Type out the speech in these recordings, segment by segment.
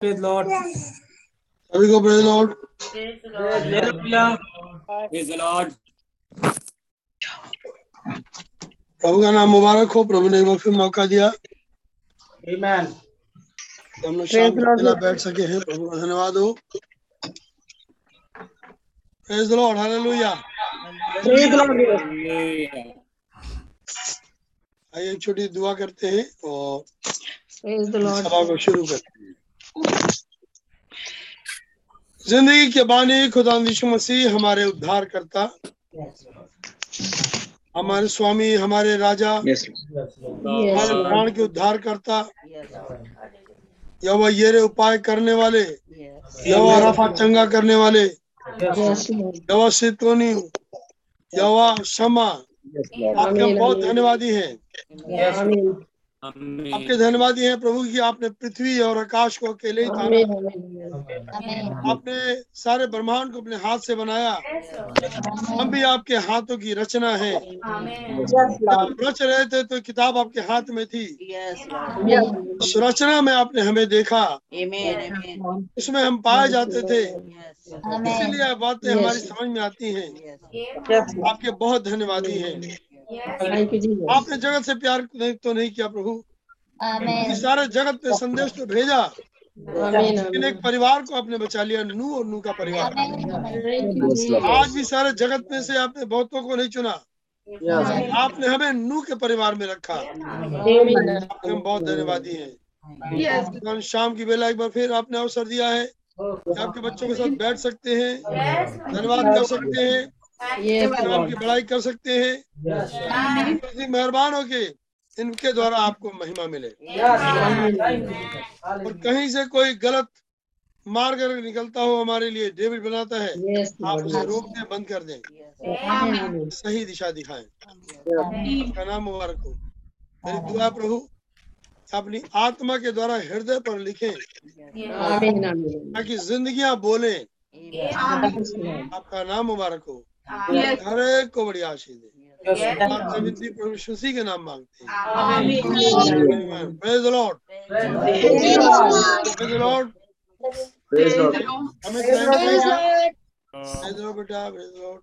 Praise Lord. Praise Lord Hallelujah. Praise the Lord. प्रभु का नाम मुबारक हो प्रभु ने एक बार फिर मौका दिया Amen. हम लोग शाम को बैठ सके हैं प्रभु का धन्यवाद हो प्रेज लॉर्ड हालेलुया Hallelujah. आइए छोटी दुआ करते हैं और Praise the Lord. सभा को शुरू करते हैं ज़िंदगी के बानी खुदा मसीह हमारे उद्धार करता हमारे स्वामी हमारे राजा Yes, हमारे प्राण के उद्धार करता Yes, Lord. येरे उपाय करने वाले. यहोवा रफा चंगा करने वाले. यहोवा सितोनी यहोवा क्षमा आपके हम बहुत धन्यवादी हैं. आपके धन्यवादी हैं प्रभु की आपने पृथ्वी और आकाश को अकेले ही Amen. आपने सारे ब्रह्मांड को अपने हाथ से बनाया। हम भी आपके हाथों की रचना है। आप रच रहे थे तो किताब आपके हाथ में थी। उस रचना में आपने हमें देखा. उसमें हम पाए जाते थे। Yes. इसीलिए बातें हमारी समझ में आती हैं। आपके बहुत धन्यवादी हैं. आपने जगत से प्यार नहीं तो नहीं किया प्रभु। सारे जगत में संदेश तो भेजा। लेकिन एक परिवार को आपने बचा लिया नू और नू का परिवार. आज भी सारे जगत में से आपने बहुतों को नहीं चुना। आपने हमें नू के परिवार में रखा। आपके हम बहुत धन्यवादी हैं। Yes. शाम की बेला एक बार फिर आपने अवसर दिया है आपके बच्चों के साथ बैठ सकते हैं। धन्यवाद कर सकते हैं. की बड़ाई कर सकते हैं। मेहरबान हो के इनके द्वारा आपको महिमा मिले। और कहीं से कोई गलत मार्ग अगर निकलता हो हमारे लिए डेविड बनाता है आप उसे रोक दें बंद कर दें। सही दिशा दिखाएँ। आपका नाम मुबारक हो। मेरी दुआ प्रभु अपनी आत्मा के द्वारा हृदय पर लिखें. ताकि जिंदगियाँ बोले। आपका नाम मुबारक हो। हर एक को बड़ी आशीष दे के नाम मांगते हैं प्रेज लॉर्ड प्रेज लॉर्ड हमें प्रेज लॉर्ड बेटा praise Lord.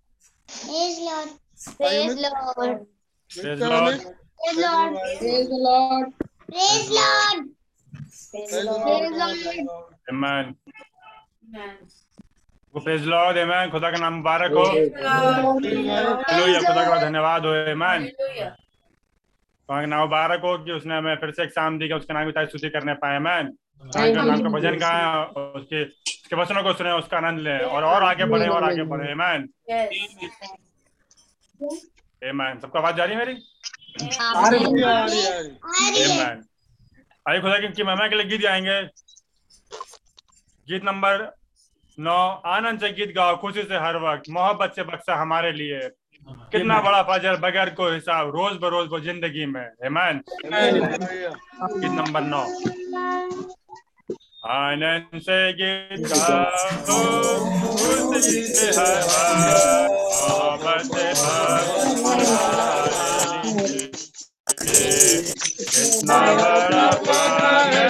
Praise Lord. Amen. वो प्रेज लॉर्ड आमेन खुदा का नाम मुबारक हो। हालेलुया खुदा का धन्यवाद हो आमेन खुदा का नाम मुबारक हो कि उसने हमें फिर से एक शाम दी कि उसके नाम की तारीफ़ स्तुति करने पाए Thank नाम का भजन गाएँ उसके उसके वचनों को सुने उसका आनंद लें और और आगे बढ़े और आगे बढ़े आमेन आमेन सबको आवाज़ जा रही है मेरी? आइए खुदा की की महिमा के लिए गीत गाएँगे। गीत नंबर नौ आनंद से गीत गाओ खुशी से हर वक्त मोहब्बत से बख्शा हमारे लिए। कितना बड़ा फजर बगैर को हिसाब रोज बरोज वो ज़िंदगी में। हेमंत गीत नंबर नौ। आनंद से गीत गाओ खुशी से हर वक्त मोहब्बत से बख्शा हमारे लिए कितना बड़ा फजर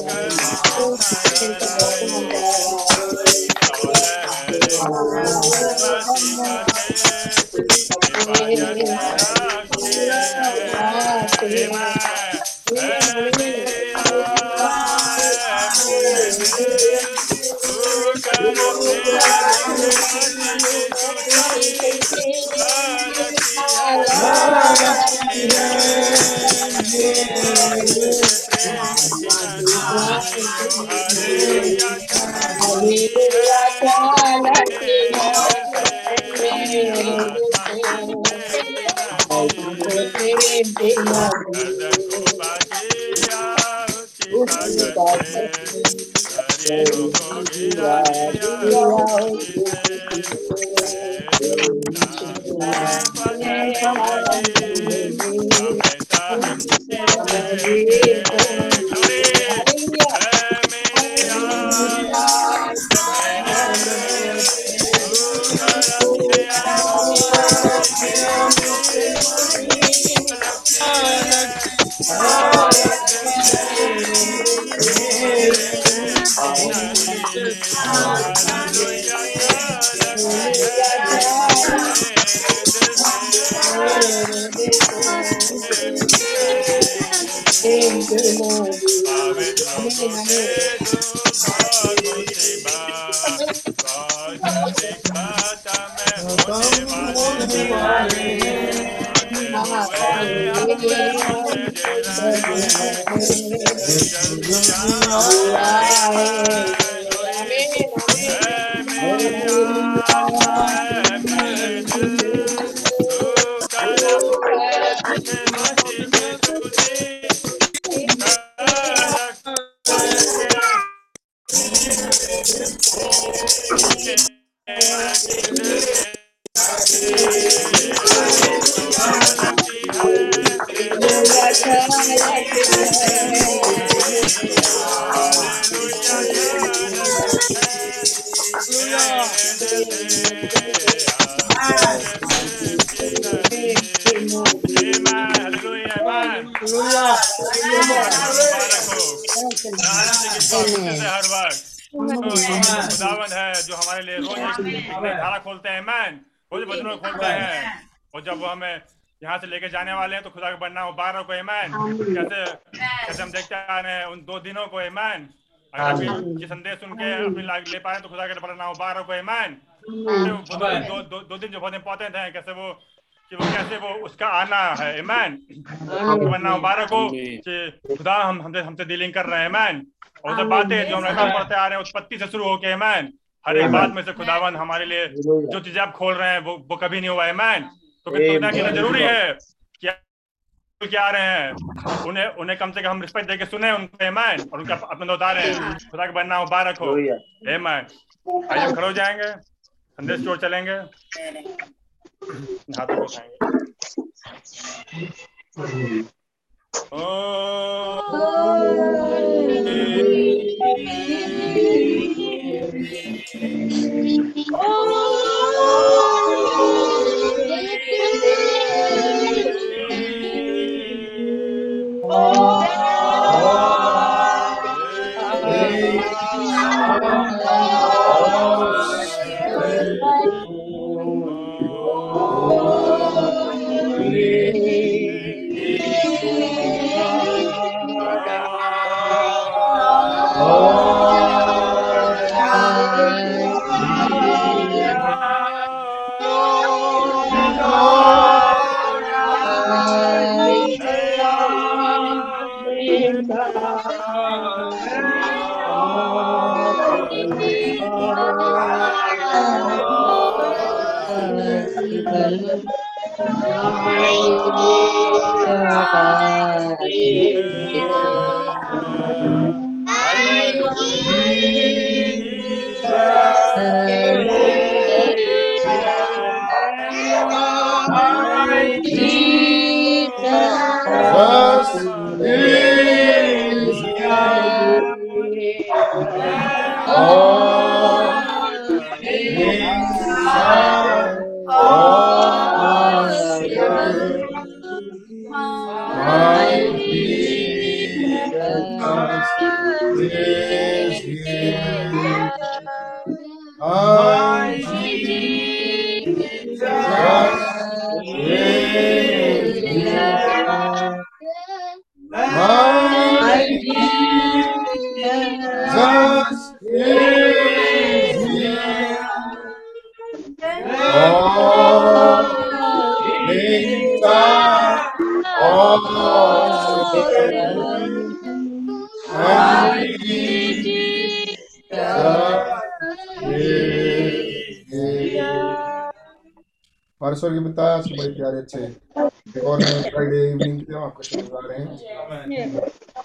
Yeah. खोलते हैं मैन रोज बदनों खोलते हैं। और जब वो हमें यहाँ से लेके जाने वाले हैं तो खुदा का बनना मुबारक हो। मैन कैसे कैसे हम देखते आ रहे हैं उन दो दिनों को मैन अगर आप ये- संदेश सुन के अपनी लाइफ ले पा रहे हैं तो खुदा का बनना मुबारक हो। मैन वो दो, दो, दो, दो दिन जो बहुत इंपॉर्टेंट है कैसे वो कि वो कैसे वो उसका आना है मैन बनना मुबारक हो कि खुदा हम हमसे हमसे डीलिंग कर रहे हैं मैन और सब बातें जो हम लगातार पढ़ते आ रहे हैं उत्पत्ति से शुरू होके मैन हर एक बात में से खुदावन हमारे लिए जो चीज़ें आप खोल रहे हैं वो वो कभी नहीं हुआ। है मैन तो खुदा की ज़रूरी है कि क्या रहे हैं। उन्हें उन्हें कम से कम हम रिस्पेक्ट देके सुने उनके मैन और उनका अपने उतारे खुदा का बनना मुबारक हो। हे मैन आइए हम खड़े हो जाएँगे। संदेश ओर चलेंगे। हाथों को उठाएँगे Oh.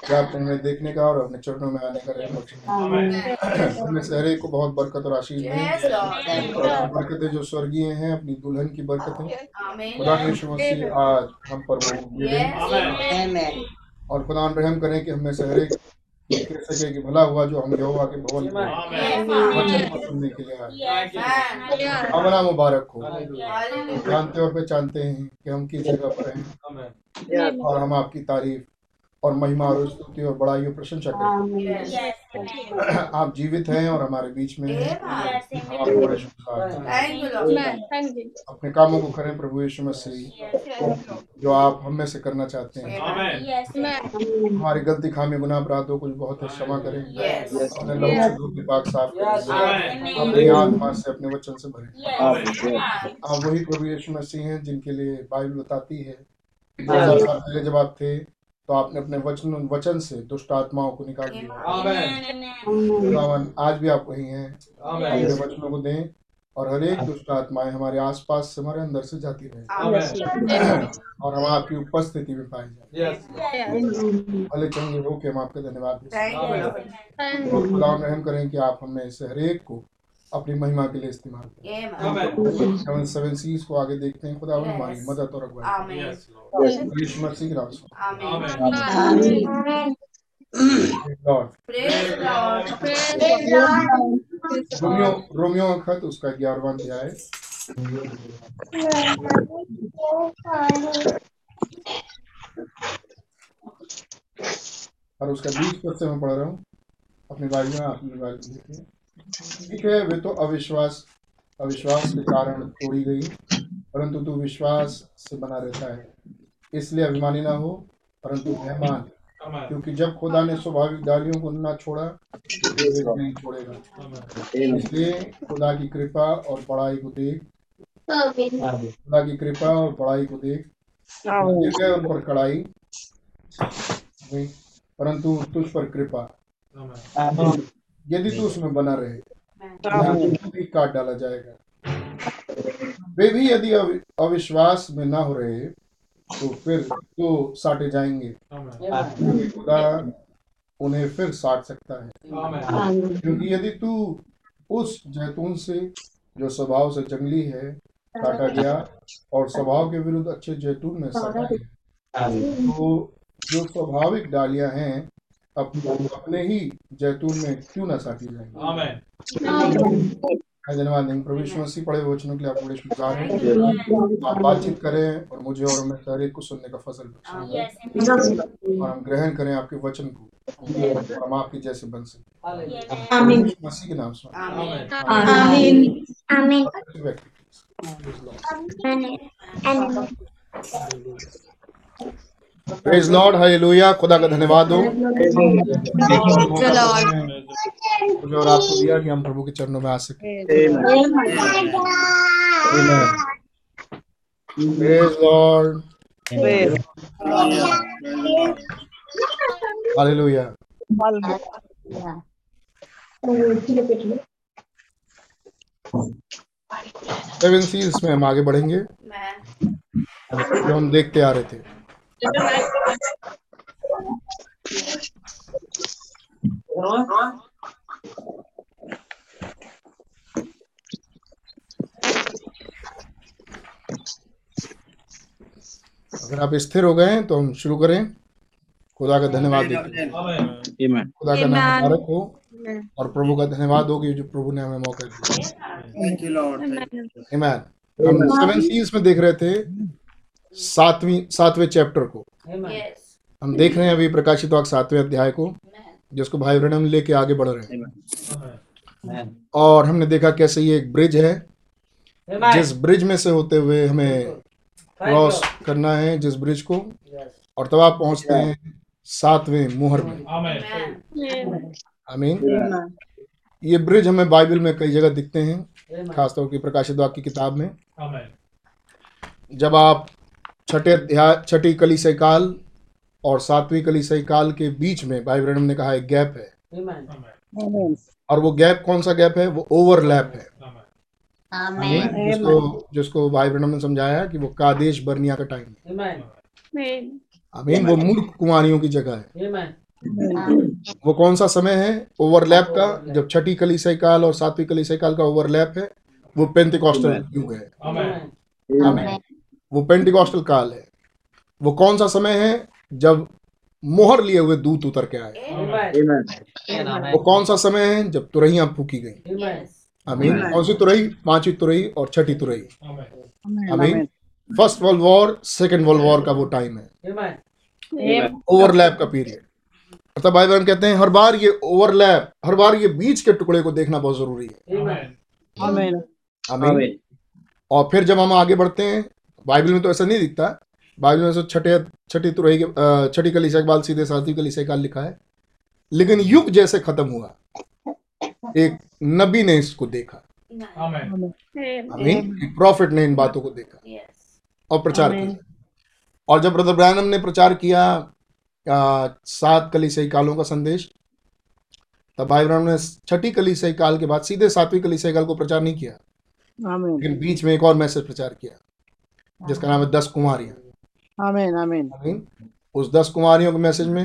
कि आपने हमें देखने का और अपने चरणों में आने का रहमत हमने सहरे को बहुत बरकत और आशीष दी। और बरकतें जो स्वर्गीय हैं अपनी दुल्हन की बरकतें। खुदा के यीशु मसीह आज हम पर और खुदा रहम करें कि हमें सहरे कह सके कि भला हुआ जो हम यहोवा के भवन सुनने के लिए आए। हमारा मुबारक हो। जानते और पहचानते हैं कि हम किस जगह पर हैं। और हम आपकी तारीफ़ और महिमा और स्तुति और बड़ाई और प्रशंसा करते हैं। आप जीवित हैं और हमारे बीच में अपने कामों को करें प्रभु यीशु मसीह। जो आप हम में से करना चाहते हैं। हमारी गलती खामी गुनाह अपराधों को बहुत ही क्षमा करें। अपने लहू से धूप पाक साफ़ करें। अपनी आत्मा से अपने वचन से भरें। आप वही प्रभु यीशु मसीह हैं जिनके लिए बाइबल बताती है। दो हज़ार साल पहले जब आप थे तो आपने अपने वचन वचन से दुष्ट आत्माओं को निकाल दिया। आज भी आप वही हैं। अपने वचनों को दें और हर एक दुष्ट आत्माएँ हमारे आसपास से हमारे अंदर से जाती रहे। और हम आपकी उपस्थिति में पाए जाए। भले चंगे हो के हम आपका धन्यवाद हैं खुदा रहम करें कि आप हमें से हरेक को अपनी महिमा के लिए इस्तेमाल करें। सेवन सीज को आगे देखते हैं। खुदा हमारी मदद और अगुवाई मसीह रोमियो रोमियो का खत उसका ग्यारहवा अध्याय। और उसका बीस पद से मैं पढ़ रहा हूँ। अपनी बारी में अपनी बारी में देखिए। ठीक है वे तो अविश्वास अविश्वास के कारण तोड़ी गई परंतु तू विश्वास से बना रहता है। इसलिए अभिमानी ना हो परंतु मेहमान क्योंकि जब खुदा ने स्वाभाविक डालियों को ना छोड़ा तो वे नहीं छोड़ेगा। इसलिए खुदा की कृपा और पढ़ाई को देख। खुदा की कृपा और पढ़ाई को देख। ठीक है उन पर कड़ाई। परंतु तुझ पर कृपा। यदि तू उसमें बना रहे। तो भी काट डाला जाएगा। वे भी यदि अविश्वास में ना हो रहे तो फिर तो साटे जाएँगे। खुदा उन्हें फिर साट सकता है। क्योंकि यदि तू उस जैतून से जो स्वभाव से जंगली है काटा गया और स्वभाव के विरुद्ध अच्छे जैतून में साटा गया तो जो स्वाभाविक डालियाँ हैं अप, अपने ही जैतून में क्यों ना साटी जाएँगी? मैं धन्यवाद देंगे प्रभु यीशु मसीह पढ़े वचनों के लिए आप बड़े शुक्रगुजार हैं आप बातचीत करें और मुझे और मैं हर एक को सुनने का फ़सल और हम ग्रहण करें आपके वचन को। हम आपके जैसे बन सकें। मसीह के नाम से। आमीन आमीन व्यक्ति प्रेज लॉर्ड हालेलुया खुदा का धन्यवाद हो। और आपको दिया कि हम प्रभु के चरणों में आ सके। Praise Lord hallelujah seven seals में हम आगे बढ़ेंगे। जो हम देखते आ रहे थे। अगर आप स्थिर हो गए हैं तो हम शुरू करें। खुदा का धन्यवाद देते हैं। खुदा का नाम मुबारक हो। और प्रभु का धन्यवाद हो कि जो प्रभु ने हमें मौका दिया. हम सेवन सील्स में देख रहे थे। सातवीं सातवें चैप्टर को। हम देख रहे हैं अभी प्रकाशित वाक सातवें अध्याय को जिसको भाई ब्रहण लेके आगे बढ़ रहे हैं। और हमने देखा कैसे ये एक ब्रिज है जिस ब्रिज में से होते हुए हमें क्रॉस करना है जिस ब्रिज को। और तब आप पहुँचते हैं सातवें मुहर में। आमीन ये ब्रिज हमें बाइबल में कई जगह दिखते हैं खासतौर की प्रकाशित वाक्य की किताब में। जब आप छठे अध्याय छठी कली से काल और सातवीं कलीसियाई काल के बीच में भाई ब्रैनम ने कहा एक गैप है। Amen. और वो गैप कौन सा गैप है? वो ओवरलैप है। Amen. जिसको जिसको भाई ब्रैनम ने समझाया कि वो कादेश बर्निया का टाइम है। Amen. आमीन वो मूर्ख कुमारियों की जगह है। वो कौन सा समय है? ओवरलैप का जब छठी कलीसियाई काल और सातवीं कलीसियाई काल का ओवरलैप है वो पेंटिकॉस्टल युग है। Amen. आमीन। वो पेंटिकॉस्टल काल है। वो कौन सा समय है? जब मोहर लिए हुए दूत उतर के आए। वो कौन सा समय है? जब तुरहियाँ फूकी गई. आमीन। कौन सी तुरही? पांचवी तुरही और छठी तुरही. Amen. First world war second world war का वो टाइम है। ओवरलैप का पीरियड मतलब भाई बहन कहते हैं हर बार ये ओवरलैप हर बार ये बीच के टुकड़े को देखना बहुत ज़रूरी है। Amen. Amen. आमीन। और फिर जब हम आगे बढ़ते हैं बाइबल में तो ऐसा नहीं दिखता। बाइबल में तो छठे छठी तुरही के छठी कलीसिया के बाद सीधे सातवीं कलीसिया काल लिखा है। लेकिन युग जैसे खत्म हुआ एक नबी ने इसको देखा। आमीन प्रॉफिट ने इन बातों को देखा और प्रचार किया। और जब ब्रदर ब्रैनम ने प्रचार किया आ, सात सही कालों का संदेश तब भाई ब्रैनम ने छठी कली सही काल के बाद सीधे सातवीं कलीसियाई काल को प्रचार नहीं किया। लेकिन बीच में एक और मैसेज प्रचार किया। जिसका नाम है दस कुमारियाँ. Amen. आमीन उस दस कुमारियों के मैसेज में.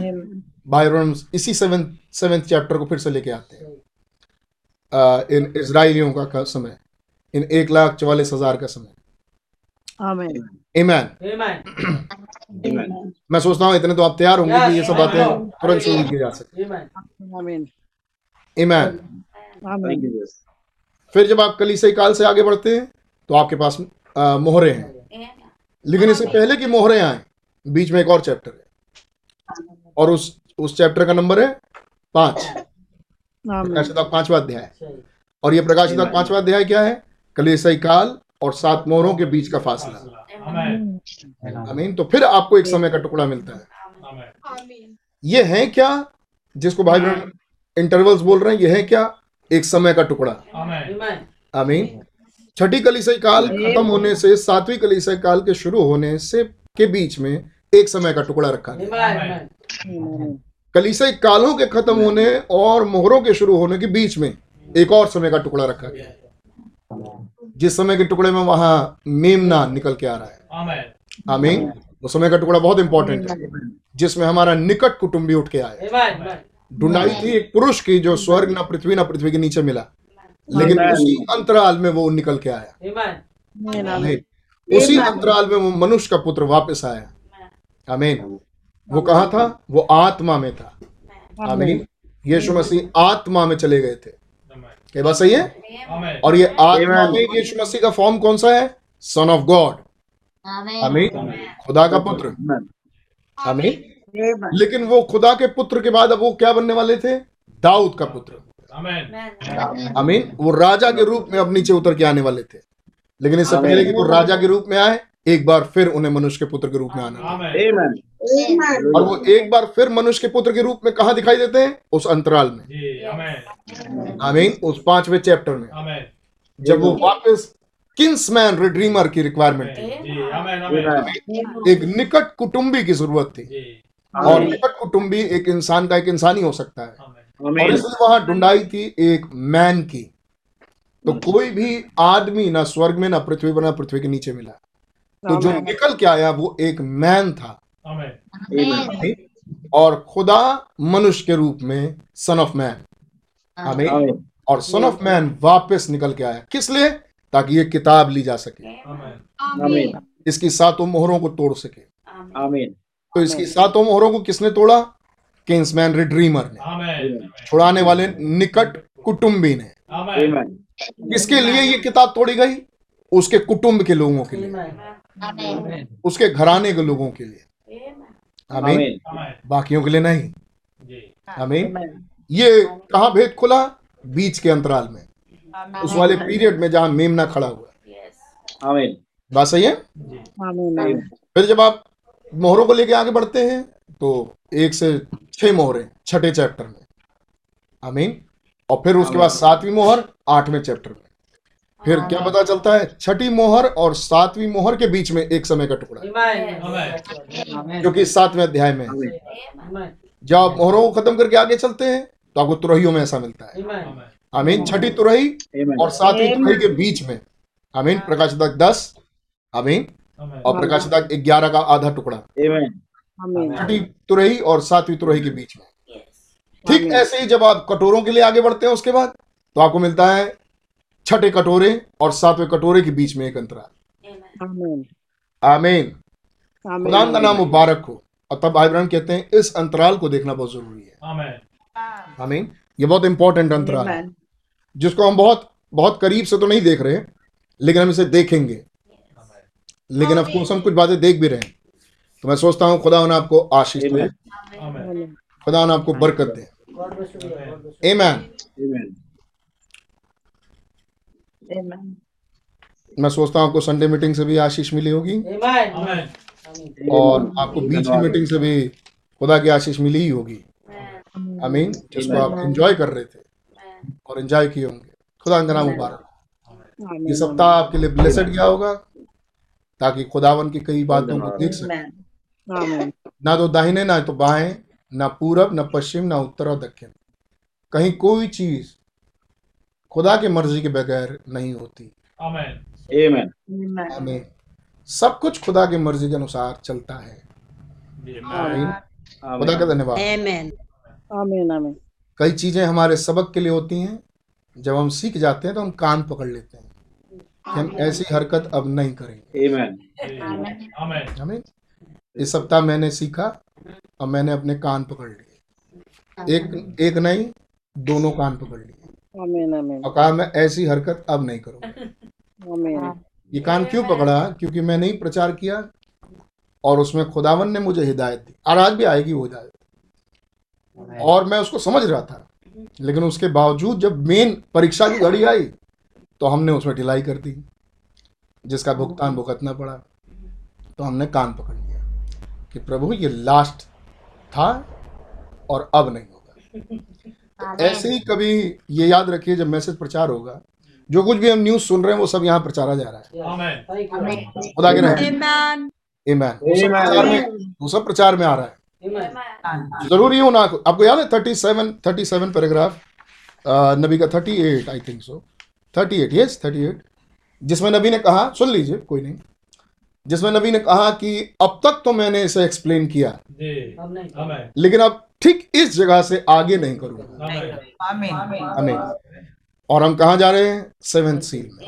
भाई ब्रैनम इसी सेवेंथ सेवेंथ चैप्टर को फिर से लेके आते हैं आ, इन इसराइलियों का, का समय इन एक लाख चवालीस हज़ार का समय Amen. ईमैन मैं सोचता हूँ इतने तो आप तैयार होंगे कि ये सब बातें तुरंत शुरू की जा सके Amen. Amen. Amen Amen. फिर जब आप कलीसियाई काल से आगे बढ़ते हैं तो आपके पास मोहरे हैं लेकिन इससे पहले की मोहरे आए बीच में एक और चैप्टर है। और उस उस चैप्टर का नंबर है पाँच। Amen. प्रकाशित पांचवा अध्याय। और ये प्रकाशित पांचवा अध्याय क्या है? कलीसियाई काल और सात मोहरों के बीच का फासला। आमीन। तो फिर आपको एक समय का टुकड़ा मिलता है। ये है क्या? जिसको भाई बहन इंटरवल्स बोल रहे हैं ये है क्या? एक समय का टुकड़ा। Amen. छठी कलीसियाई काल खत्म होने से सातवीं कलीसियाई काल के शुरू होने से के बीच में एक समय का टुकड़ा रखा गया. Amen. कालों के खत्म होने और मोहरों के शुरू होने के बीच में एक और समय का टुकड़ा रखा गया। जिस समय के टुकड़े में वहाँ मेमना निकल के आ रहा है। आमीन। वो समय का टुकड़ा बहुत इंपॉर्टेंट है। जिसमें हमारा निकट कुटुंबी उठ के आया। Amen. ढूंढाई थी एक पुरुष की जो स्वर्ग ना पृथ्वी ना पृथ्वी के नीचे मिला। लेकिन उसी अंतराल में वो निकल के आया। उसी अंतराल में वो मनुष्य का पुत्र वापस आया। आमीन। वो कहा था? वो आत्मा में था। आमीन। यीशु मसीह आत्मा में चले गए थे। क्या बात सही है? और ये आत्मा में यीशु मसीह का फॉर्म कौन सा है? Son of God Amen. Amen. खुदा का पुत्र। आमीन। लेकिन वो खुदा के पुत्र के बाद अब वो क्या बनने वाले थे? दाऊद का पुत्र। आमीन वो राजा के रूप में अब नीचे उतर के आने वाले थे। लेकिन इससे पहले कि वो राजा के रूप में आए एक बार फिर उन्हें मनुष्य के पुत्र के रूप में आना। और वो एक बार फिर मनुष्य के पुत्र के रूप में कहा दिखाई देते हैं? उस अंतराल में। आमीन उस पांचवे चैप्टर में। जब वो वापस किंग्समैन रिडीमर की रिक्वायरमेंट थी। एक निकट कुटुंबी की ज़रूरत थी। और निकट कुटुंबी एक इंसान का एक इंसान ही हो सकता है। और इसलिए वहाँ ढूंढाई थी एक मैन की। तो कोई भी आदमी ना स्वर्ग में ना पृथ्वी पर ना पृथ्वी के नीचे मिला। तो जो निकल के आया वो एक मैन था। और खुदा मनुष्य के रूप में सन ऑफ़ मैन आमीन और सन ऑफ़ मैन वापस निकल के आया। किस लिए? ताकि ये किताब ली जा सके। इसकी सातों मोहरों को तोड़ सके। तो इसकी सातों मोहरों को किसने तोड़ा? किंग्समैन रिड्रीमर ने। छुड़ाने वाले निकट कुटुंबी ने किसके लिए ये किताब तोड़ी गई? उसके कुटुंब के लोगों के लिए। उसके घराने के लोगों के लिए। आमीन। बाकियों के लिए नहीं। आमीन। ये कहा भेद खुला? बीच के अंतराल में। उस वाले पीरियड में जहाँ मेमना खड़ा हुआ। बात सही है? फिर जब आप मोहरों को लेके आगे बढ़ते हैं तो एक से छह मोहरे छठे चैप्टर में। आमीन। और फिर उसके बाद सातवीं मोहर आठवें चैप्टर में। फिर क्या पता चलता है छठी मोहर और सातवीं मोहर के बीच में एक समय का टुकड़ा Amen. जो कि सातवें अध्याय में। जब आप मोहरों को खत्म करके आगे चलते हैं तो आपको तुरहियों में ऐसा मिलता है। Amen. आमीन। छठी तुरही और सातवीं तुरही के बीच में। आमीन। प्रकाशित दस। आमीन। और प्रकाशित ग्यारह का आधा टुकड़ा। आमीन छठी तुरही और सातवीं तुरही के बीच में। ठीक ऐसे ही जब आप कटोरों के लिए आगे बढ़ते हैं उसके बाद तो आपको मिलता है छठे कटोरे और सातवें कटोरे के बीच में एक अंतराल। आमीन। आमीन। खुदा का नाम मुबारक हो। और तब भाई बहन कहते हैं इस अंतराल को देखना बहुत ज़रूरी है। आमीन। ये बहुत इंपॉर्टेंट अंतराल है। जिसको हम बहुत बहुत करीब से तो नहीं देख रहे लेकिन हम इसे देखेंगे। लेकिन अफकोर्स हम कुछ बातें देख भी रहे हैं। तो मैं सोचता हूँ खुदा आपको आशीष दे। खुदा ने आपको बरकत दे. मैं सोचता हूँ आपको संडे मीटिंग से भी आशीष मिली होगी। Amen. Amen. और आपको बीच की मीटिंग से भी खुदा की आशीष मिली ही होगी। आमीन जिसको आप एंजॉय कर रहे थे और एंजॉय किए होंगे। खुदा का नाम मुबारक ये सप्ताह आपके लिए ब्लेसड गया होगा ताकि खुदावन की कई बातों को देख सके। ना तो दाहिने ना तो बाएँ ना पूरब ना पश्चिम ना उत्तर और दक्षिण। कहीं कोई चीज़ खुदा की मर्ज़ी के बगैर नहीं होती। हमें सब कुछ खुदा की मर्ज़ी के अनुसार चलता है। खुदा का धन्यवाद। आमीन आमीन कई चीज़ें हमारे सबक के लिए होती हैं। जब हम सीख जाते हैं तो हम कान पकड़ लेते हैं कि हम ऐसी हरकत अब नहीं करेंगे। इस सप्ताह मैंने सीखा और मैंने अपने कान पकड़ लिए। एक एक नहीं दोनों कान पकड़ लिए। आमीन आमीन। और कहा मैं ऐसी हरकत अब नहीं करूँगा। ये कान क्यों पकड़ा? क्योंकि मैंने ही प्रचार किया और उसमें खुदावन ने मुझे हिदायत दी। और आज भी आएगी वो हिदायत। और मैं उसको समझ रहा था। लेकिन उसके बावजूद जब मेन परीक्षा की घड़ी आई तो हमने उसमें ढिलाई कर दी जिसका भुगतान भुगतना पड़ा। तो हमने कान पकड़ लिया कि प्रभु ये लास्ट था और अब नहीं होगा। तो ऐसे ही कभी ये याद रखिए जब मैसेज प्रचार होगा जो कुछ भी हम न्यूज़ सुन रहे हैं वो सब यहाँ प्रचारा जा रहा है. खुदा के रहम Amen. वो सब प्रचार में वो सब प्रचार में आ रहा है। ज़रूरी हो ना आपको याद है thirty seven thirty seven paragraph नबी का thirty eight I think so thirty eight yes thirty eight जिसमें नबी ने कहा सुन लीजिए कोई नहीं। जिसमें नबी ने कहा कि अब तक तो मैंने इसे एक्सप्लेन किया। लेकिन अब ठीक इस जगह से आगे नहीं करूँगा। हमें और हम कहा जा रहे हैं? सेवेंथ सील में।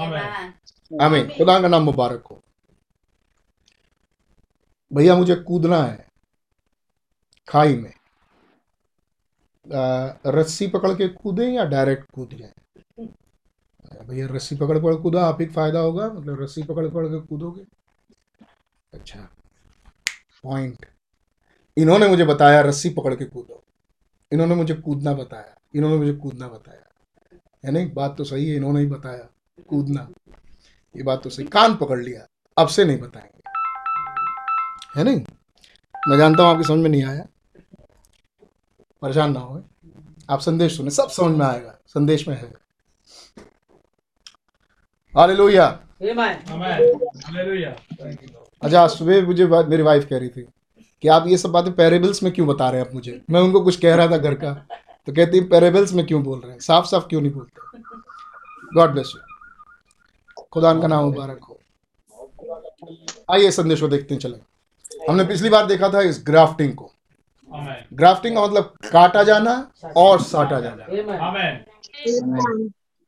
आमीन। खुदा का नाम मुबारक हो। भैया मुझे कूदना है। खाई में। रस्सी पकड़ के कूदे या डायरेक्ट कूद जाए भैया रस्सी पकड़ पकड़ कूदा आप ही को फ़ायदा होगा। मतलब रस्सी पकड़ पकड़ के कूदोगे? अच्छा। पॉइंट इन्होंने मुझे बताया रस्सी पकड़ के कूदो। इन्होंने मुझे कूदना बताया इन्होंने मुझे कूदना बताया। है नहीं? बात तो सही है इन्होंने ही बताया कूदना। ये बात तो सही। कान पकड़ लिया अब से नहीं बताएँगे। है नहीं? मैं जानता हूँ आपकी समझ में नहीं आया। परेशान ना हो आप संदेश सुने सब समझ में आएगा। संदेश में है। हालेलुया। Amen. अच्छा सुबह मुझे मेरी वाइफ कह रही थी कि आप ये सब बातें पैरेबल्स में क्यों बता रहे हैं आप मुझे? मैं उनको कुछ कह रहा था घर का तो कहती पैरेबल्स में क्यों बोल रहे हैं? साफ़ साफ़ क्यों नहीं बोलते? गॉड ब्लेस यू खुदा का नाम मुबारक हो। आइए संदेश को देखते हैं चले। हमने पिछली बार देखा था इस ग्राफ्टिंग को। ग्राफ्टिंग का मतलब काटा जाना और साटा जाना।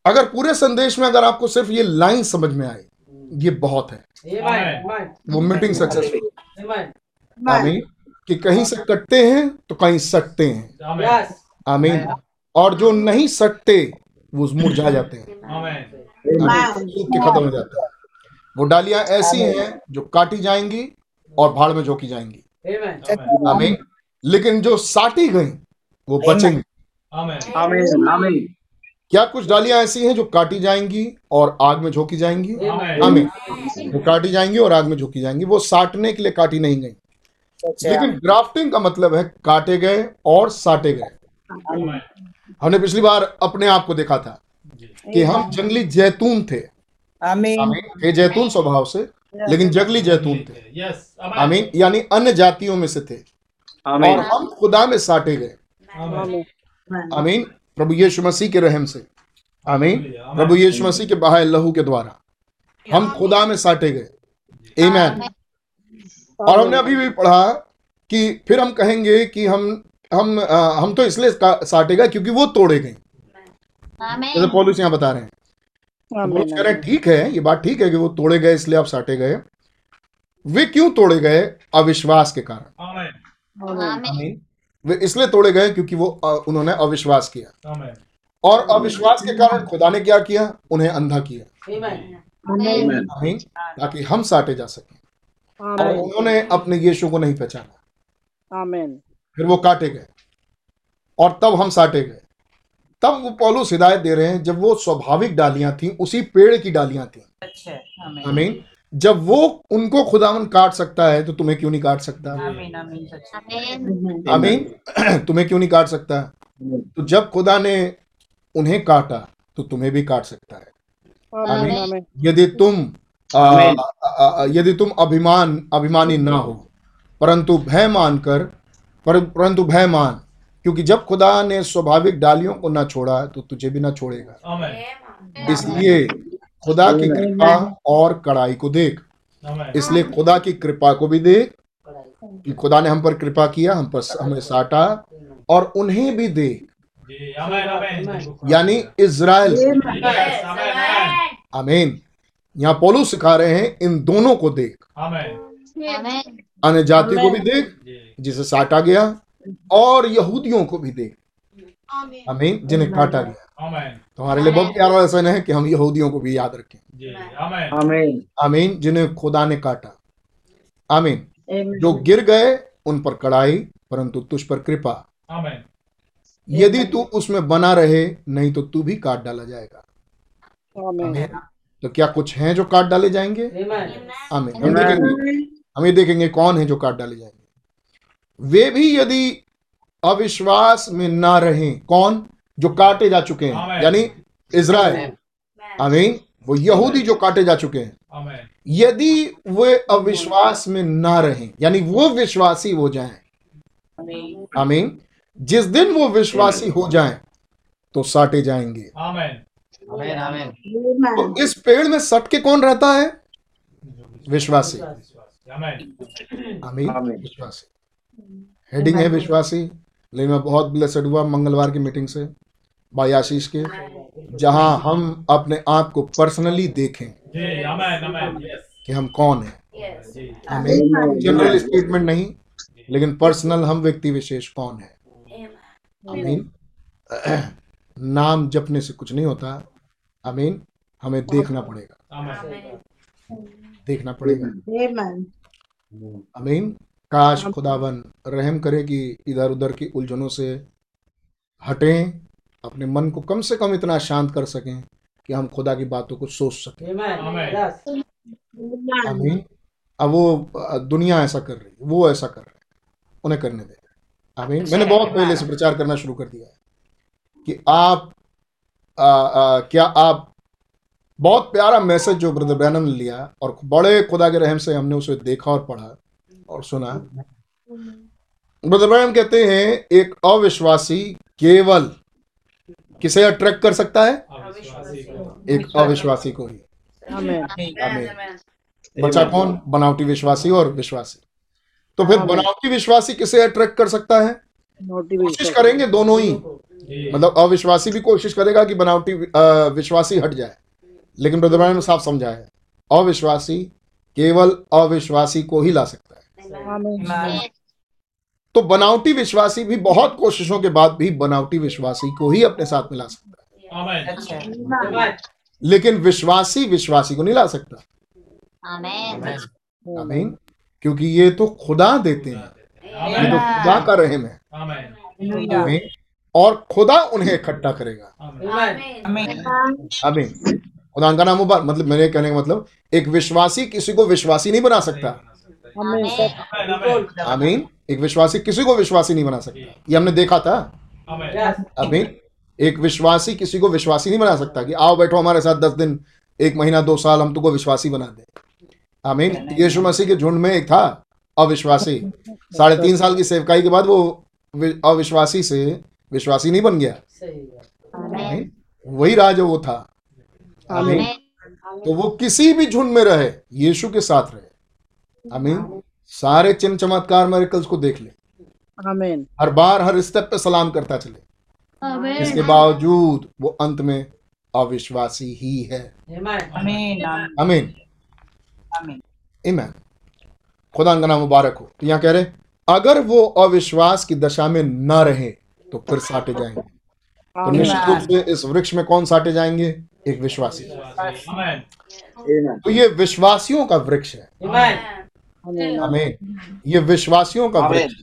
अगर पूरे संदेश में अगर आपको सिर्फ़ ये लाइन समझ में आए ये बहुत है. वो मीटिंग सक्सेसफुल आमीन कि कहीं से कटते हैं तो कहीं सटते हैं। आमीन और जो नहीं सटते वो मुरझा जाते हैं। के खत्म हो जाते हैं। वो डालियाँ ऐसी हैं जो काटी जाएँगी और भाड़ में झोंकी जाएँगी। आमीन लेकिन जो साटी गई वो बचेंगी। क्या कुछ डालियाँ ऐसी हैं जो काटी जाएँगी और आग में झोंकी जाएँगी. आमीन। वो काटी जाएँगी और आग में झोंकी जाएँगी। वो साटने के लिए काटी नहीं गई। लेकिन ग्राफ्टिंग का मतलब है काटे गए और साटे गए। हमने पिछली बार अपने आप को देखा था कि हम जंगली जैतून थे। आमीन। जैतून स्वभाव से लेकिन जंगली जैतून थे. आमीन। यानी अन्य जातियों में से थे। और हम खुदा में साटे गए. आमीन। प्रभु यीशु मसीह के रहम से। आमीन। प्रभु यीशु मसीह के बहाए लहू के द्वारा। हम खुदा में साटे गए। आमीन। और हमने अभी भी पढ़ा कि फिर हम कहेंगे कि हम हम अ, हम तो इसलिए का- साटे गए क्योंकि वो तोड़े गए। जैसे पौलुस यहाँ बता रहे हैं। तो कह रहे हैं ठीक है ये बात ठीक है कि वो तोड़े गए इसलिए आप साटे गए। वे क्यों तोड़े गए? अविश्वास के कारण। Amen. आमेन। आमीन। वे इसलिए तोड़े गए क्योंकि वो उन्होंने अविश्वास किया। और अविश्वास के कारण खुदा ने क्या किया? उन्हें अंधा किया। ताकि हम साटे जा सकें। और उन्होंने अपने यीशु को नहीं पहचाना। फिर वो काटे गए। और तब हम साटे गए। तब वो पौलुस हिदायत दे रहे हैं जब वो स्वाभाविक डालियाँ थी उसी पेड़ की डालियाँ थी। अच्छा आमीन। आमीन। जब वो उनको खुदावन काट सकता है तो तुम्हें क्यों नहीं काट सकता? आमीन आमीन सच आमेन। आमीन। तुम्हें क्यों नहीं काट सकता? तो जब खुदा ने उन्हें काटा तो तुम्हें भी काट सकता है। आमीन यदि तुम यदि तुम अभिमान अभिमानी ना हो परंतु भय मानकर पर, परंतु भय मान क्योंकि जब खुदा ने स्वाभाविक डालियों को ना छोड़ा तो तुझे भी ना छोड़ेगा। इसलिए खुदा की कृपा और कड़ाई को देख। इसलिए खुदा की कृपा को भी देख कि खुदा ने हम पर कृपा किया हम पर हमें साटा और उन्हें भी देख। जी, Amen. Amen. यानी इज़राइल. आमीन यहाँ पौलुस सिखा रहे हैं इन दोनों को देख। अन्य जाति को भी देख जिसे साटा गया और यहूदियों को भी देख। आमीन। जिन्हें काटा गया. तो हमारे लिए बहुत प्यारा लेसन है कि हम यहूदियों को भी याद रखें। जी. Amen. आमीन। जिन्हें खुदा ने काटा। आमीन। जो गिर गए उन पर कड़ाई परंतु तुझ पर कृपा। यदि तू उसमें बना रहे नहीं तो तू भी काट डाला जाएगा। तो क्या कुछ हैं जो काट डाले जाएँगे? आमीन। हम देखेंगे हम ये देखेंगे कौन है जो काट डाले जाएँगे। वे भी यदि अविश्वास में ना रहें कौन? जो काटे जा चुके हैं यानी इसराइल आमीन। वो यहूदी जो काटे जा चुके हैं यदि वे अविश्वास में ना रहें यानी वो विश्वासी हो जाएँ आमीन। जिस दिन वो विश्वासी हो जाएँ तो साटे जाएँगे। Amen. तो इस पेड़ में सट के कौन रहता है? विश्वासी। Amen. आमीन विश्वासी। हेडिंग है विश्वासी। लेकिन मैं बहुत ब्लेसड हुआ मंगलवार की मीटिंग से। भाई आशीष के जहाँ हम अपने आप को पर्सनली देखें. कि हम कौन है. आमीन जनरल स्टेटमेंट नहीं लेकिन पर्सनल हम व्यक्ति विशेष कौन है। आमीन नाम जपने से कुछ नहीं होता। आमीन हमें देखना पड़ेगा। देखना पड़ेगा। आमीन काश खुदावन रहम करे कि इधर उधर की उलझनों से हटें। अपने मन को कम से कम इतना शांत कर सकें कि हम खुदा की बातों को सोच सकें। आमीन। अब वो दुनिया ऐसा कर रही है वो ऐसा कर रहे हैं। उन्हें करने दें। आमीन। मैंने बहुत पहले से प्रचार करना शुरू कर दिया है कि आप आ, आ, क्या आप बहुत प्यारा मैसेज जो ब्रदर ब्रैनम ने लिया और बड़े खुदा के रहम से हमने उसे देखा और पढ़ा और सुना। ब्रदर ब्रैनम कहते हैं एक अविश्वासी केवल किसे अट्रैक्ट कर सकता है? एक अविश्वासी को ही। आमीन आमीन बचा कौन? बनावटी विश्वासी और विश्वासी। तो फिर बनावटी विश्वासी किसे अट्रैक्ट कर सकता है? कोशिश करेंगे दोनों ही। मतलब अविश्वासी भी कोशिश करेगा कि बनावटी विश्वासी हट जाए। लेकिन ब्रदर ने साफ़ समझा है। अविश्वासी केवल अविश्वासी को ही ला सकता है। आमीन तो बनावटी विश्वासी भी बहुत कोशिशों के बाद भी बनावटी विश्वासी को ही अपने साथ में ला सकता है। अच्छा। लेकिन विश्वासी विश्वासी को नहीं ला सकता। आमीन। क्योंकि ये तो खुदा देते हैं। ये तो खुदा का रहम है। Amen. और खुदा उन्हें इकट्ठा करेगा. आमीन। आमीन। खुदा का नाम मुबारक। मतलब मेरे कहने का मतलब एक विश्वासी किसी को विश्वासी नहीं बना सकता. आमीन। एक विश्वासी किसी को विश्वासी नहीं बना सकता। ये हमने देखा था। Amen. आमीन एक विश्वासी किसी को विश्वासी नहीं बना सकता कि आओ बैठो हमारे साथ दस दिन एक महीना दो साल हम तुमको विश्वासी बना दें। आमीन। यीशु मसीह के झुंड में एक था अविश्वासी। साढ़े तीन साल की सेवकाई के बाद वो अविश्वासी से विश्वासी नहीं बन गया। सही है वही राज वो था। आमीन। तो वो किसी भी झुंड में रहे यीशु के साथ रहे। आमीन। सारे चिन्ह चमत्कार मेरिकल्स को देख ले। आमीन हर बार हर स्टेप पे सलाम करता चले। इसके बावजूद वो अंत में अविश्वासी ही है। आमीन आमीन आमीन आमीन खुदा का नाम मुबारक हो। तो यहाँ कह रहे अगर वो अविश्वास की दशा में न रहे तो फिर साटे जाएँगे। तो निश्चित रूप से इस वृक्ष में कौन साटे जाएँगे? एक विश्वासी। तो ये विश्वासियों का वृक्ष है। आमीन आमीन। ये विश्वासियों का वृक्ष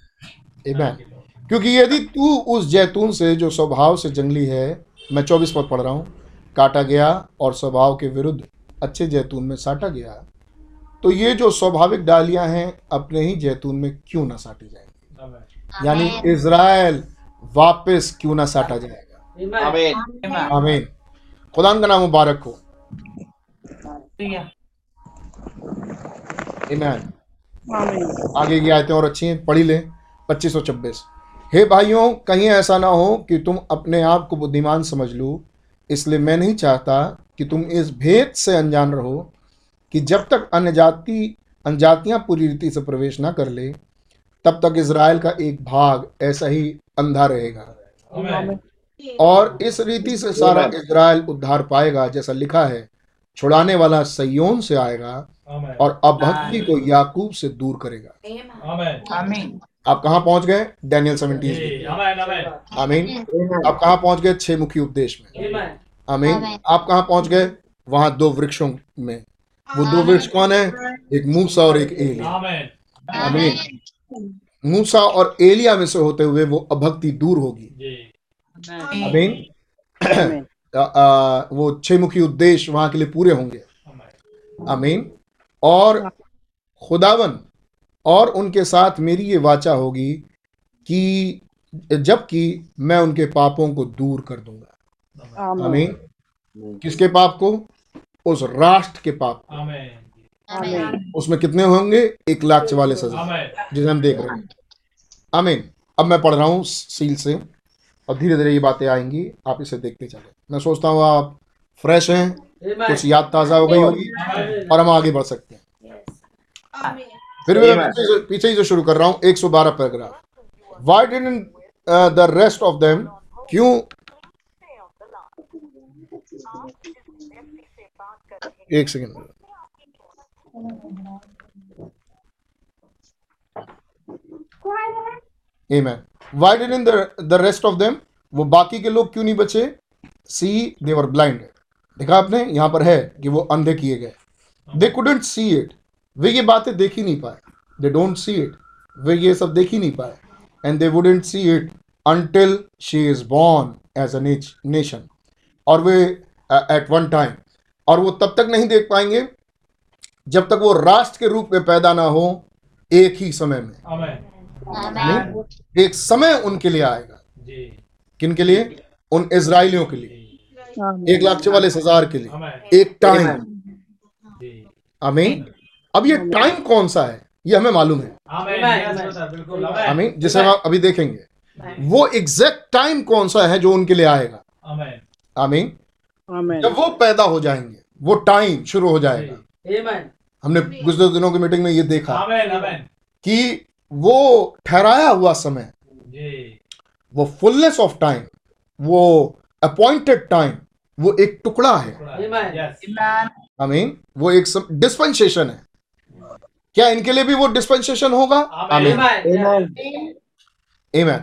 आमीन क्योंकि यदि तू उस जैतून से जो स्वभाव से जंगली है मैं चौबीस पद पढ़ रहा हूँ काटा गया और स्वभाव के विरुद्ध अच्छे जैतून में साटा गया तो ये जो स्वाभाविक डालियाँ हैं अपने ही जैतून में क्यों ना साटी जाएँगी? यानी इज़राइल वापस क्यों ना साटा जाएगा? आमीन। आमीन। खुदा का नाम मुबारक हो। आमीन आगे की आयतें और अच्छी हैं पढ़ी लें। पच्चीस सौ छब्बीस। हे भाइयों कहीं ऐसा ना हो कि तुम अपने आप को बुद्धिमान समझ लो। इसलिए मैं नहीं चाहता कि तुम इस भेद से अनजान रहो कि जब तक अन्य जाति अनजातियाँ पूरी रीति से प्रवेश ना कर ले तब तक इसराइल का एक भाग ऐसा ही अंधा रहेगा। और इस रीति से सारा इसराइल उद्धार पाएगा जैसा लिखा है छुड़ाने वाला सयोन से आएगा। और अभक्ति को याकूब से दूर करेगा आमीन आप कहाँ पहुँच गए डैनियल सेवनटीन आमीन आप कहाँ पहुँच गए छह मुखी उपदेश में आमीन आमीन। आप कहाँ पहुँच गए वहाँ दो वृक्षों में वो दो वृक्ष कौन है एक मूसा और एक एलिया आमीन मूसा और एलिया में से होते हुए वो अभक्ति दूर होगी आमीन वो छह मुखी उद्देश्य वहाँ के लिए पूरे होंगे आमीन और खुदावन और उनके साथ मेरी ये वाचा होगी कि जबकि मैं उनके पापों को दूर कर दूँगा। आमीन। किसके पाप को? उस राष्ट्र के पाप आमीन। उसमें कितने होंगे? एक लाख चवालीस हज़ार। जिसे हम देख रहे हैं। आमीन। अब मैं पढ़ रहा हूँ सील से। और धीरे धीरे ये बातें आएँगी। आप इसे देखते चले। मैं सोचता हूँ आप फ्रेश हैं। कुछ याद ताज़ा हो गई होगी और हम आगे बढ़ सकते हैं। फिर मैं पीछे ही से शुरू कर रहा हूँ 112 paragraph. Why did the rest of them क्यों? एक second. Amen. Why didn't the, the rest of them वो बाकी के लोग क्यों नहीं बचे? सी देवर ब्लाइंड देखा आपने? यहाँ पर है कि वो अंधे किए गए। They couldn't see it way ये बातें देख ही नहीं पाए। They don't see it way ये सब देख ही नहीं पाए। And they wouldn't see it until she is born as a nation और वे एट वन टाइम और वो तब तक नहीं देख पाएँगे जब तक वो राष्ट्र के रूप में पैदा ना हो एक ही समय में। आमेन एक समय उनके लिए आएगा। किन के लिए? उन इसराइलियों के लिए। एक लाख चवालीस हज़ार के लिए। एक टाइम आमीन। अब ये टाइम कौन सा है? ये हमें मालूम है। आमीन। जिसे हम अभी देखेंगे। वो एग्जैक्ट टाइम कौन सा है जो उनके लिए आएगा? आमीन। आमीन। जब वो पैदा हो जाएँगे वो टाइम शुरू हो जाएगा। हमने गुजरे दिनों की मीटिंग में ये देखा कि वो ठहराया हुआ समय वो फुलनेस ऑफ़ टाइम वो अपॉइंटेड टाइम वो एक टुकड़ा है। आई आमीन वो एक डिस्पेंसेशन है। क्या इनके लिए भी वो डिस्पेंसेशन होगा? Amen Amen.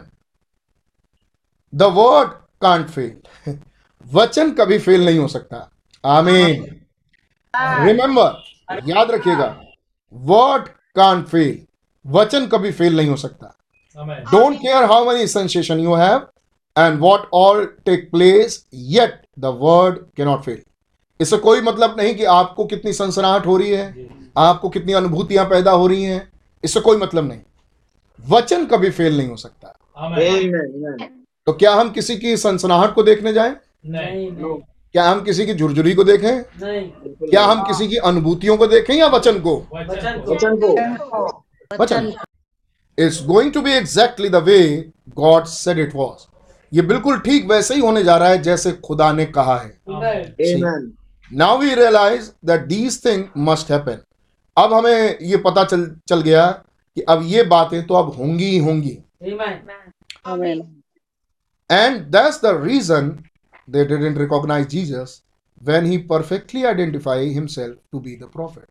The word can't fail वचन कभी फेल नहीं हो सकता। आमीन रिमेंबर याद रखिएगा वर्ड कांट फेल वचन कभी फेल नहीं हो सकता। Don't care how many sensation you have and what all take place yet the word can not fail इससे कोई मतलब नहीं कि आपको कितनी सनसनाहट हो रही है आपको कितनी अनुभूतियाँ पैदा हो रही हैं। इससे कोई मतलब नहीं। वचन कभी फेल नहीं हो सकता। तो क्या हम किसी की सनसनाहट को देखने जाएँ? क्या हम किसी की झुरझुरी को देखें? नहीं। क्या हम किसी की अनुभूतियों को देखें या वचन को? वचन को। वचन को। वचन it's going to be exactly the way God said it was ये बिल्कुल ठीक वैसे ही होने जा रहा है जैसे खुदा ने कहा है। Now we realise that these thing must happen अब हमें ये पता चल चल गया कि अब ये बातें तो अब होंगी ही होंगी। And And the reason they they recognize recognize Jesus he perfectly identify himself to be the prophet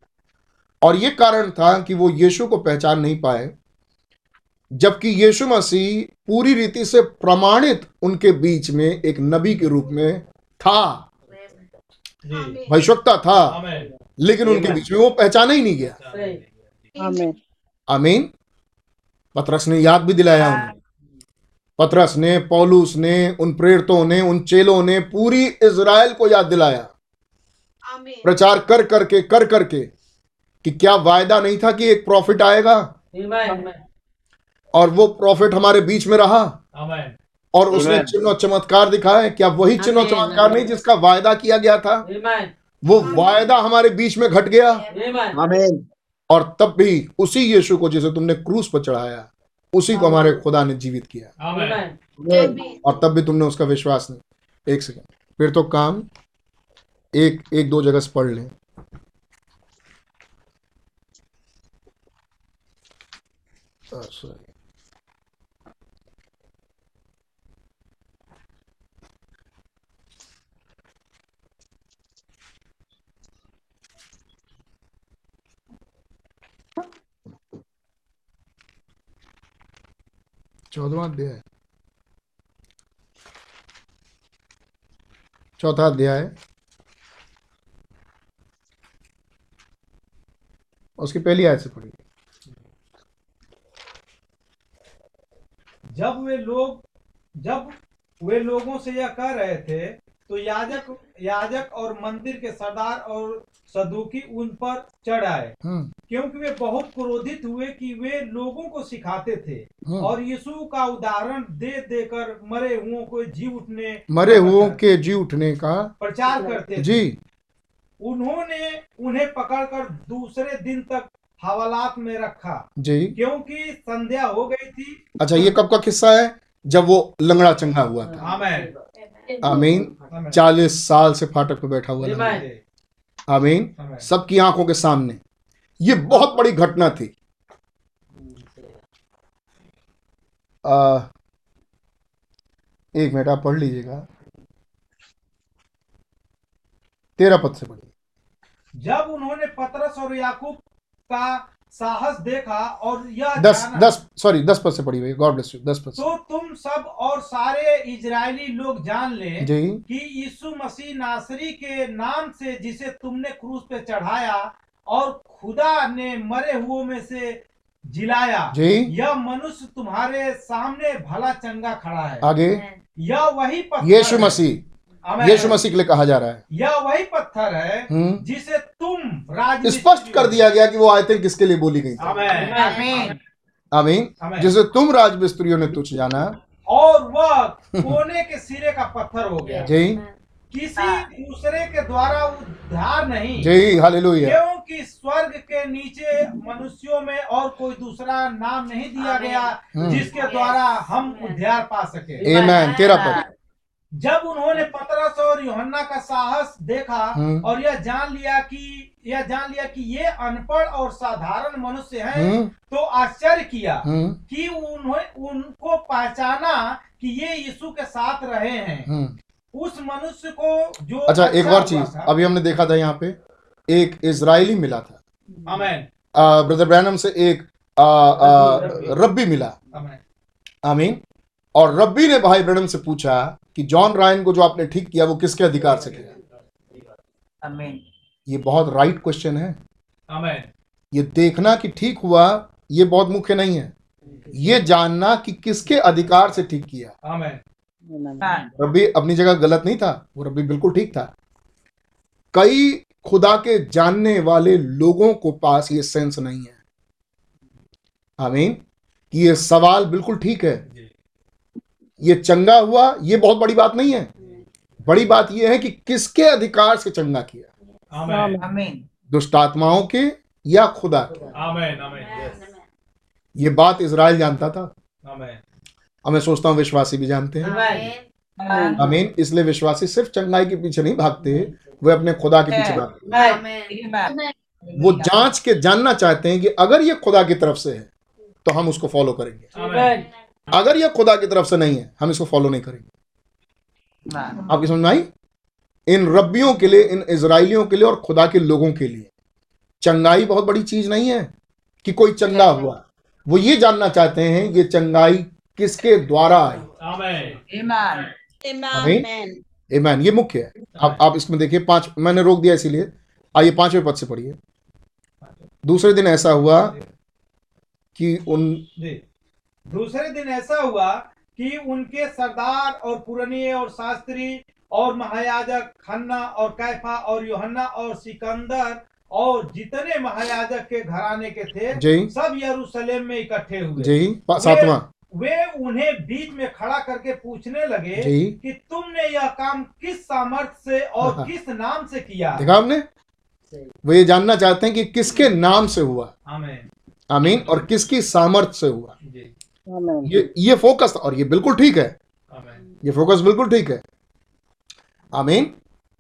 और ये कारण था कि वो यीशु को पहचान नहीं पाए जबकि यीशु मसीह पूरी रीति से प्रमाणित उनके बीच में एक नबी के रूप में था। भविष्यवक्ता था लेकिन उनके बीच में वो पहचाना ही नहीं गया। आमेन। आमीन। पतरस ने याद भी दिलाया उन्हें। पतरस ने पौलुस ने उन प्रेरितों ने उन चेलों ने पूरी इज़राइल को याद दिलाया। प्रचार कर करके कर करके कि क्या वायदा नहीं था कि एक प्रॉफिट आएगा? और वो प्रॉफिट हमारे बीच में रहा। और उसने चिन्ह और चमत्कार दिखाए क्या वही चिन्ह और चमत्कार नहीं जिसका वायदा किया गया था। वो वायदा हमारे बीच में घट गया। और तब भी उसी यीशु को जिसे तुमने क्रूस पर चढ़ाया उसी को हमारे खुदा ने जीवित किया। और तब भी तुमने उसका विश्वास नहीं। एक सेकंड फिर तो काम एक एक दो जगह से पढ़ लें। आ, चौदवा अध्याय। चौथा अध्याय। उसकी पहली आयत से पढ़िए। जब वे लोग, जब वे लोगों से यह कह रहे थे तो याजक याजक और मंदिर के सरदार और सदुकी उन पर चढ़ आए हम्म क्योंकि वे बहुत क्रोधित हुए कि वे लोगों को सिखाते थे। हम्म। और यीशु का उदाहरण दे देकर मरे हुओं को जी उठने मरे हुओं के जी उठने का प्रचार करते जी। उन्होंने उन्हें पकड़कर दूसरे दिन तक हवालात में रखा। जी। क्योंकि संध्या हो गई थी। अच्छा ये कब का किस्सा है? जब वो लंगड़ा चंगा हुआ था। आमेन। आमीन। चालीस साल से फाटक पे बैठा हुआ लंगड़ा। आमीन। सबकी आँखों के सामने। ये बहुत बड़ी घटना थी। आ, एक मिनट आप पढ़ लीजिएगा। तेरा पद से पढ़िए जब उन्होंने पतरस और याकूब का साहस देखा और यह दस दस सॉरी दस पद से पढ़िए भैया गॉड ब्लेस यू दस पद तो तुम सब और सारे इजरायली लोग जान ले जी। कि यीशु मसीह नासरी के नाम से जिसे तुमने क्रूस पे चढ़ाया और खुदा ने मरे हुओं में से जिलाया जी। यह मनुष्य तुम्हारे सामने भला चंगा खड़ा है। आगे। यह वही यीशु मसीह। यीशु मसीह के लिए कहा जा रहा है। यह वही पत्थर है हम्म। जिसे तुम राज स्पष्ट कर दिया गया कि वो आयतें किसके लिए बोली गई थी। आमेन आमीन जिसे तुम राज मिस्त्रियों ने तुझ जाना। और वह कोने के सिरे का पत्थर हो गया। जी। किसी दूसरे के द्वारा उद्धार नहीं। जी हालेलुया क्योंकि स्वर्ग के नीचे मनुष्यों में और कोई दूसरा नाम नहीं दिया गया हम्म। जिसके द्वारा हम उद्धार पा सके। आमेन तेरा पद। जब उन्होंने पतरस और यूहन्ना का साहस देखा हम्म। और यह जान लिया कि यह जान लिया कि ये अनपढ़ और साधारण मनुष्य हैं हम्म तो आश्चर्य किया हम्म कि उन्हें उनको पहचाना कि ये यीशु के साथ रहे हैं। उस मनुष्य को जो अच्छा एक और चीज़ अभी हमने देखा था यहाँ पे एक इसराइली मिला था। ब्रदर ब्रैनम से एक आ, आ, रब्बी। मिला। आमीन। और रब्बी ने भाई ब्रैनम से पूछा कि जॉन रायन को जो आपने ठीक किया वो किसके अधिकार से किया? ये बहुत राइट क्वेश्चन है। ये देखना कि ठीक हुआ ये बहुत मुख्य नहीं है। ये जानना कि किसके अधिकार से ठीक किया। आमीन रब्बी अपनी जगह गलत नहीं था वो रब्बी बिल्कुल ठीक था। कई खुदा के जानने वाले लोगों को पास ये सेंस नहीं है। आमीन। कि ये सवाल बिल्कुल ठीक है। ये चंगा हुआ ये बहुत बड़ी बात नहीं है। बड़ी बात यह है कि किसके अधिकार से चंगा किया? आमेन। आमीन। दुष्ट आत्माओं के या खुदा के? आमेन आमेन। ये बात इसराइल जानता था। अब मैं सोचता हूँ विश्वासी भी जानते हैं। अमीन इसलिए विश्वासी सिर्फ़ चंगाई के पीछे नहीं भागते वे अपने खुदा के पीछे भागते हैं। वो जाँच के जानना चाहते हैं कि अगर ये खुदा की तरफ़ से है तो हम उसको फॉलो करेंगे। Amen. अगर यह खुदा की तरफ़ से नहीं है हम इसको फॉलो नहीं करेंगे। आपकी समझ में आई? इन रब्बियों के लिए इन इजराइलियों के लिए और खुदा के लोगों के लिए। चंगाई बहुत बड़ी चीज़ नहीं है कि कोई चंगा हुआ। वो ये जानना चाहते हैं ये चंगाई किसके द्वारा आई? आमेन आमीन आमीन ये मुख्य है। आप आप इसमें देखिए पाँच मैंने रोक दिया इसीलिए। आइए पाँचवें पद से पढ़िए। दूसरे दिन ऐसा हुआ कि उन दूसरे दिन ऐसा हुआ कि उनके सरदार और पुरनिये और शास्त्री और महायाजक खन्ना और कैफा और योहन्ना और सिकंदर और जितने महायाजक के घराने के थे सब यरूशलेम में इकट्ठे हुए। जी सातवां। वे उन्हें बीच में खड़ा करके पूछने लगे कि तुमने यह काम किस सामर्थ्य से और हाँ। किस नाम से किया? देखा आपने? वो ये जानना चाहते हैं कि किसके नाम से हुआ। आमेन। आमीन। और किसकी सामर्थ्य से हुआ। जी। ये ये फोकस और ये बिल्कुल ठीक है। आमेन ये फोकस बिल्कुल ठीक है। आमीन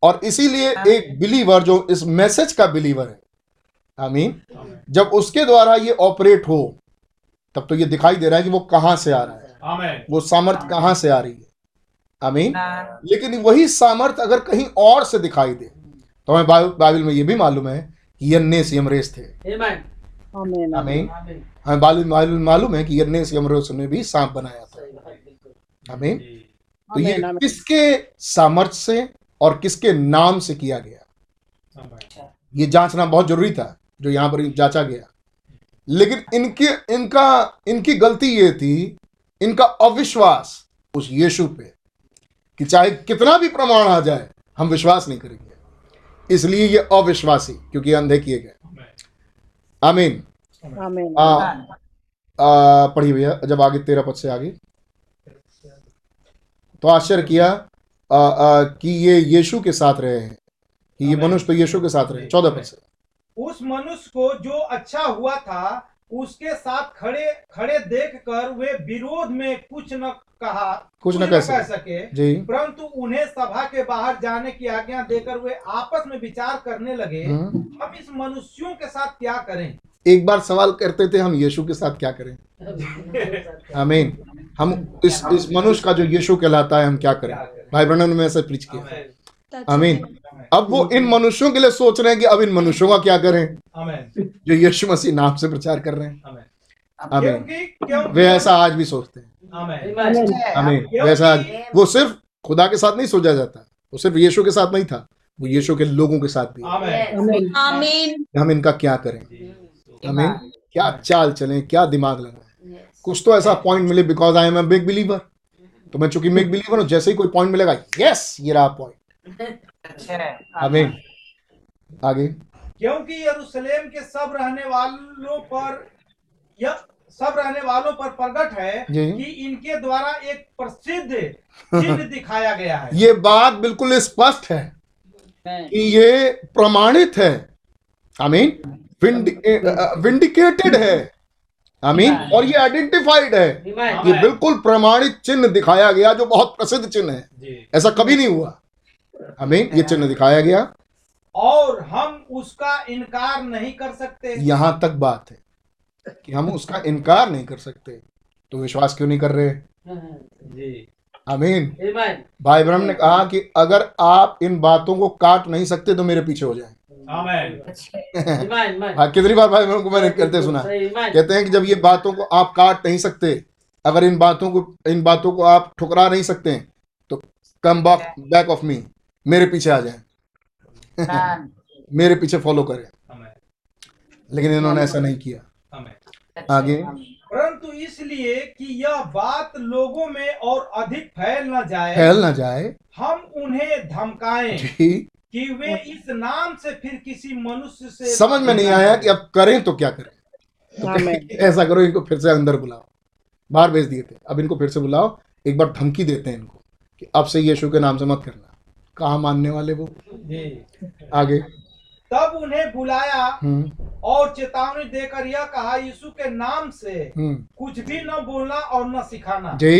और इसीलिए एक बिलीवर जो इस मैसेज का बिलीवर है। आमीन जब उसके द्वारा ये ऑपरेट हो तब तो ये दिखाई दे रहा है कि वो कहाँ से आ रहा है। आमेन वो सामर्थ कहाँ से आ रही है। आमीन लेकिन वही सामर्थ अगर कहीं और से दिखाई दे तो हमें बाइबल बाइबल में ये भी मालूम है कि यन्नेस यमरेस थे। हमें बाइबल बाइबल में मालूम है कि यन्नेस यमरेस ने भी सांप बनाया था। आमीन। जी। तो ये किसके सामर्थ्य से और किसके नाम से किया गया? ये जांचना बहुत ज़रूरी था जो यहाँ पर जांचा गया। लेकिन इनके इनका इनकी गलती ये थी इनका अविश्वास उस यीशु पे कि चाहे कितना भी प्रमाण आ जाए हम विश्वास नहीं करेंगे। इसलिए ये अविश्वासी क्योंकि अंधे किए गए। आमीन। पढ़िए भैया जब आगे तेरह पद से आगे। तो आश्चर्य किया आ, आ, कि ये यीशु के साथ रहे हैं कि ये मनुष्य तो यीशु के साथ रहे चौदह पद से। उस मनुष्य को जो अच्छा हुआ था उसके साथ खड़े खड़े देखकर वे विरोध में कुछ न कहा कुछ न कह सके। सके। जी। परंतु उन्हें सभा के बाहर जाने की आज्ञा देकर वे आपस में विचार करने लगे हम्म। हम इस मनुष्यों के साथ क्या करें? एक बार सवाल करते थे हम यीशु के साथ क्या करें? आमीन। हम इस इस मनुष्य का जो यीशु कहलाता है हम क्या करें? भाई ब्रनन ने ऐसे प्रीच किया। आमीन। अब वो इन मनुष्यों के लिए सोच रहे हैं कि अब इन मनुष्यों का क्या करें? जो यीशु मसीह नाम से प्रचार कर रहे हैं। आमेन वे ऐसा आज भी सोचते हैं। आमेन आमीन वैसा आज वो सिर्फ़ खुदा के साथ नहीं सोचा जाता। वो सिर्फ़ यीशु के साथ नहीं था। वो यीशु के लोगों के साथ भी। आमीन हम इनका क्या करें? हमें क्या चाल चलें? क्या दिमाग लगाए? कुछ तो ऐसा पॉइंट मिले because I am a big believer तो मैं चूँकि मेक बिलीवर हूँ जैसे ही कोई पॉइंट मिलेगा यस ये रहा पॉइंट आमीन। आगे। क्योंकि यरूशलेम के सब रहने वालों पर यह सब रहने वालों पर प्रकट है कि इनके द्वारा एक प्रसिद्ध चिन्ह दिखाया गया है। ये बात बिल्कुल स्पष्ट है कि ये प्रमाणित है। आमीन। विंडिकेटेड है। आमीन। और ये आइडेंटिफाइड है ये बिल्कुल प्रमाणित चिन्ह दिखाया गया जो बहुत प्रसिद्ध चिन्ह है। ऐसा कभी नहीं हुआ। आमीन ये चिन्ह दिखाया गया। और हम उसका इनकार नहीं कर सकते। यहाँ तक बात है कि हम उसका इनकार नहीं कर सकते। तो विश्वास क्यों नहीं कर रहे? जी। आमीन। भाई ब्रह्म ने कहा कि अगर आप इन बातों को काट नहीं सकते तो मेरे पीछे हो जाएँ. हाँ, कितनी बार भाई ब्रह्म को मैंने कहते सुना। कहते हैं कि जब ये बातों को आप काट नहीं सकते अगर इन बातों को इन बातों को आप ठुकरा नहीं सकते तो come back back off me मेरे पीछे आ जाए। मेरे पीछे फॉलो करें। लेकिन इन्होंने ऐसा नहीं किया। आगे। परंतु इसलिए कि यह बात लोगों में और अधिक फैल न जाए फैल ना जाए। हम उन्हें धमकाएँ कि वे इस नाम से फिर किसी मनुष्य से समझ में नहीं आया कि अब करें तो क्या करें। तो ऐसा करो इनको फिर से अंदर बुलाओ। बाहर भेज दिए थे। अब इनको फिर से बुलाओ। एक बार धमकी देते हैं इनको कि अब से यीशु के नाम से मत करना। कहा मानने वाले वो? जी। आगे। तब उन्हें बुलाया हम्म। और चेतावनी देकर यह कहा यीशु के नाम से हम्म। कुछ भी न बोलना और न सिखाना। जी।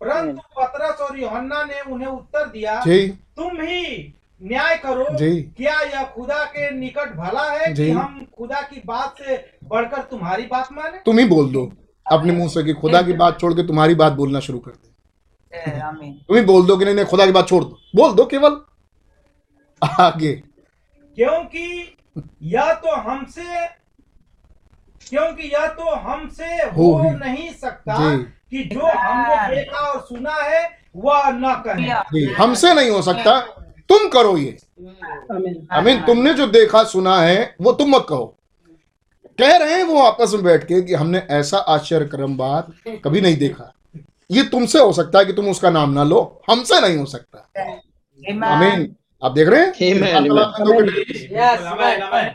परंतु पतरस और यूहन्ना ने उन्हें उत्तर दिया जी। तुम ही न्याय करो जी। क्या यह खुदा के निकट भला है। कि हम खुदा की बात से बढ़कर तुम्हारी बात माने? तुम ही बोल दो। अपने मुँह से कि खुदा की बात छोड़ के तुम्हारी बात बोलना शुरू कर दे। आमीन। तुम ही बोल दो कि नहीं नहीं खुदा की बात छोड़ दो। बोल दो केवल। आगे। क्योंकि यह तो हमसे क्योंकि यह तो हमसे हो हो नहीं सकता कि जो हमने देखा और सुना है वह न कहे। हमसे नहीं हो सकता। तुम करो ये। अमीन तुमने जो देखा सुना है वो तुम मत कहो। कह रहे हैं वो आपस में बैठ के कि हमने ऐसा आश्चर्य क्रम बात कभी नहीं देखा। ये तुमसे हो सकता है कि तुम उसका नाम ना लो। हमसे नहीं हो सकता। अमीन आप देख रहे हैं? आमेन. आमेन,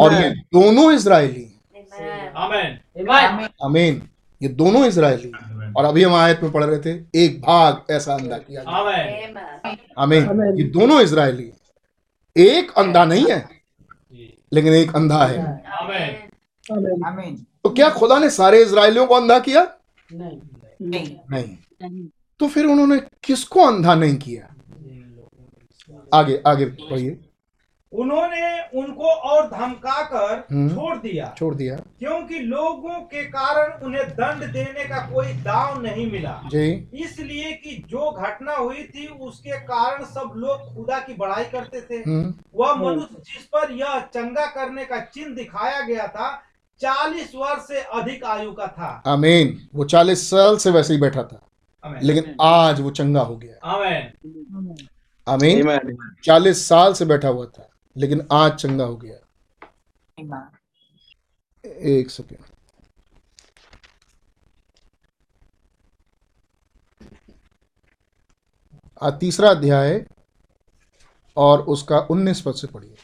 और ये दोनों हैं। आमेन Amen. अमीन ये दोनों इसराइली और अभी हम आयत में पढ़ रहे थे एक भाग ऐसा अंधा किया अमीन ये दोनों इसराइली एक अंधा नहीं है लेकिन एक अंधा है। आमेन आमीन तो क्या खुदा ने सारे इसराइलियों को अंधा किया? नहीं। नहीं। नहीं। तो फिर उन्होंने किसको अंधा नहीं किया? आगे आगे पढ़िए। उन्होंने उनको और धमकाकर हम्म। छोड़ दिया। छोड़ दिया। क्योंकि लोगों के कारण उन्हें दंड देने का कोई दाव नहीं मिला। जी। इसलिए कि जो घटना हुई थी उसके कारण सब लोग खुदा की बड़ाई करते थे। हम्म। वह मनुष्य जिस पर यह चंगा करने का चिन्ह दिखाया गया था चालीस वर्ष से अधिक आयु का था। आमीन। वो चालीस साल से वैसे ही बैठा था। आमेन। लेकिन आज वो चंगा हो गया। आमेन। आमीन। चालीस साल से बैठा हुआ था लेकिन आज चंगा हो गया। एक सेकेंड। आ तीसरा अध्याय और उसका उन्नीस पद से पढ़िए।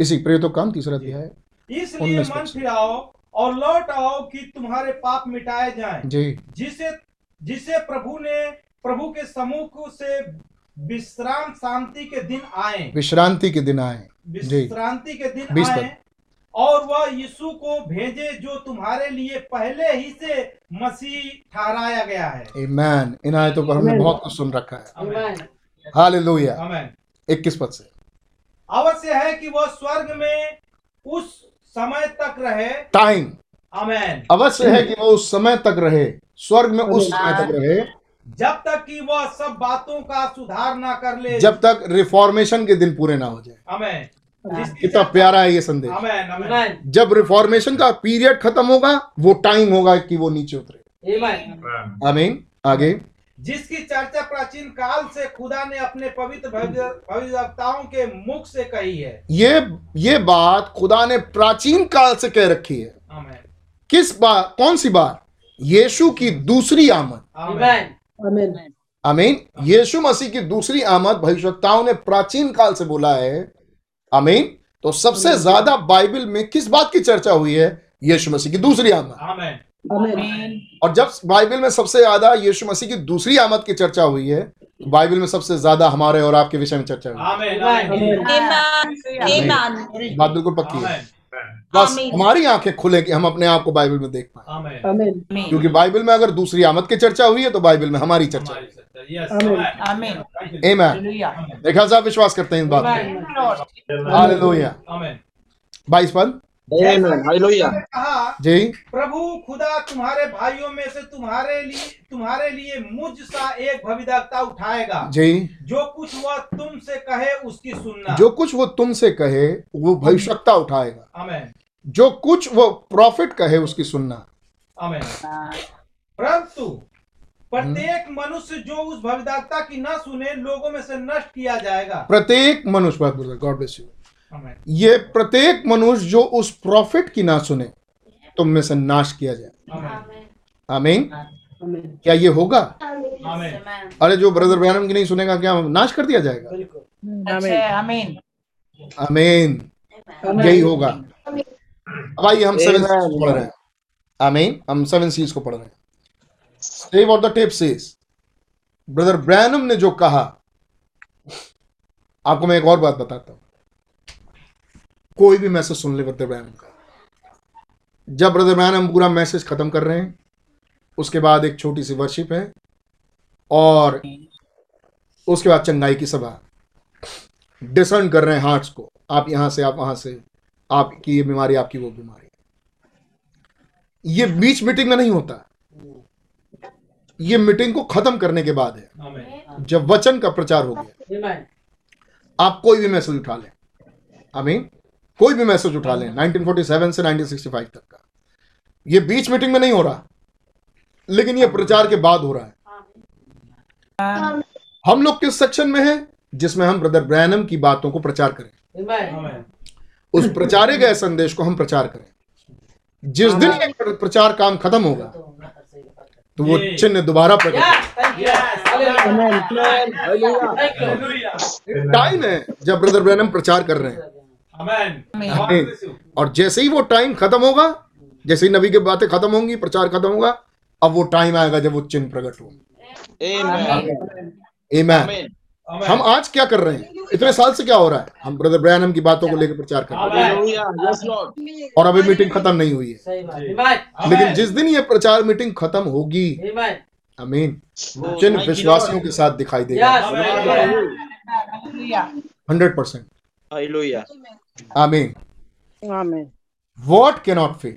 इसी प्रेतो काम तीसरा अध्याय। इसलिए उन्नीस मन पद और लौट आओ कि तुम्हारे पाप मिटाए जाएँ। जी। जिसे जिसे प्रभु ने प्रभु के सम्मुख से विश्राम शांति के दिन आए। विश्रांति के दिन आए। विश्रांति के दिन आए और वह यीशु को भेजे जो तुम्हारे लिए पहले ही से मसीह ठहराया गया है। आमेन इन आयतों पर हमने बहुत कुछ सुन रखा है। Amen. हालेलुया आमेन 21 पद से। अवश्य है कि वह स्वर्ग में उस समय तक रहे। टाइम। आमेन। अवश्य है कि वो उस समय तक रहे। स्वर्ग में उस समय तक रहे। जब तक कि वह सब बातों का सुधार ना कर ले। जब तक रिफॉर्मेशन के दिन पूरे ना हो जाए। आमेन। जिसकी कितना प्यारा है ये संदेश। आमेन आमेन। जब रिफॉर्मेशन का पीरियड खत्म होगा वो टाइम होगा कि वो नीचे उतरे। Amen. आमीन। आगे। जिसकी चर्चा प्राचीन काल से खुदा ने अपने पवित्र भविष्य- भविष्यवक्ताओं के मुख से कही है। ये ये बात खुदा ने प्राचीन काल से कह रखी है। किस बात कौन सी बात? यीशु की दूसरी आमद. आमीन। यीशु मसीह की दूसरी आमद भविष्यवक्ताओं ने प्राचीन काल से बोला है। आमीन। तो सबसे ज़्यादा बाइबल में किस बात की चर्चा हुई है? यीशु मसीह की दूसरी आमद। आमीन। और जब बाइबल में सबसे ज़्यादा यीशु मसीह की दूसरी आमद की चर्चा हुई है तो बाइबल में सबसे ज़्यादा हमारे और आपके विषय में चर्चा हुई है। बात बिल्कुल पक्की है बस हमारी आँखें खुले कि हम अपने आप को बाइबल में देख पाए क्योंकि बाइबल में अगर दूसरी आमद की चर्चा हुई है तो बाइबल में हमारी चर्चा हुई सत्ता यस आमेन है देखा साहब विश्वास करते हैं इस बात Amen. पर बाईस पद कहा जी। प्रभु खुदा तुम्हारे भाइयों में से तुम्हारे लिए तुम्हारे लिए मुझ सा एक भविदक्ता उठाएगा। जी। जो कुछ वह तुमसे कहे उसकी सुनना। जो कुछ वो तुमसे कहे वो भविष्यता उठाएगा। आमेन। जो कुछ वो प्रॉफिट कहे उसकी सुनना। आमेन। परंतु प्रत्येक मनुष्य जो उस भविदक्ता की न सुने लोगों में से नष्ट किया जाएगा। प्रत्येक मनुष्य बात बोल गॉड ब्लेस यू ये प्रत्येक मनुष्य जो उस प्रॉफिट की ना सुने तुम में से नाश किया जाए। आमेन आमीन क्या ये होगा? अरे जो ब्रदर बयानम की नहीं सुनेगा क्या नाश कर दिया जाएगा? बिल्कुल। अच्छा आमीन आमीन यही होगा। अब आइए हम सेवन सीज को पढ़ रहे हैं। आमीन हम सेवन सीज को पढ़ रहे हैं। सेव और the tape says brother Branham ने जो कहा आपको मैं एक और बात बताता हूँ। कोई भी मैसेज सुन ले ब्रदर ब्रैनम का। जब ब्रदर ब्रैनम पूरा मैसेज खत्म कर रहे हैं उसके बाद एक छोटी सी वर्शिप है और उसके बाद चंगाई की सभा। डिसर्न कर रहे हैं हार्ट्स को आप यहाँ से आप वहाँ से आपकी ये बीमारी आपकी वो बीमारी। ये बीच मीटिंग में नहीं होता। ये मीटिंग को खत्म करने के बाद है। जब वचन का प्रचार हो गया। आप कोई भी मैसेज उठा लें। आमीन कोई भी मैसेज उठा लें 1947 से 1965 तक का। ये बीच मीटिंग में नहीं हो रहा लेकिन ये प्रचार के बाद हो रहा है। हम लोग किस सेक्शन में हैं जिसमें हम ब्रदर ब्रैनम की बातों को प्रचार करें? उस प्रचारे गए संदेश को हम प्रचार करें। जिस दिन ये प्रचार काम खत्म होगा तो वो चिन्ह दोबारा प्रकट टाइम है जब ब्रदर ब्रैनम प्रचार कर रहे हैं। और जैसे ही वो टाइम खत्म होगा जैसे ही नबी की बातें खत्म होंगी प्रचार खत्म होगा अब वो टाइम आएगा जब वो चिन्ह प्रकट होंगे Amen. हम आज क्या कर रहे हैं? इतने साल से क्या हो रहा है? हम ब्रदर ब्रैनम की बातों को लेकर प्रचार कर रहे हैं। और अभी मीटिंग खत्म नहीं हुई है। सही बात। Amen. लेकिन जिस दिन ये प्रचार मीटिंग खत्म होगी अमीन चिन्ह विश्वासियों के साथ दिखाई देगा। हंड्रेड परसेंट आमीन आमीन वॉट के नॉट फेल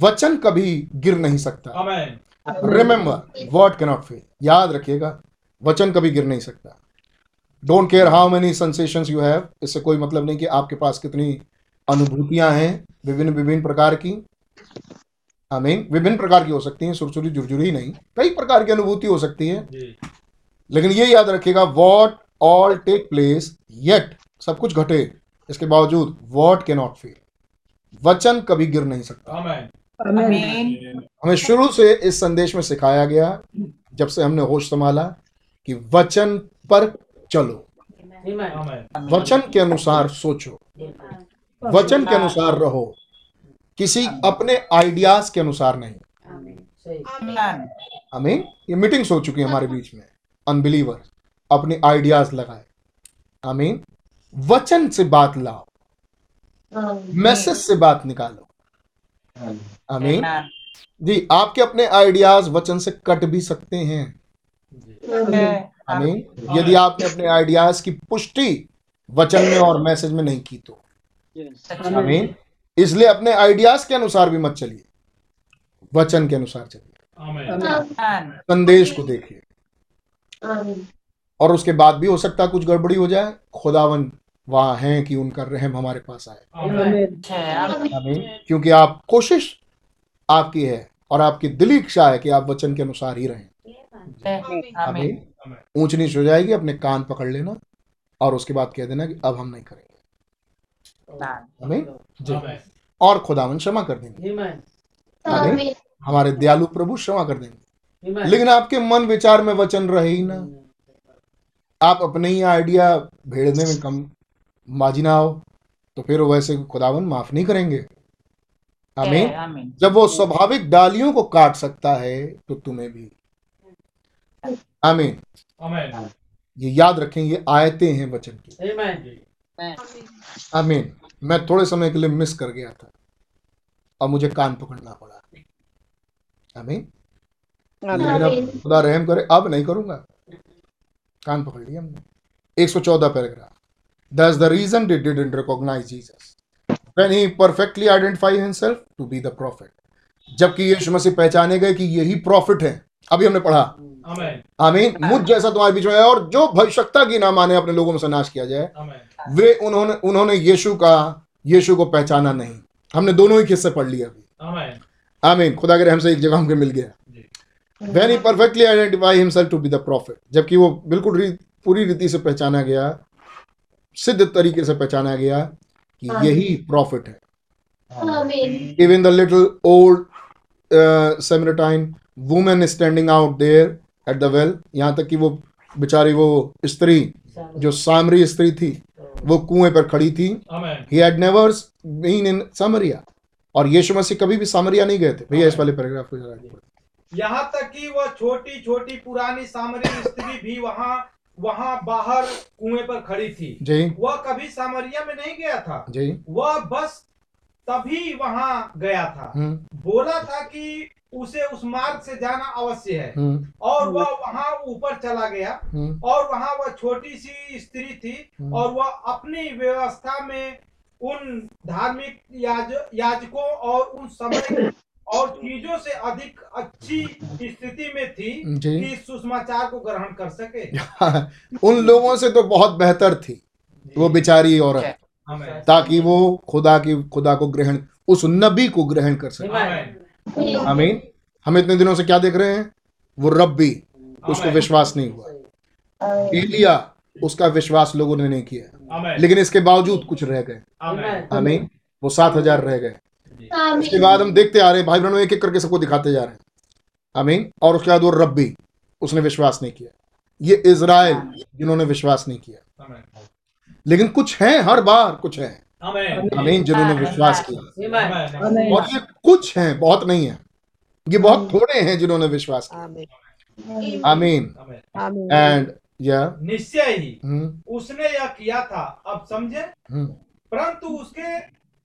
वचन कभी गिर नहीं सकता। आमीन रिमेंबर वॉट के नॉट फेल याद रखिएगा वचन कभी गिर नहीं सकता। Don't care how many sensations you have इससे कोई मतलब नहीं कि आपके पास कितनी अनुभूतियाँ हैं विभिन्न विभिन्न प्रकार की। आमीन विभिन्न प्रकार की हो सकती हैं सुरसुरी जुरजुरी नहीं। कई प्रकार की अनुभूति हो सकती है। लेकिन ये याद रखिएगा what all take place yet सब कुछ घटे। इसके बावजूद वॉट के नॉट फेल। वचन कभी गिर नहीं सकता। आमीन। हमें शुरू से इस संदेश में सिखाया गया जब से हमने होश संभाला कि वचन पर चलो। Amen. वचन के अनुसार सोचो। वचन के अनुसार रहो। किसी अपने आइडियाज़ के अनुसार नहीं। सही आमीन। हमें ये मीटिंग्स हो चुकी है हमारे बीच में। अनबिलीवर अपने आइडियाज़ लगाए। आमीन। वचन से बात लाओ। मैसेज से बात निकालो। आमीन। जी आपके अपने आइडियाज़ वचन से कट भी सकते हैं। आमीन। यदि आपने अपने आइडियाज़ की पुष्टि वचन में और मैसेज में नहीं की तो। आमीन। इसलिए अपने आइडियाज़ के अनुसार भी मत चलिए। वचन के अनुसार चलिए। संदेश को देखिए। और उसके बाद भी हो सकता है कुछ गड़बड़ी हो जाए। खुदावन वहाँ हैं कि उनका रहम हमारे पास आए। आमीन आमीन। क्योंकि आप कोशिश आपकी है और आपकी दिली इच्छा है कि आप वचन के अनुसार ही रहें। आमीन। ऊंच नीच हो जाएगी अपने कान पकड़ लेना और उसके बाद कह देना कि अब हम नहीं करेंगे। आमीन। जी। आमीन और खुदावन क्षमा कर देंगे. हमारे दयालु प्रभु क्षमा कर देंगे। लेकिन आपके मन विचार में वचन रहे ही ना। आप अपने ही आइडिया भेड़ने में कम बाजी ना हो तो फिर वैसे खुदावन माफ़ नहीं करेंगे। आमीन। जब वो स्वाभाविक डालियों को काट सकता है तो तुम्हें भी। आमीन। आमीन। ये याद रखें ये आयतें हैं वचन की। Amen. आमीन। मैं थोड़े समय के लिए मिस कर गया था। और मुझे कान पकड़ना पड़ा। आमीन। लेकिन अब खुदा रहम करे अब नहीं करूँगा। कान पकड़ लिया हमने। 114 paragraph. That's the reason they didn't recognize Jesus. When he perfectly identified himself to be the prophet. जबकि यीशु मसीह पहचाने गए कि यही प्रॉफिट है। अभी हमने पढ़ा। आमीन मुझ जैसा तुम्हारे बीच में है और जो भविष्यता की ना माने अपने लोगों में से नाश किया जाए वे उन्होंने उन्होंने यीशु का यीशु को पहचाना नहीं। हमने दोनों ही किस्से पढ़ लिए अभी। आमीन खुदा के रहम से एक जगह हमको मिल गया। When he perfectly identify himself to be the prophet जबकि वो बिल्कुल पूरी रीति से पहचाना गया सिद्ध तरीके से पहचाना गया कि यही प्रॉफिट है। even the little old uh, Samaritan woman standing out there at the well यहाँ तक कि वो बेचारी वो स्त्री जो सामरी स्त्री थी वो कुएँ पर खड़ी थी। आमीन he had never been in Samaria और यीशु मसीह कभी भी सामरिया नहीं गए थे। भैया इस वाले पैराग्राफ को। यहाँ तक कि वह छोटी छोटी पुरानी सामरी स्त्री भी वहाँ वहाँ बाहर कुएँ पर खड़ी थी। जी। वह कभी सामरिया में नहीं गया था। जी। वह बस तभी वहाँ गया था। हम्म। बोला था कि उसे उस मार्ग से जाना अवश्य है। हम्म। और वह वहाँ ऊपर चला गया। हम्म। और वहाँ वह छोटी सी स्त्री थी। और वह अपनी व्यवस्था में उन धार्मिक याज, याजकों और उन समय और चीज़ों से अधिक अच्छी स्थिति में थी जी। कि सुसमाचार को ग्रहण कर सके। उन लोगों से तो बहुत बेहतर थी वो बेचारी औरत ताकि वो खुदा की खुदा को ग्रहण उस नबी को ग्रहण कर सके। आमीन। हम इतने दिनों से क्या देख रहे हैं? वो रब्बी उसको विश्वास नहीं हुआ। एलिया उसका विश्वास लोगों ने नहीं किया। लेकिन इसके बावजूद कुछ रह गए। आमीन। आमीन। वो सात हज़ार रह गए। उसके बाद हम देखते आ रहे हैं भाई बहनों एक एक करके सबको दिखाते जा रहे हैं। आमीन। और उसके बाद वो रब्बी उसने विश्वास नहीं किया। ये इसराइल जिन्होंने विश्वास नहीं किया। लेकिन कुछ हैं हर बार कुछ हैं। आमीन। आमीन जिन्होंने विश्वास किया। और ये कुछ हैं बहुत नहीं है। ये बहुत थोड़े हैं जिन्होंने विश्वास किया। आमीन। आमीन। एंड या? निश्चय ही हम्म। उसने यह किया था। अब समझे? हम्म। परंतु उसके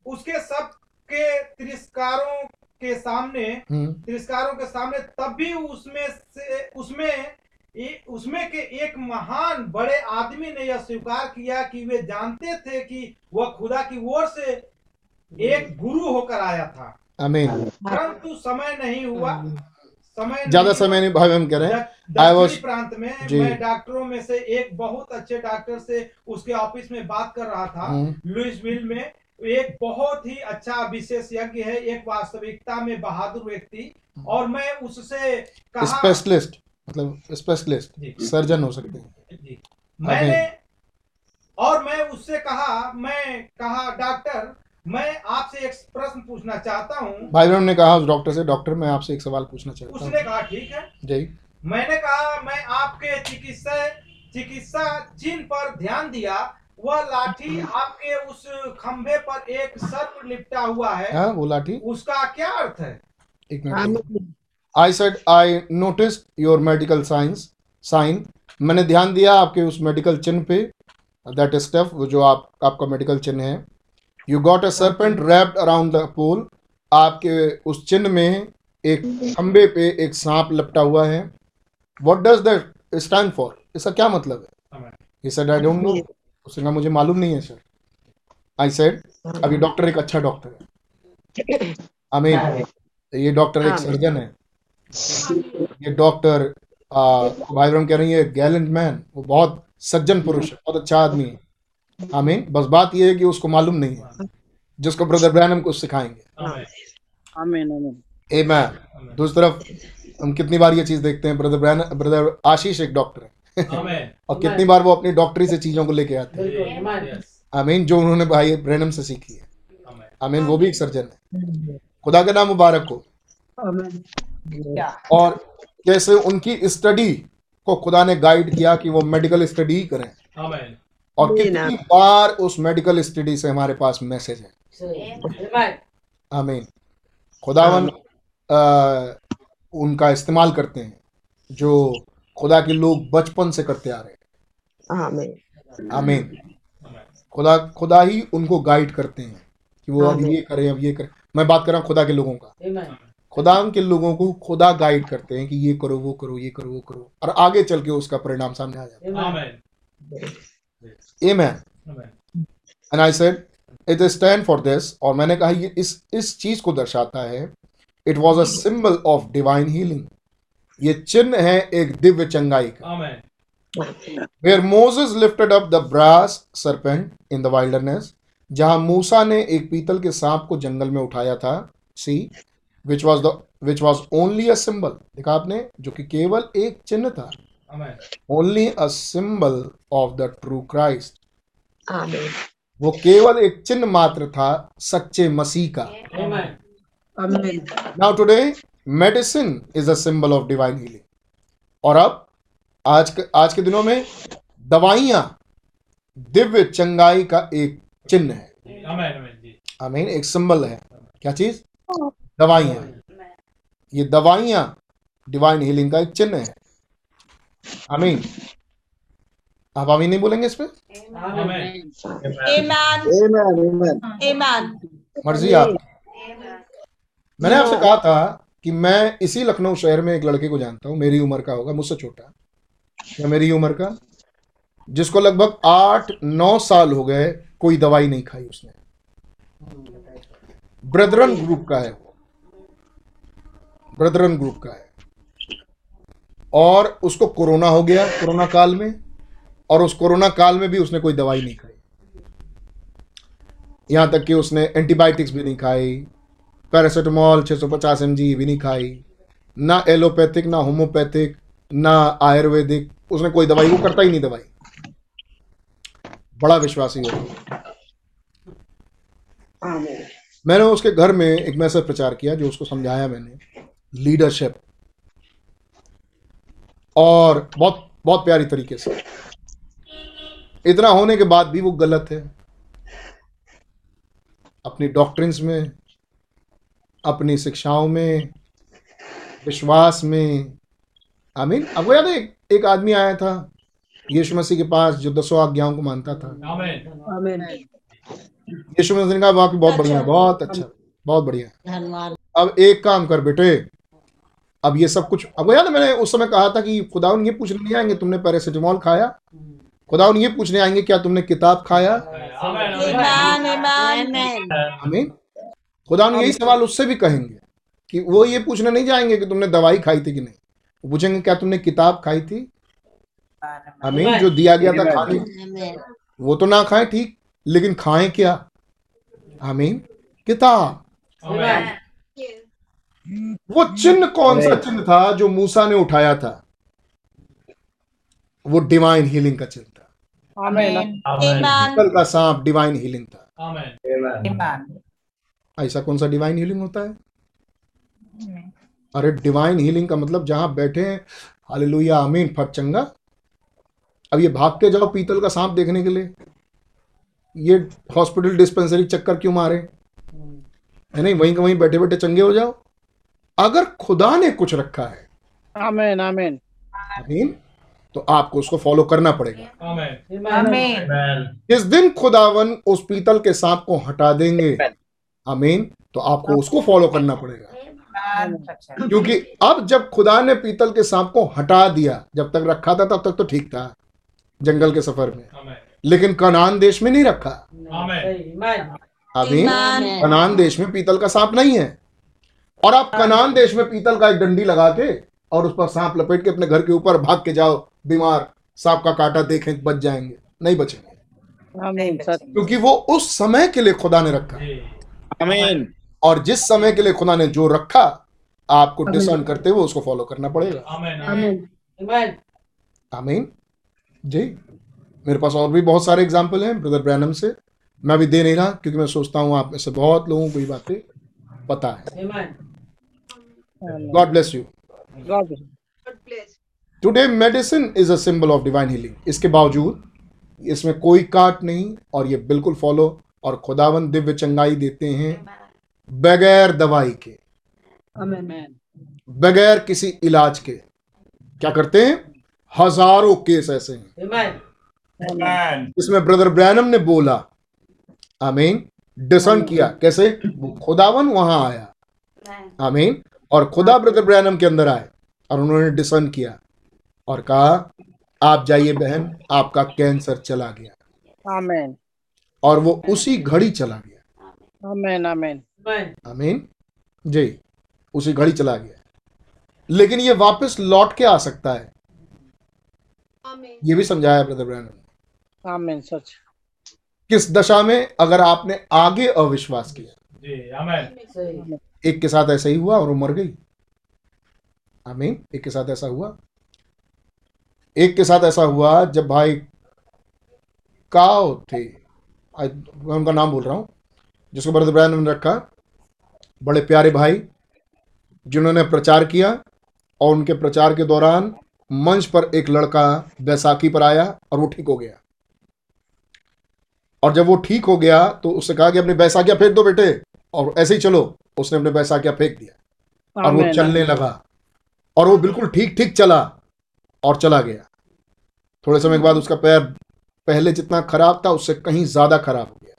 उसके सब के तिरस्कारों के सामने हम्म। तिरस्कारों के सामने तब भी उसमें से उसमें उसमें के एक महान बड़े आदमी ने यह स्वीकार किया कि वे जानते थे कि वह खुदा की ओर से एक गुरु होकर आया था। आमीन परंतु समय नहीं हुआ। समय ज़्यादा समय नहीं भाई हम कह रहे हैं। was- प्रांत में। मैं डॉक्टरों में से एक बहुत अच्छे डॉक्टर से उसके ऑफ़िस में बात कर रहा था। हम्म। लुइसविल में एक बहुत ही अच्छा विशेष यज्ञ है एक वास्तविकता में बहादुर व्यक्ति। और मैं उससे स्पेशलिस्ट मतलब स्पेशलिस्ट सर्जन हो सकते हैं। मैंने और मैं उससे कहा मैं कहा डॉक्टर मैं आपसे एक प्रश्न पूछना चाहता हूँ। भाई बहन ने कहा उस डॉक्टर से डॉक्टर मैं आपसे एक सवाल पूछना चाहता हूँ। उसने कहा ठीक है। जी। मैंने कहा मैं आपके चिकित्सा चिकित्सा चिन्ह पर ध्यान दिया वह लाठी आपके उस खंभे पर एक सर्प लिपटा हुआ है। हाँ वो लाठी। उसका क्या अर्थ है? एक minute. I said I notice your medical science sign मैंने ध्यान दिया आपके उस मेडिकल चिन्ह पे। दैट स्टफ़ वो जो आप आपका मेडिकल चिन्ह है। You got a serpent wrapped around the pole आपके उस चिन्ह में एक खंबे पे एक सांप लपटा हुआ है। What does that stand for इसका क्या मतलब है? He said I don't know उसने कहा मुझे मालूम नहीं है सर आई सेड अभी डॉक्टर एक अच्छा डॉक्टर है. आई मीन ये डॉक्टर एक सर्जन है। ये डॉक्टर भाई बहन कह रही है गैलेंट मैन वो बहुत सज्जन पुरुष है बहुत अच्छा आदमी है। आमीन बस बात ये है कि उसको मालूम नहीं है जिसको ब्रदर ब्रैनम को सिखाएँगे। ए मैन दूसरी तरफ़ हम कितनी बार ये चीज़ देखते हैं ब्रदर ब्रैन ब्रदर आशीष एक डॉक्टर है। आमीन और कितनी बार वो अपनी डॉक्टरी से चीज़ों को लेके आते हैं। आमीन जो उन्होंने भाई ब्रैनम से सीखी है। आमीन। वो भी एक सर्जन है। खुदा का नाम मुबारक हो। और कैसे उनकी स्टडी को खुदा ने गाइड किया कि वो मेडिकल स्टडी करें। और कितनी बार उस मेडिकल स्टडी से हमारे पास मैसेज है। आमीन। खुदावन उनका इस्तेमाल करते हैं जो खुदा के लोग बचपन से करते आ रहे हैं। आमीन। खुदा खुदा ही उनको गाइड करते हैं कि वो अब ये करें अब ये करें। मैं बात कर रहा हूँ खुदा के लोगों का। खुदा के लोगों को खुदा गाइड करते हैं कि ये करो वो करो ये करो वो करो। और आगे चल के उसका परिणाम सामने आ जाता आमीन है and I said it stand for this और मैंने कहा ये इस इस चीज़ को दर्शाता है। It was a symbol of divine healing ये चिन्ह है एक दिव्य चंगाई का। आमीन where Moses lifted up the brass serpent in the wilderness जहाँ मूसा ने एक पीतल के सांप को जंगल में उठाया था see which was the which was only a symbol देखा आपने? जो कि केवल एक चिन्ह था। Only a symbol of the true Christ वो केवल एक चिन्ह मात्र था सच्चे मसीह का। Now today medicine is a symbol of divine healing और अब आज के आज के दिनों में दवाइयाँ दिव्य चंगाई का एक चिन्ह है। आमीन आमीन जी। आमीन एक सिंबल है। क्या चीज़? दवाइयाँ। ये दवाइयाँ डिवाइन हीलिंग का एक चिन्ह है। आमीन आप आमीन नहीं बोलेंगे इस पे. मर्ज़ी आप। मैंने आपसे कहा था कि मैं इसी लखनऊ शहर में एक लड़के को जानता हूँ, मेरी उम्र का होगा, मुझसे छोटा या मेरी उम्र का, जिसको लगभग आठ, नौ साल हो गए, कोई दवाई नहीं खाई उसने। ब्रदरन ग्रुप का है ब्रदरन ग्रुप का है। और उसको कोरोना हो गया, कोरोना काल में, और उस कोरोना काल में भी उसने कोई दवाई नहीं खाई। यहाँ तक कि उसने एंटीबायोटिक्स भी नहीं खाई पैरासीटामोल 650 एम भी नहीं खाई। ना एलोपैथिक ना होम्योपैथिक ना आयुर्वेदिक। उसने कोई दवाई वो करता ही नहीं दवाई। बड़ा विश्वासी हो। मैंने उसके घर में एक मैसेज प्रचार किया जो उसको समझाया मैंने। लीडरशिप। और बहुत बहुत प्यारी तरीके से। इतना होने के बाद भी वो गलत है। अपनी डॉक्ट्रिन्स में अपनी शिक्षाओं में विश्वास में। आमीन। आपको याद है एक, एक आदमी आया था यीशु मसीह के पास जो दसों आज्ञाओं को मानता था। यीशु मसीह ने कहा वाकई बहुत बढ़िया बहुत अच्छा बहुत बढ़िया। अब एक काम कर बेटे अब ये सब कुछ अब याद मैंने उस समय कहा था कि खुदा ये पूछने नहीं आएँगे तुमने पैरासीटामोल खाया? खुदा ये पूछने आएँगे क्या तुमने किताब खाया? Amen. खुदा यही सवाल उससे भी कहेंगे कि वो ये पूछने नहीं जाएँगे कि तुमने दवाई खाई थी कि नहीं। वो पूछेंगे क्या तुमने किताब खाई थी? हमें जो दिया गया था खाने वो तो ना खाए ठीक लेकिन खाएँ क्या? आमीन। किताब। वो चिन्ह कौन सा चिन्ह था जो मूसा ने उठाया था? वो डिवाइन हीलिंग का चिन्ह था. का सांप डिवाइन हीलिंग था. ऐसा कौन सा डिवाइन हीलिंग होता है? अरे डिवाइन हीलिंग का मतलब जहाँ बैठे हैं हालेलुया आमीन फट चंगा। अब ये भाग के जाओ पीतल का सांप देखने के लिए। ये हॉस्पिटल डिस्पेंसरी चक्कर क्यों मारे? है नहीं? वहीं के वहीं बैठे बैठे चंगे हो जाओ। अगर खुदा ने कुछ रखा है। Amen. Amen. आमीन तो आपको उसको फॉलो करना पड़ेगा। आमेन Amen. जिस दिन खुदावन उस पीतल के सांप को हटा देंगे। आमीन तो आपको उसको फॉलो करना पड़ेगा। क्योंकि अब जब खुदा ने पीतल के सांप को हटा दिया जब तक रखा था तब तक तो ठीक था जंगल के सफ़र में। लेकिन कनान देश में नहीं रखा। आमेन। आमीन। कनान देश में पीतल का सांप नहीं है। और आप कनान देश में पीतल का एक डंडी लगा के और उस पर सांप लपेट के अपने घर के ऊपर भाग के जाओ बीमार सांप का कांटा देखें बच जाएँगे नहीं बचेंगे। क्योंकि वो उस समय के लिए खुदा ने रखा। Amen. और जिस समय के लिए खुदा ने जो रखा आपको डिसर्न करते हुए उसको फॉलो करना पड़ेगा। आमेन आमेन आमीन जी मेरे पास और भी बहुत सारे एग्ज़ाम्पल हैं ब्रदर ब्रैनम से। मैं अभी दे नहीं रहा क्योंकि मैं सोचता हूँ आप में से बहुत लोगों को ये बातें पता है। God bless you God. Today medicine is a symbol of divine healing इसके बावजूद इसमें कोई काट नहीं और ये बिल्कुल फॉलो और खुदावन दिव्य चंगाई देते हैं बगैर दवाई के। बगैर किसी इलाज के। क्या करते हैं? हज़ारों केस ऐसे हैं। इसमें ब्रदर ब्रैनम ने बोला आमीन डिसन किया। कैसे? वो खुदावन वहाँ आया। आमीन और खुदा ब्रदर ब्रैनम के अंदर आए और उन्होंने डिसन किया और कहा आप जाइए बहन आपका कैंसर चला गया। Amen. और वो उसी घड़ी चला गया। Amen. Amen. आमीन। जी उसी घड़ी चला गया। लेकिन ये वापस लौट के आ सकता है। ये भी समझाया ब्रदर ब्रैनम ने Amen. सच। किस दशा में अगर आपने आगे अविश्वास किया? जी आमेन। एक के साथ ऐसा ही हुआ और वो मर गई। आमीन एक के साथ ऐसा हुआ। एक के साथ ऐसा हुआ जब भाई काव थे। आई- मैं उनका नाम बोल रहा हूँ जिसको ब्रदर ब्रैनम ने रखा बड़े प्यारे भाई जिन्होंने प्रचार किया और उनके प्रचार के दौरान मंच पर एक लड़का बैसाखी पर आया और वो ठीक हो गया। और जब वो ठीक हो गया तो उससे कहा कि अपनी बैसाखियाँ फेंक दो बेटे और ऐसे ही चलो उसने अपने बैसाखियाँ फेंक दिया। और वो चलने लगा। और वो बिल्कुल ठीक ठीक चला और चला गया। थोड़े समय के बाद उसका पैर पहले जितना खराब था उससे कहीं ज़्यादा खराब हो गया।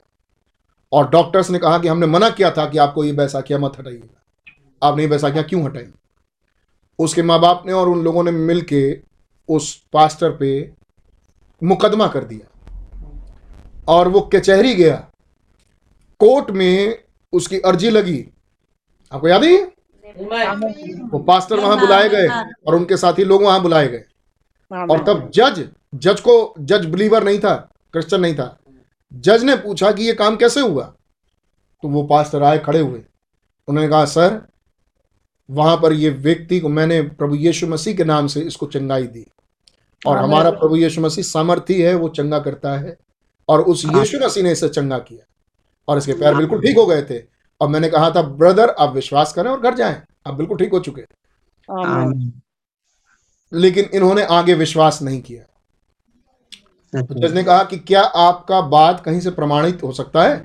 और डॉक्टर्स ने कहा कि हमने मना किया था कि आपको ये बैसाखियाँ मत हटाइएगा। आपने ये बैसाखियाँ क्यों हटाई? उसके माँ बाप ने और उन लोगों ने मिल के उस पास्टर पे मुकदमा कर दिया। और वो कचहरी गया। कोर्ट में उसकी अर्जी लगी। आपको याद है वो पास्टर वहाँ बुलाए गए और उनके साथी लोग वहाँ बुलाए गए। और तब जज जज को जज बिलीवर नहीं था क्रिश्चियन नहीं था। जज ने पूछा कि ये काम कैसे हुआ? तो वो पास्टर आए खड़े हुए। उन्होंने कहा सर वहाँ पर ये व्यक्ति को मैंने प्रभु यीशु मसीह के नाम से इसको चंगाई दी। और हमारा प्रभु यीशु मसीह सामर्थी है वो चंगा करता है। और उस यीशु मसीह ने इसे चंगा किया। और इसके पैर बिल्कुल ठीक हो गए थे। और मैंने कहा था ब्रदर आप विश्वास करें और घर जाएँ। आप बिल्कुल ठीक हो चुके लेकिन इन्होंने आगे विश्वास नहीं किया। जज ने कहा कि क्या आपका बात कहीं से प्रमाणित हो सकता है?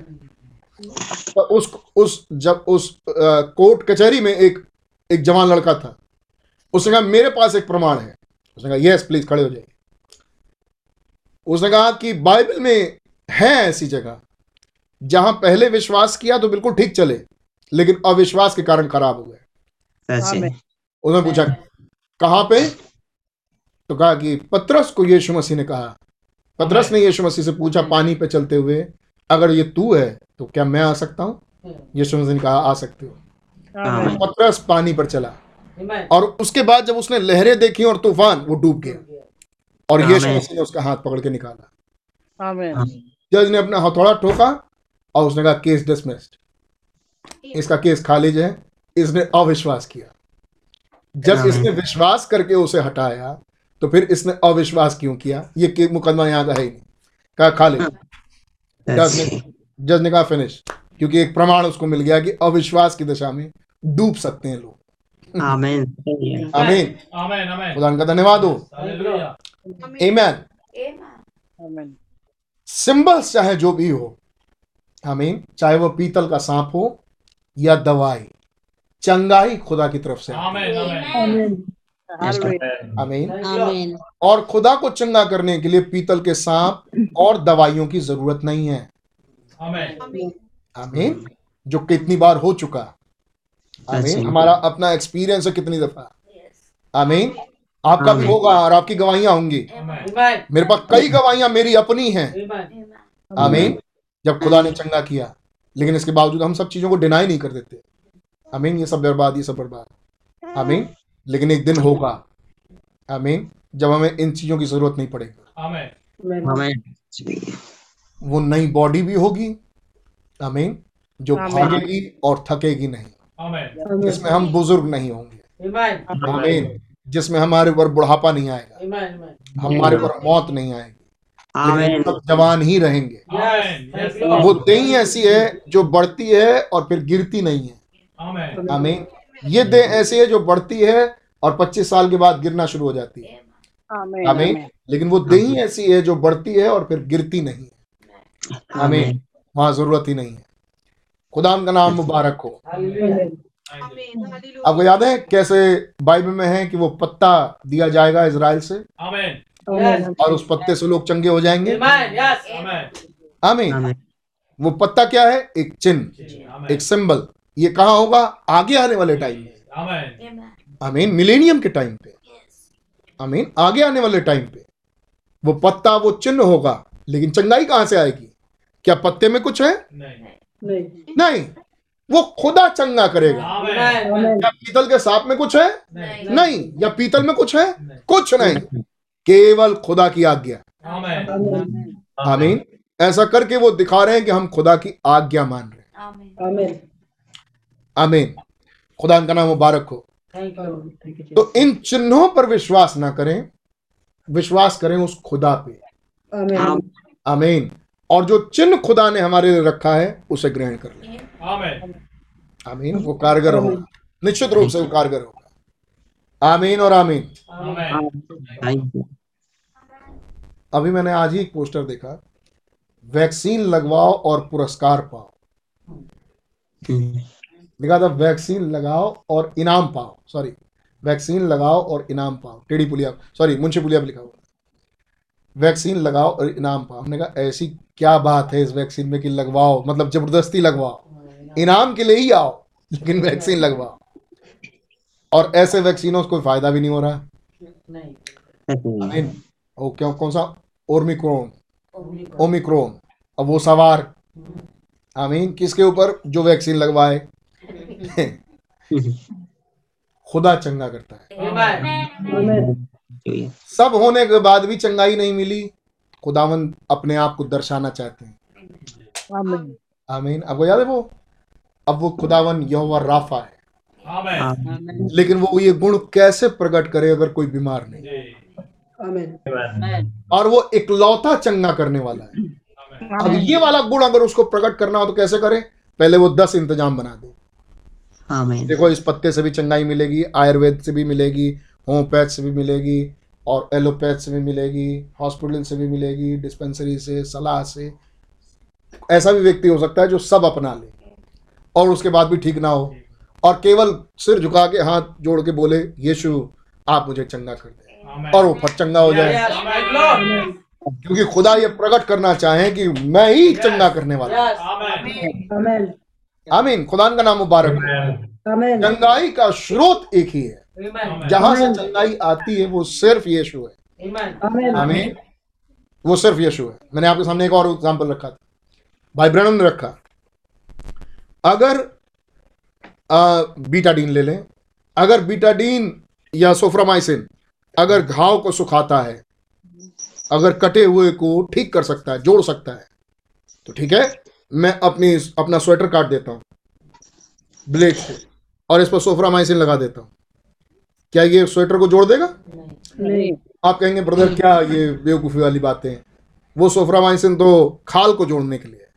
तो उस उस जब उस कोर्ट कचहरी में एक एक जवान लड़का था। उसने कहा मेरे पास एक प्रमाण है। उसने कहा यस प्लीज़ खड़े हो जाइए। उसने कहा कि बाइबल में है ऐसी जगह जहाँ पहले विश्वास किया तो बिल्कुल ठीक चले लेकिन अविश्वास के कारण खराब हो गए। उसने पूछा कहाँ पे? तो कहा कि पत्रस को यीशु मसीह ने कहा पत्रस ने यीशु मसीह से पूछा पानी पे चलते हुए अगर ये तू है तो क्या मैं आ सकता हूँ? यीशु मसीह ने कहा आ सकते हो। पत्रस पानी पर चला। और उसके बाद जब उसने लहरें देखी और तूफ़ान वो डूब गया। और यीशु मसीह ने उसका हाथ पकड़ के निकाला। जज ने अपना हथौड़ा ठोका और उसने कहा केस डिसमिस्ड। इसका केस खारिज है। इसने अविश्वास किया। जब इसने विश्वास करके उसे हटाया तो फिर इसने अविश्वास क्यों किया? ये के- मुकदमा यहाँ का है ही नहीं। कहा खालिज जज ने जज ने कहा फिनिश। क्योंकि एक प्रमाण उसको मिल गया कि अविश्वास की दशा में डूब सकते हैं लोग। आमीन। आमीन। आमेन आमेन। खुदा का धन्यवाद हो। आमीन सिंबल्स चाहे जो भी हो आमीन चाहे वो पीतल का सांप हो या दवाई चंगाई खुदा की तरफ़ से आमेन आमेन। आमीन आमीन और खुदा को चंगा करने के लिए पीतल के सांप और दवाइयों की ज़रूरत नहीं है। आमेन आमीन जो कितनी बार हो चुका। आमीन हमारा अपना एक्सपीरियंस है कितनी दफ़ा। आमीन आपका भी होगा और आपकी गवाहियाँ होंगी। मेरे पास कई गवाहियाँ मेरी अपनी हैं। आमीन जब खुदा ने चंगा किया। लेकिन इसके बावजूद हम सब चीज़ों को डिनाई नहीं कर देते। आमीन ये सब बर्बाद ये सब बर्बाद। आमीन लेकिन एक दिन होगा। आमीन। जब हमें इन चीज़ों की ज़रूरत नहीं पड़ेगी। आमीन। वो नई बॉडी भी होगी। आमीन। जो भागेगी और थकेगी नहीं। आमेन। जिसमें हम बुज़ुर्ग नहीं होंगे। आमीन। जिसमें हमारे ऊपर बुढ़ापा नहीं आएगा। हमारे ऊपर मौत नहीं आएगी। सब जवान ही रहेंगे। वो देह ऐसी है जो बढ़ती है और फिर गिरती नहीं है। आमेन। आमीन। ये देह ऐसी है जो बढ़ती है और 25 साल के बाद गिरना शुरू हो जाती है। आमीन लेकिन वो देह ऐसी है जो बढ़ती है और फिर गिरती नहीं है। आमीन। वहाँ ज़रूरत ही नहीं है। खुदाम का नाम मुबारक हो। आपको याद है कैसे बाइबल में है कि वो पत्ता दिया जाएगा इसराइल से? और उस पत्ते से लोग चंगे हो जाएँगे? आमेन आमीन। आमीन। वो पत्ता क्या है? एक चिन्ह एक सिंबल। ये कहाँ होगा? आगे आने वाले टाइम में आमेन आमीन मिलेनियम के टाइम पे। आमीन आगे आने वाले टाइम पे। वो पत्ता वो चिन्ह होगा लेकिन चंगाई कहाँ से आएगी? क्या पत्ते में कुछ है? नहीं। नहीं। वो खुदा चंगा करेगा। क्या पीतल के सांप में कुछ है? नहीं। नहीं। या पीतल में कुछ है? कुछ नहीं। केवल खुदा की आज्ञा। आमेन आमीन ऐसा करके वो दिखा रहे हैं कि हम खुदा की आज्ञा मान रहे हैं। आमीन। खुदा का नाम मुबारक हो। तो इन चिन्हों पर विश्वास ना करें विश्वास करें उस खुदा पे। आमीन। और जो चिन्ह खुदा ने हमारे लिए रखा है उसे ग्रहण कर लें। आमेन। आमीन वो कारगर होगा। निश्चित रूप से वो कारगर होगा। आमीन और आमीन। आमेन। थैंक यू अभी मैंने आज ही एक पोस्टर देखा। वैक्सीन लगवाओ और पुरस्कार पाओ। लिखा था वैक्सीन लगाओ और इनाम पाओ। सॉरी वैक्सीन लगाओ और इनाम पाओ। टेढ़ी पुलिया सॉरी मुंशी पुलिया लिखा हुआ वैक्सीन लगाओ और इनाम पाओ। हमने कहा ऐसी क्या बात है इस वैक्सीन में कि लगवाओ मतलब ज़बरदस्ती लगवाओ। इनाम के लिए ही आओ लेकिन वैक्सीन लगवाओ। और ऐसे वैक्सीनों से कोई फ़ायदा भी नहीं हो रहा आमीन वो क्यों कौन सा? ओमिक्रोन ओमिक्रोन अब वो सवार। आमीन किसके ऊपर जो वैक्सीन लगवाए? खुदा चंगा करता है। सब होने के बाद भी चंगाई नहीं मिली खुदावन अपने आप को दर्शाना चाहते हैं। आमीन आपको याद है वो? अब वो खुदावन यहोवा राफा है। आमेन लेकिन वो ये गुण कैसे प्रकट करे अगर कोई बीमार नहीं? जी। और वो इकलौता चंगा करने वाला है। अब ये वाला गुण अगर उसको प्रकट करना हो तो कैसे करे? पहले वो दस इंतज़ाम बना दे। देखो इस पत्ते से भी चंगाई मिलेगी आयुर्वेद से भी मिलेगी होम्योपैथ से भी मिलेगी और एलोपैथ से भी मिलेगी हॉस्पिटल से भी मिलेगी डिस्पेंसरी से सलाह से। ऐसा भी व्यक्ति हो सकता है जो सब अपना ले और उसके बाद भी ठीक ना हो और केवल सिर झुका के हाथ जोड़ के बोले यीशु आप मुझे चंगा कर दे। और वो फट चंगा हो जाए। क्योंकि खुदा ये प्रकट करना चाहे कि मैं ही चंगा करने वाला हूँ। आमेन। आमीन खुदा का नाम मुबारक हो। चंगाई का स्रोत एक ही है। जहाँ से चंगाई आती है वो सिर्फ़ यीशु है। आमीन। वो सिर्फ़ यीशु है। मैंने आपके सामने एक और एग्जांपल रखा था। भाई ब्रैनम ने रखा। अगर आ, बीटाडीन ले लें। अगर बीटाडीन या सोफ्रामाइसिन अगर घाव को सुखाता है अगर कटे हुए को ठीक कर सकता है जोड़ सकता है तो ठीक है। मैं अपनी अपना स्वेटर काट देता हूँ। ब्लेड से। और इस पर सोफरा सोफ्रामाइसिन लगा देता हूँ। क्या ये स्वेटर को जोड़ देगा? नहीं। आप कहेंगे ब्रदर क्या ये बेवकूफ़ी वाली बातें हैं? वो सोफ्रामाइसिन तो खाल को जोड़ने के लिए है।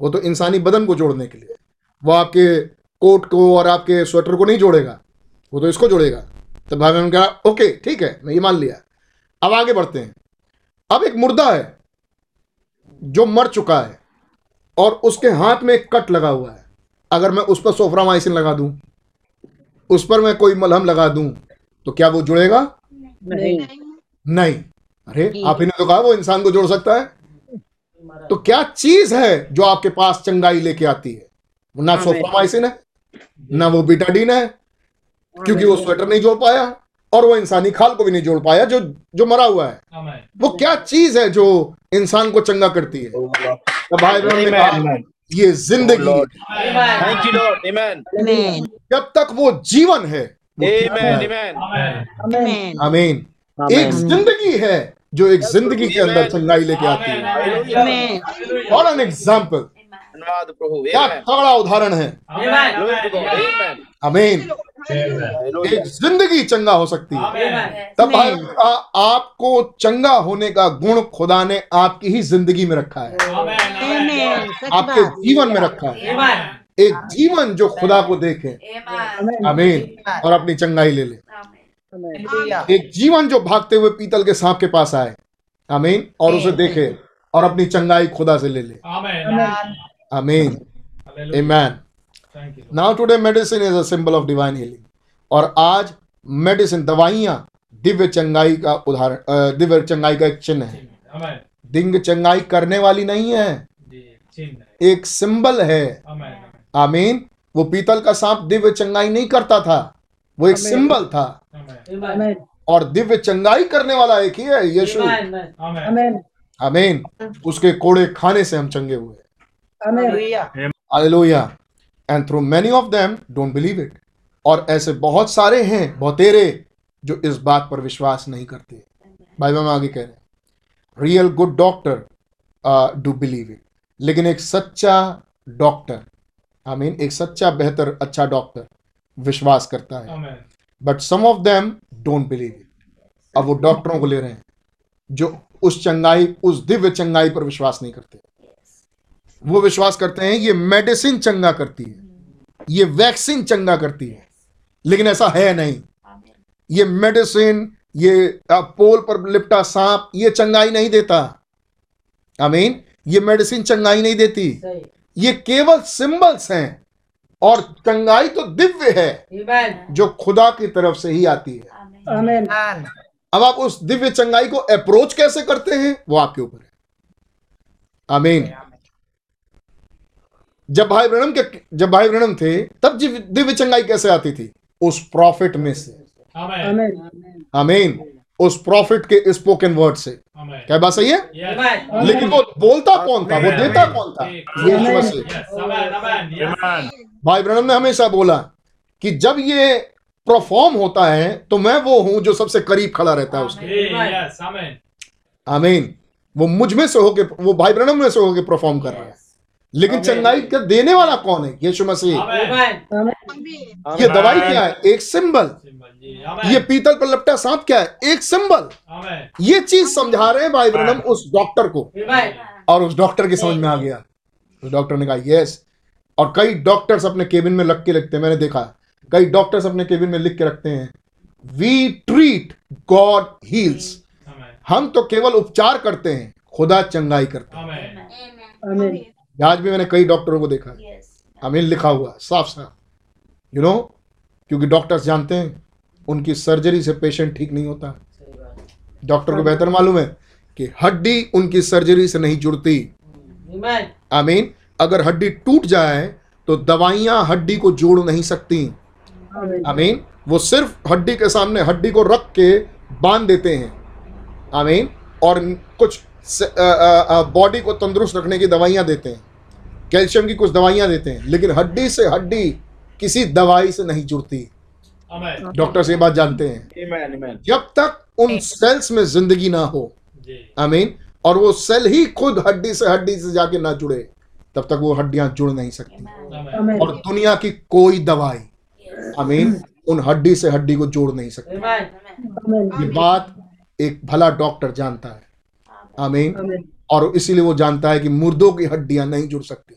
वो तो इंसानी बदन को जोड़ने के लिए है। वो आपके कोट को और आपके स्वेटर को नहीं जोड़ेगा। वो तो इसको जोड़ेगा। तो भाई मैंने कहा ओके ठीक है मैं ये मान लिया। अब आगे बढ़ते हैं। अब एक मुर्दा है जो मर चुका है। और उसके हाथ में एक कट लगा हुआ है। अगर मैं उस पर सोफ्रामाइसिन लगा दूँ उस पर मैं कोई मलहम लगा दूँ तो क्या वो जुड़ेगा? नहीं। नहीं। अरे आप ही ने तो कहा वो इंसान को जोड़ सकता है। तो क्या चीज़ है जो आपके पास चंगाई लेके आती है? ना सोफ्रामाइसिन है ना वो बीटाडीन है क्योंकि वो स्वेटर नहीं जोड़ पाया और वो इंसानी खाल को भी नहीं जोड़ पाया जो जो मरा हुआ है। वो क्या चीज़ है जो इंसान को चंगा करती है? तो भाई बहन ने कहा ये ज़िंदगी। Thank you, Lord. Amen. जब तक वो जीवन है. जीवन आमीन एक ज़िंदगी है जो एक ज़िंदगी के अंदर चंगाई लेके आती है। और एन एग्ज़ाम्पल धन्यवाद प्रभु। क्या. तगड़ा उदाहरण है। Hallelujah. एक ज़िंदगी चंगा हो सकती है तब भाई आपको चंगा होने का गुण खुदा ने आपकी ही ज़िंदगी में रखा है आपके जीवन में रखा है एक जीवन जो खुदा को देखे आमीन और अपनी चंगाई ले ले एक जीवन जो भागते हुए पीतल के सांप के पास आए अमीन और उसे देखे और अपनी चंगाई खुदा से ले ले आमेन आमीन now today medicine is a symbol of divine healing और आज मेडिसिन दवाइयाँ दिव्य चंगाई का उदाहरण दिव्य चंगाई का एक चिन्ह है। दिव्य चंगाई करने वाली नहीं है। एक सिंबल है। आमीन। वो पीतल का सांप दिव्य चंगाई नहीं करता था। वो एक सिंबल था। और दिव्य चंगाई करने वाला एक ही है यीशु। आमीन। उसके कोड़े खाने से हम चंगे हुए hallelujah and through many of them don't believe it और ऐसे बहुत सारे हैं बहुतेरे जो इस बात पर विश्वास नहीं करते। भाई हम आगे कह रहे हैं real good doctor do believe it लेकिन एक सच्चा डॉक्टर आई मीन एक सच्चा बेहतर अच्छा डॉक्टर विश्वास करता है। But some of them don't believe it अब वो डॉक्टरों को ले रहे हैं जो उस चंगाई उस दिव्य चंगाई पर विश्वास नहीं करते। वो विश्वास करते हैं ये मेडिसिन चंगा करती है। ये वैक्सीन चंगा करती है। लेकिन ऐसा है नहीं। ये मेडिसिन ये पोल पर लिपटा सांप ये चंगाई नहीं देता। आमीन। ये मेडिसिन चंगाई नहीं देती। ये केवल सिंबल्स हैं और चंगाई तो दिव्य है जो खुदा की तरफ़ से ही आती है। अब आप उस दिव्य चंगाई को अप्रोच कैसे करते हैं? वो आपके ऊपर है। आमीन। जब भाई ब्रणम के जब भाई ब्रणम थे तब दिव्य चंगाई कैसे आती थी? उस प्रॉफिट में से। Amen. Amen. आमीन उस प्रॉफिट के स्पोकन वर्ड से। क्या बात सही है? लेकिन वो बोलता कौन था? वो देता कौन था. भाई ब्रणम ने हमेशा बोला कि जब ये परफॉर्म होता है तो मैं वो हूँ जो सबसे करीब खड़ा रहता है उसके। आमीन वो मुझमें से होके वो भाई ब्रणम में से होके परफॉर्म कर रहा है। लेकिन चंगाई का देने वाला कौन है? यीशु मसीह। ये दवाई क्या है? एक सिंबल. ये पीतल पर लपटा सांप क्या है? एक सिंबल। ये चीज़ समझा रहे हैं भाई ब्रणम उस डॉक्टर को। और उस डॉक्टर की समझ में आ गया। उस डॉक्टर ने कहा यस। और कई डॉक्टर्स अपने केबिन में लग के लिखते हैं। मैंने देखा कई डॉक्टर्स अपने केबिन में लिख के रखते हैं। वी ट्रीट गॉड हील्स हम तो केवल उपचार करते हैं खुदा चंगाई करता. है। आज भी मैंने कई डॉक्टरों को देखा है। हमें लिखा हुआ साफ़ साफ़। यू नो क्योंकि डॉक्टर्स जानते हैं उनकी सर्जरी से पेशेंट ठीक नहीं होता। डॉक्टर को बेहतर मालूम है कि हड्डी उनकी सर्जरी से नहीं जुड़ती। आमीन अगर हड्डी टूट जाए तो दवाइयाँ हड्डी को जोड़ नहीं सकती. आमीन वो सिर्फ़ हड्डी के सामने हड्डी को रख के बाँध देते हैं। आमीन और कुछ बॉडी को तंदुरुस्त रखने की दवाइयाँ देते हैं। कैल्शियम की कुछ दवाइयाँ देते हैं लेकिन हड्डी से हड्डी किसी दवाई से नहीं जुड़ती। डॉक्टर ये बात जानते हैं। Amen. Amen. जब तक उन सेल्स में ज़िंदगी ना हो जी. आमीन और वो सेल ही खुद हड्डी से हड्डी से जाके ना जुड़े तब तक वो हड्डियाँ जुड़ नहीं सकती. और दुनिया की कोई दवाई आमीन उन हड्डी से हड्डी को जोड़ नहीं सकती। ये बात एक भला डॉक्टर जानता है। आमीन और इसीलिए वो जानता है कि मुर्दों की हड्डियाँ नहीं जुड़ सकती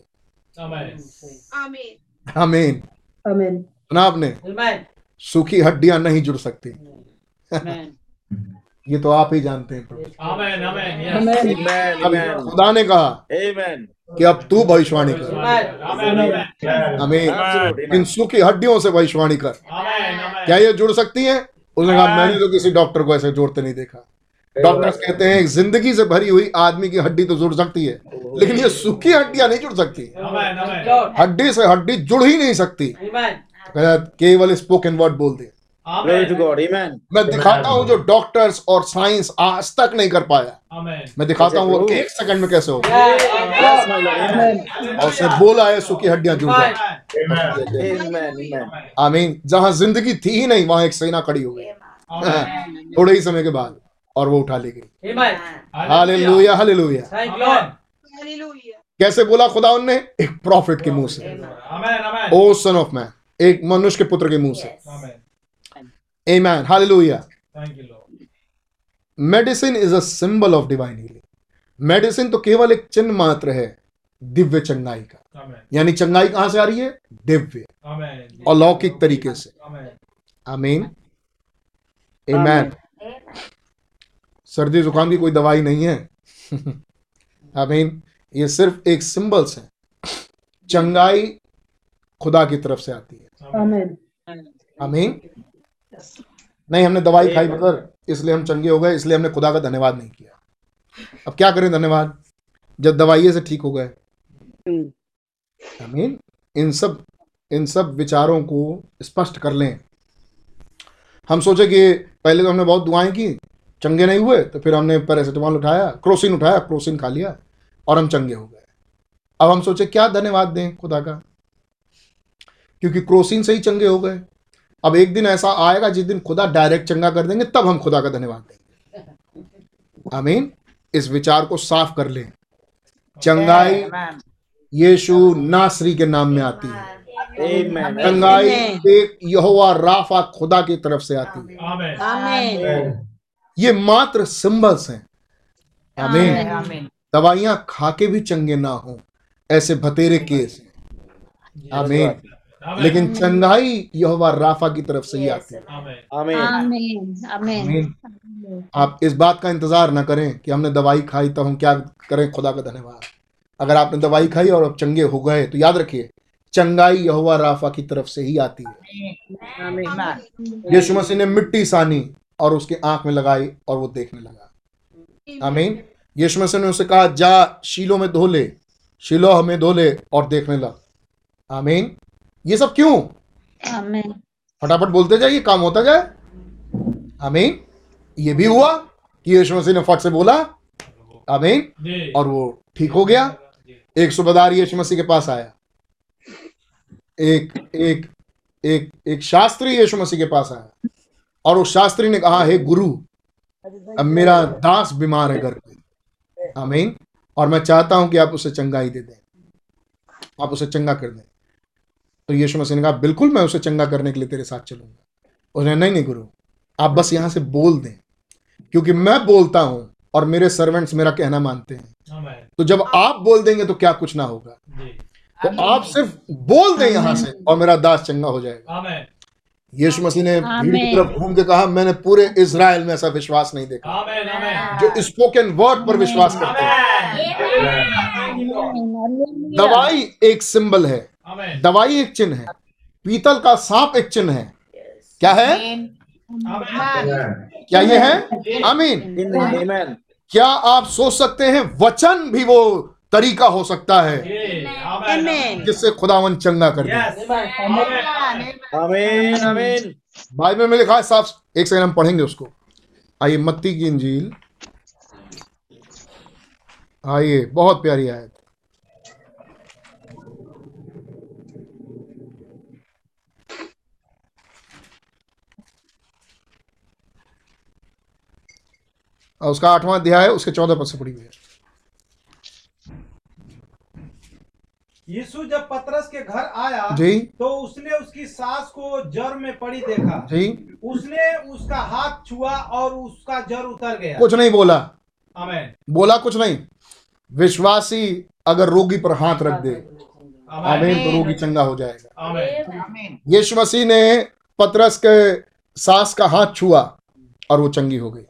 Amen. आमीन Amen. सुना आपने सूखी हड्डियाँ नहीं जुड़ सकती ये तो आप ही जानते हैं प्रभु। Amen. Amen. Yes. Amen. Amen. अब Amen. खुदा ने कहा Amen. कि अब तू भविष्यवाणी कर. आमीन इन सूखी हड्डियों से भविष्यवाणी कर Amen. Amen. क्या ये जुड़ सकती हैं उसने कहा मैंने तो किसी डॉक्टर को ऐसे जोड़ते नहीं देखा डॉक्टर्स कहते हैं ज़िंदगी से भरी हुई आदमी की हड्डी तो जुड़ सकती है लेकिन ये सूखी हड्डियाँ नहीं जुड़ सकती. हड्डी से हड्डी जुड़ ही नहीं सकती केवल स्पोकन वर्ड बोल दे Glory to Amen. God. Amen. मैं दिखाता हूँ जो डॉक्टर्स और साइंस आज तक नहीं कर पाया मैं दिखाता हूँ वो एक सेकंड में कैसे हो. और उसने बोला है सूखी हड्डियाँ जुड़ गई. आमीन जहाँ ज़िंदगी थी ही नहीं वहाँ एक सेना खड़ी हो गई थोड़े ही समय के बाद और वो उठा ली गई. हालेलुया। Hallelujah Amen. कैसे बोला खुदा उनने? एक प्रॉफिट के मुँह से। Amen. Amen. O son of man एक मनुष्य के पुत्र के मुँह से। Amen. Amen hallelujah. Thank you, Lord. Medicine is a symbol of divine healing medicine तो केवल एक चिन्ह मात्र है दिव्य चंगाई का। यानी चंगाई कहाँ से आ रही है? दिव्य। अलौकिक तरीके से। Amen. आमीन आमेन सर्दी जुकाम की कोई दवाई नहीं है। आमीन ये सिर्फ़ एक सिंबल्स है। चंगाई खुदा की तरफ़ से आती है। Amen. आमीन नहीं हमने दवाई खाई बगर इसलिए हम चंगे हो गए इसलिए हमने खुदा का धन्यवाद नहीं किया। अब क्या करें धन्यवाद? जब दवाइये से ठीक हो गए। आमीन इन सब इन सब विचारों को स्पष्ट कर लें। हम सोचे कि पहले तो हमने बहुत दुआएँ की चंगे नहीं हुए तो फिर हमने पैरासीटामोल उठाया क्रोसिन उठाया क्रोसिन खा लिया और हम चंगे हो गए। अब हम सोचे क्या धन्यवाद दें खुदा का क्योंकि क्रोसिन से ही चंगे हो गए। अब एक दिन ऐसा आएगा जिस दिन खुदा डायरेक्ट चंगा कर देंगे तब हम खुदा का धन्यवाद देंगे। आमीन। इस विचार को साफ़ कर लें। चंगाई यीशु नासरी के नाम में आती है। चंगाई एक यहोवा राफा खुदा की तरफ़ से आती है. ये मात्र सिंबल्स हैं। आमीन। दवाइयाँ खा के भी चंगे ना हो ऐसे भतेरे केस हैं। आमीन। लेकिन चंगाई यहोवा राफा की तरफ़ से ही आती है। आप इस बात का इंतज़ार ना करें कि हमने दवाई खाई तो हम क्या करें खुदा का धन्यवाद। अगर आपने दवाई खाई और अब चंगे हो गए तो याद रखिए चंगाई यहोवा राफा की तरफ़ से ही आती है. यीशु मसीह ने मिट्टी सानी और उसकी आँख में लगाई और वो देखने लगा। आमीन। यीशु मसीह ने उसे कहा जा शीलो में धो ले। शीलो में धो ले और देखने लग। आमीन। ये सब क्यों? Amen. फटाफट बोलते जाइए काम होता जाए। आमीन। ये भी हुआ कि यीशु मसीह ने फट से बोला। आमीन। और वो ठीक हो गया। एक सुबेदार यीशु मसीह के पास आया। एक एक एक एक शास्त्री यीशु मसीह के पास आया। और उस शास्त्री ने कहा हे गुरु अब मेरा दास बीमार है घर पे। आमीन। और मैं चाहता हूँ कि आप उसे चंगाई दे दें। आप उसे चंगा कर दें। तो यीशु मसीह ने कहा बिल्कुल मैं उसे चंगा करने के लिए तेरे साथ चलूँगा। उसने नहीं नहीं गुरु आप बस यहाँ से बोल दें क्योंकि मैं बोलता हूँ और मेरे सर्वेंट्स मेरा कहना मानते हैं। तो जब आप बोल देंगे तो क्या कुछ ना होगा। तो आप सिर्फ़ बोल दें यहाँ से और मेरा दास चंगा हो जाएगा। यीशु मसीह ने भीड़ की तरफ़ घूम के कहा मैंने पूरे इज़राइल में ऐसा विश्वास नहीं देखा। आमेन आमेन। जो स्पोकन वर्ड पर विश्वास करते हैं। दवाई एक सिंबल है। दवाई एक चिन्ह है। पीतल का सांप एक चिन्ह है। क्या है? क्या ये है? आमीन। Amen. क्या आप सोच सकते हैं वचन भी वो तरीका हो सकता है। जिससे खुदावन चंगा कर दे. बाइबल में लिखा है साफ़ एक सेकंड हम पढ़ेंगे उसको। आइए मत्ती की इंजील। आइए बहुत प्यारी आयत। और उसका आठवां अध्याय है उसके चौदह पद से पड़ी हुई है। यीशु जब पतरस के घर आया जी। तो उसने उसकी सास को जर में पड़ी देखा। जी। उसने उसका हाथ छुआ और उसका जर उतर गया। कुछ नहीं बोला। आमेन। बोला कुछ नहीं। विश्वासी अगर रोगी पर हाथ रख दे आमीन। तो रोगी चंगा हो जाएगा। आमेन। यीशु मसीह ने पतरस के सास का हाथ छुआ और वो चंगी हो गई।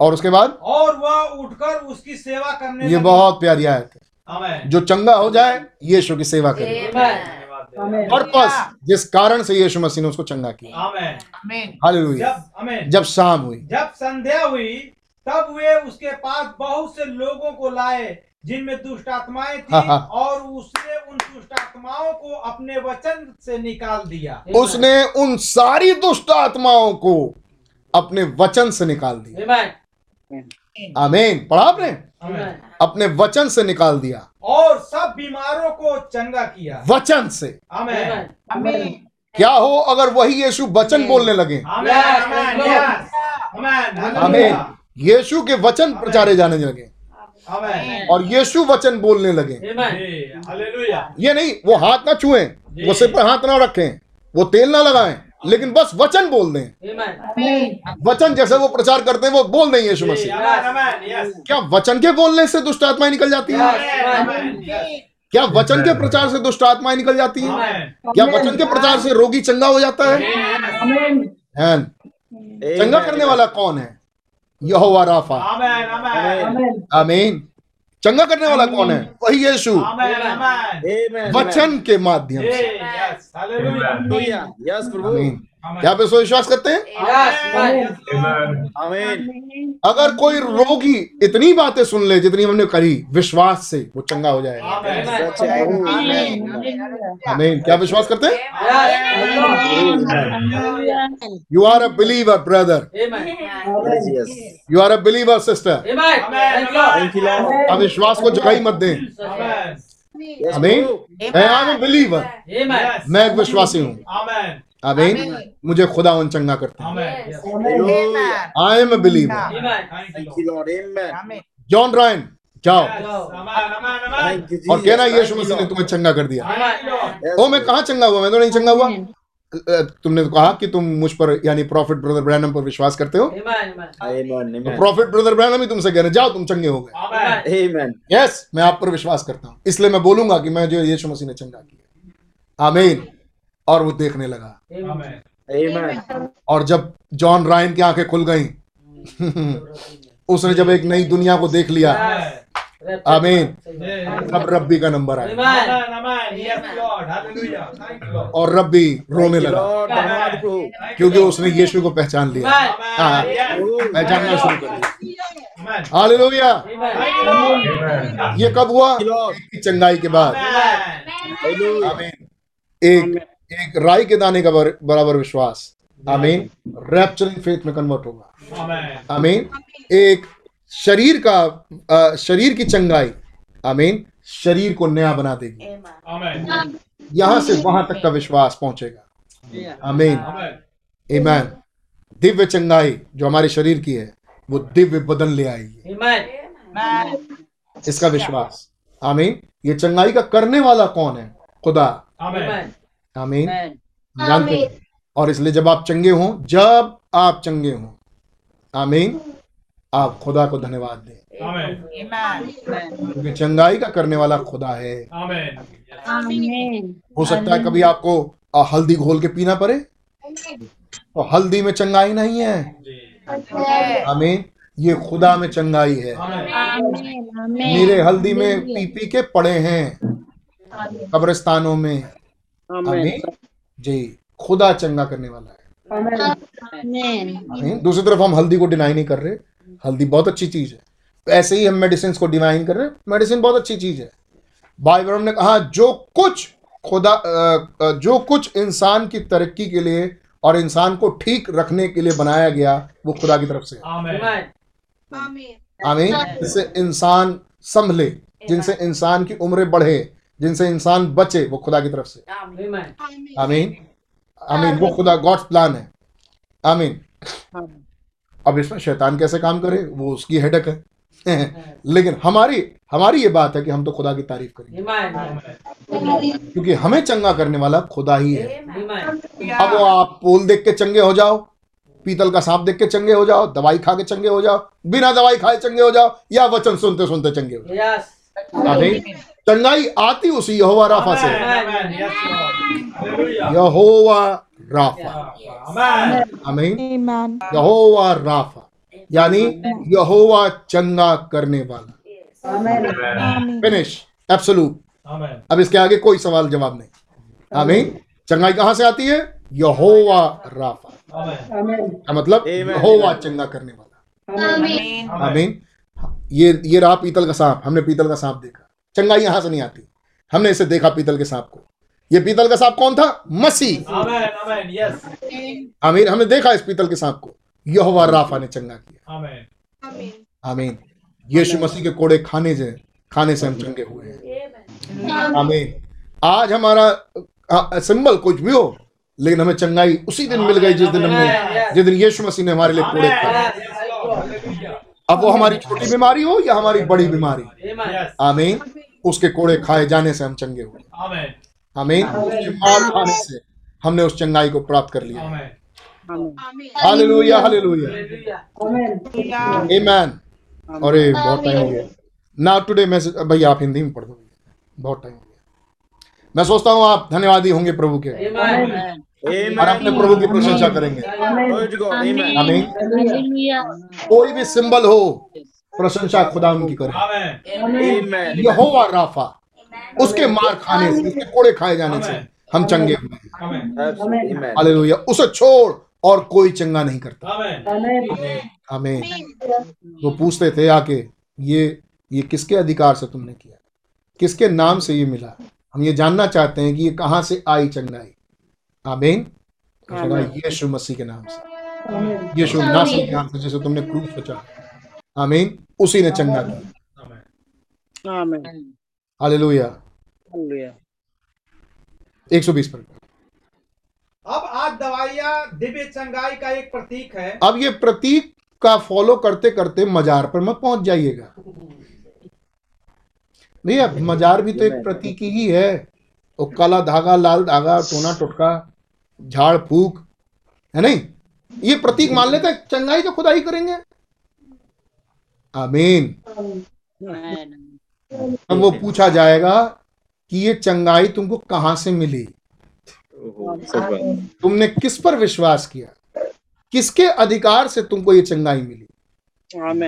और उसके बाद? और वह उठकर उसकी सेवा करने ये बहुत प्यारी आयत है। जो चंगा हो जाए यीशु की सेवा करे। आमेन पर्पस जिस कारण से यीशु मसीह ने उसको चंगा किया। आमेन हालेलुया जब जब शाम हुई। जब संध्या हुई तब वे उसके पास बहुत से लोगों को लाए जिनमें दुष्ट आत्माएँ थी हाँ, हाँ। और उसने उन दुष्ट आत्माओं को अपने वचन से निकाल दिया। उसने उन सारी दुष्ट आत्माओं को अपने वचन से निकाल दिया। आमीन पढ़ा आपने? अपने वचन से निकाल दिया। और सब बीमारों को चंगा किया। वचन से। आमेन क्या हो अगर वही यीशु वचन बोलने लगे? आमेन आमेन आमीन यीशु के वचन प्रचारे जाने लगे। और यीशु वचन बोलने लगे। ये नहीं वो हाथ ना छुए वो सिर पर हाथ ना रखें वो तेल ना लगाएँ। लेकिन बस वचन बोल दें। वचन जैसे वो प्रचार करते हैं वो बोल दें यीशु मसीह। आमेन आमेन यस क्या वचन के बोलने से दुष्ट आत्माएँ निकल जाती है? क्या वचन के प्रचार से दुष्ट आत्माएँ निकल जाती हैं? क्या वचन के प्रचार से रोगी चंगा हो जाता है? चंगा करने वाला कौन है? यहोवा राफा। आमेन आमेन आमीन चंगा करने वाला कौन है? वही यीशु। आमेन आमेन। वचन के माध्यम से। क्या आप इस विश्वास करते हैं? आमेन। Amen. अगर कोई रोगी इतनी बातें सुन ले जितनी हमने करी विश्वास से वो चंगा हो जाएगा। आमेन। क्या विश्वास करते हैं? You are a believer brother. You are a believer sister Amen. Thank you, Lord. अब विश्वास को जगह ही मत दें। Amen. आमीन। मैं आई एम बिलीवर मैं एक विश्वासी हूँ। Amen. आमीन। मुझे खुदा उन चंगा करते हैं. I am a believer Thank Thank you, you, Lord. Lord. Amen. John Ryan जाओ. और कहना यीशु मसीह ने तुम्हें चंगा कर दिया। ओ मैं. कहाँ चंगा हुआ? मैं तो नहीं चंगा हुआ? तुमने तो कहा कि तुम मुझ पर यानी प्रॉफिट ब्रदर ब्रैनम पर विश्वास करते हो? Amen. तो प्रॉफिट ब्रदर ब्रैनम ही तुमसे कह रहे जाओ तुम चंगे हो गए. यस मैं आप पर विश्वास करता हूँ। इसलिए मैं बोलूँगा कि मैं जो यीशु मसीह ने चंगा किया। आमीन। और वो देखने लगा Amen. Amen. और जब जॉन रायन की आँखें खुल गई उसने जब एक नई दुनिया को देख लिया Amen. आमीन. अब रब्बी का नंबर आया. और रब्बी रोने लगा क्योंकि उसने यीशु को पहचान लिया. हाँ। पहचानना शुरू कर दिया हालेलुया. ये कब हुआ चंगाई के बाद आमीन एक एक राई के दाने का बर- बराबर विश्वास। आमीन। रैप्चरिंग फेथ में कन्वर्ट होगा। आमीन। एक शरीर का अ, शरीर की चंगाई आमीन शरीर को नया बना देगी। यहाँ से वहाँ तक का विश्वास पहुंचेगा। आमीन। Amen. ईमान दिव्य चंगाई जो हमारे शरीर की है वो दिव्य बदन ले आएगी। इसका विश्वास। आमीन। ये चंगाई का करने वाला कौन है? खुदा। Amen. आमीन जानते हैं। और इसलिए जब आप चंगे हों जब आप चंगे हों आमीन। आप खुदा को धन्यवाद दें। क्योंकि चंगाई का करने वाला खुदा है। हो सकता है कभी आपको हल्दी घोल के पीना पड़े। तो हल्दी में चंगाई नहीं है। आमीन। ये खुदा में चंगाई है। Amen. मेरे हल्दी में पी पी के पड़े हैं। कब्रिस्तानों में। आमीन। जी खुदा चंगा करने वाला है। दूसरी तरफ़ हम हल्दी को डिनाई नहीं कर रहे। हल्दी बहुत अच्छी चीज़ है। ऐसे ही हम मेडिसिन को डिनाइन कर रहे। हैं मेडिसिन बहुत अच्छी चीज़ है। बाइबल ने कहा जो कुछ खुदा जो कुछ इंसान की तरक्की के लिए और इंसान को ठीक रखने के लिए बनाया गया वो खुदा की तरफ़ से है। Amen. आमीन। जिससे इंसान संभले जिनसे इंसान की उम्र बढ़े जिनसे इंसान बचे वो खुदा की तरफ़ से। आमीन। आमीन। वो खुदा गॉड्स प्लान है। आमीन। अब इसमें शैतान कैसे काम करे? वो उसकी हेडक है। लेकिन हमारी हमारी ये बात है कि हम तो खुदा की तारीफ़ करेंगे। क्योंकि हमें चंगा करने वाला खुदा ही है। अब आप पोल देख के चंगे हो जाओ पीतल का सांप देख के चंगे हो जाओ दवाई खा के चंगे हो जाओ बिना दवाई खाए चंगे हो जाओ या वचन सुनते सुनते चंगे हो जाओ। आमीन। चंगाई आती उसी यहोवा राफा से। Amen. Yes, Lord. Hallelujah. यहोवा राफा। Amen. आमीन यहोवा राफा। यानी यहोवा चंगा करने वाला। फिनिश एब्सोल्यूट अब इसके आगे कोई सवाल जवाब नहीं। आमीन चंगाई कहाँ से आती है? यहोवा राफा। का मतलब? यहोवा चंगा करने वाला। आमीन ये ये रहा पीतल का सांप। हमने पीतल का सांप देखा। चंगाई यहाँ से नहीं आती। हमने इसे देखा पीतल के सांप को। ये पीतल का सांप कौन था? मसीह. Amen. आमीन हमने देखा इस पीतल के सांप को। यहोवा राफा ने चंगा किया। Amen. आमीन। यीशु मसीह के कोड़े खाने से खाने से हम चंगे हुए हैं। आमीन। आज हमारा सिंबल कुछ भी हो लेकिन हमें चंगाई उसी दिन मिल गई जिस दिन हमने जिस दिन यीशु मसीह ने हमारे लिए कोड़े खाए. अब वो हमारी छोटी बीमारी हो या हमारी बड़ी बीमारी? आमीन। उसके कोड़े खाए जाने से हम चंगे हुए। आमीन। मार खाने से हमने उस चंगाई को प्राप्त कर लिया। Amen. Hallelujah hallelujah. Hallelujah. Amen. अरे बहुत टाइम हो गया। नाउ टुडे मैसेज भाई आप हिंदी में पढ़ दो। बहुत टाइम हो गया। मैं सोचता हूँ आप धन्यवादी होंगे प्रभु के। Amen. और अपने प्रभु की प्रशंसा करेंगे. आमीन कोई भी सिंबल हो प्रशंसा खुदा उनकी करें। Amen. Amen. यहोवा राफा उसके मार खाने से उसके कोड़े खाए जाने से हम चंगे हुए हैं. हालेलुया। उसे छोड़ और कोई चंगा नहीं करता। हमें वो पूछते थे आके ये ये किसके अधिकार से तुमने किया? किसके नाम से ये मिला? हम ये जानना चाहते हैं कि ये कहाँ से आई चंगाई? आमीन यीशु मसीह के नाम से। यीशु नासरी के नाम से जैसे तुमने क्रूस चढ़ा आमीन उसी ने चंगा किया। Amen. हालेलुया 120 पर। अब आज दवाइयाँ दिव्य चंगाई का एक प्रतीक है। अब ये प्रतीक का फॉलो करते करते मजार पर मत पहुँच जाइएगा। भैया मजार भी तो एक प्रतीक ही है। वो काला धागा लाल धागा टोना टुटका झाड़ फूक है नहीं? ये प्रतीक मान लेते हैं चंगाई तो खुदा ही करेंगे। आमीन। अब वो पूछा जाएगा कि ये चंगाई तुमको कहाँ से मिली। तुमने किस पर विश्वास किया? किसके अधिकार से तुमको ये चंगाई मिली?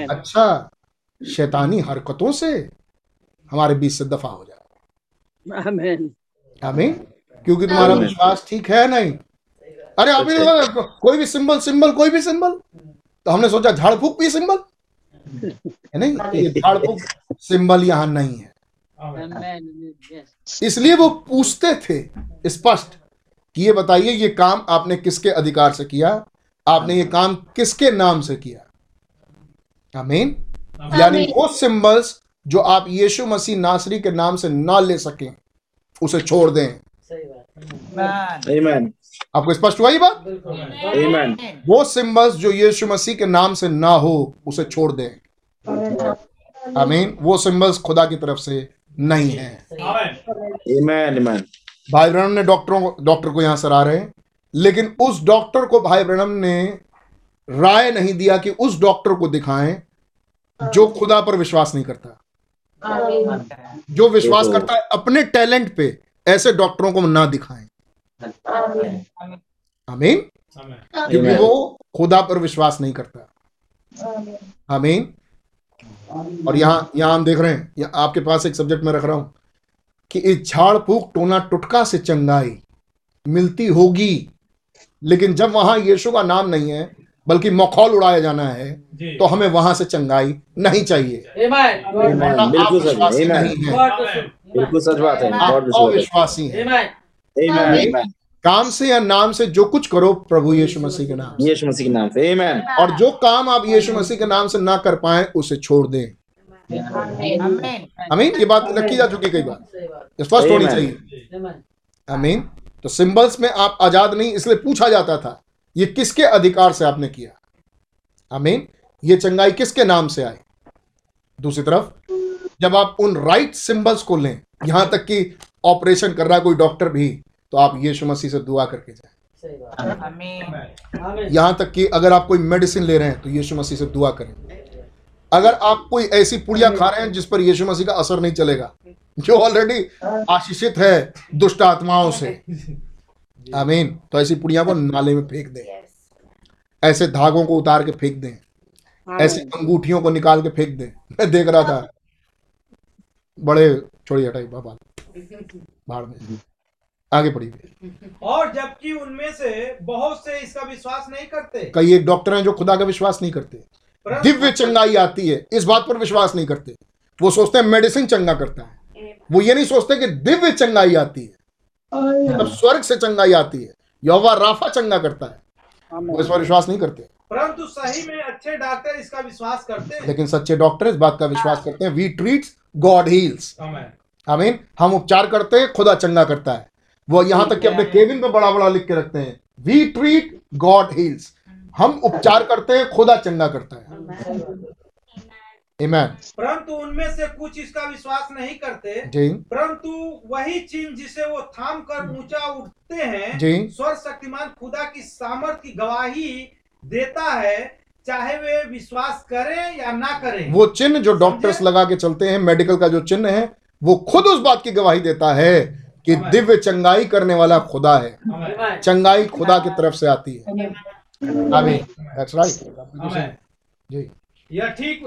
अच्छा शैतानी हरकतों से हमारे बीच से दफ़ा हो जाओ Amen. आमीन। क्योंकि तुम्हारा विश्वास ठीक है नहीं? अरे अभी तो कोई भी सिंबल सिंबल कोई भी सिंबल। तो हमने सोचा झाड़ फूक भी सिंबल? है नहीं? ये झाड़ फूक सिंबल यहाँ नहीं है. Yes. इसलिए वो पूछते थे स्पष्ट कि ये बताइए ये काम आपने किसके अधिकार से किया? आपने ये काम किसके नाम से किया? आमीन। यानी वो सिंबल्स जो आप यीशु मसीह नासरी के नाम से ना ले सकें उसे छोड़ दें. आपको स्पष्ट हुआ ये बात? Amen. वो सिंबल्स जो यीशु मसीह के नाम से ना हो उसे छोड़ दें। आमीन। वो सिंबल्स खुदा की तरफ़ से नहीं है। Amen. Amen. भाई ब्रहण ने डॉक्टरों को डॉक्टर को यहाँ सरा रहे हैं लेकिन उस डॉक्टर को भाई ब्रहण ने राय नहीं दिया कि उस डॉक्टर को दिखाएँ जो खुदा पर विश्वास नहीं करता। जो विश्वास करता है अपने टैलेंट पे ऐसे डॉक्टरों को ना दिखाएँ। आमीन। क्योंकि वो खुदा पर विश्वास नहीं करता। आमीन। और यहाँ यहाँ हम देख रहे हैं या आपके पास एक सब्जेक्ट में रख रहा हूँ कि इस झाड़ फूक टोना टुटका से चंगाई मिलती होगी लेकिन जब वहाँ यीशु का नाम नहीं है बल्कि मखौल उड़ाया जाना है तो हमें वहाँ से चंगाई नहीं चाहिए। बिल्कुल सच आमेन बात है। गॉड विश्वास हैं. काम से या नाम से जो कुछ करो प्रभु यीशु मसीह के नाम यीशु मसीह के नाम से। Amen. और जो काम आप यीशु मसीह के नाम से ना कर पाए उसे छोड़ दें। अमीन ये बात रखी जा चुकी कई बार। स्पष्ट होनी चाहिए। अमीन तो सिंबल्स में आप आज़ाद नहीं इसलिए पूछा जाता था ये किसके अधिकार से आपने किया? अमीन ये चंगाई किसके नाम से आई? दूसरी तरफ़ जब आप उन राइट सिंबल्स को लें यहाँ तक कि ऑपरेशन कर रहा है कोई डॉक्टर भी तो आप यीशु मसीह से दुआ करके जाए। यहाँ तक कि अगर आप कोई मेडिसिन ले रहे हैं तो यीशु मसीह से दुआ करें। अगर आप कोई ऐसी पुड़िया खा रहे हैं जिस पर यीशु मसीह का असर नहीं चलेगा जो ऑलरेडी आशीषित है दुष्ट आत्माओं से। आमीन तो ऐसी पुड़िया को नाले में फेंक दें। ऐसे धागों को उतार के फेंक दें। ऐसी अंगूठियों को निकाल के फेंक दें। मैं देख रहा था बड़े छोड़ी हटाई बाबा भाड़ में। आगे पढ़िए। और जबकि उनमें से बहुत से इसका विश्वास नहीं करते। कई एक डॉक्टर हैं जो खुदा का विश्वास नहीं करते। दिव्य चंगाई आती है इस बात पर विश्वास नहीं करते। वो सोचते हैं मेडिसिन चंगा करता है। वो ये नहीं सोचते कि दिव्य चंगाई आती है। तब स्वर्ग से चंगाई आती है। यौवा राफा चंगा करता है। वो इस पर विश्वास नहीं करते। परंतु सही में अच्छे डॉक्टर इसका विश्वास करते हैं। लेकिन सच्चे डॉक्टर इस बात का विश्वास करते हैं we treats God heals amen आमीन हम उपचार करते हैं खुदा चंगा करता है। वो यहाँ तक कि अपने केबिन पे बड़ा बड़ा लिख के रखते हैं वी ट्रीट गॉड हील्स हम उपचार करते हैं खुदा चंगा करता है। Amen. परंतु उनमें से कुछ इसका विश्वास नहीं करते। जी। परंतु वही चिन्ह जिसे वो थाम कर ऊँचा उठते हैं जी। स्वर शक्तिमान खुदा की सामर्थ की गवाही देता है चाहे वे विश्वास करें या ना करें। वो चिन्ह जो डॉक्टर्स लगा के चलते हैं मेडिकल का जो चिन्ह है वो खुद उस बात की गवाही देता है कि दिव्य चंगाई करने वाला खुदा है। चंगाई खुदा की तरफ़ से आती है। आमीन। दैट्स राइट जी। यह ठीक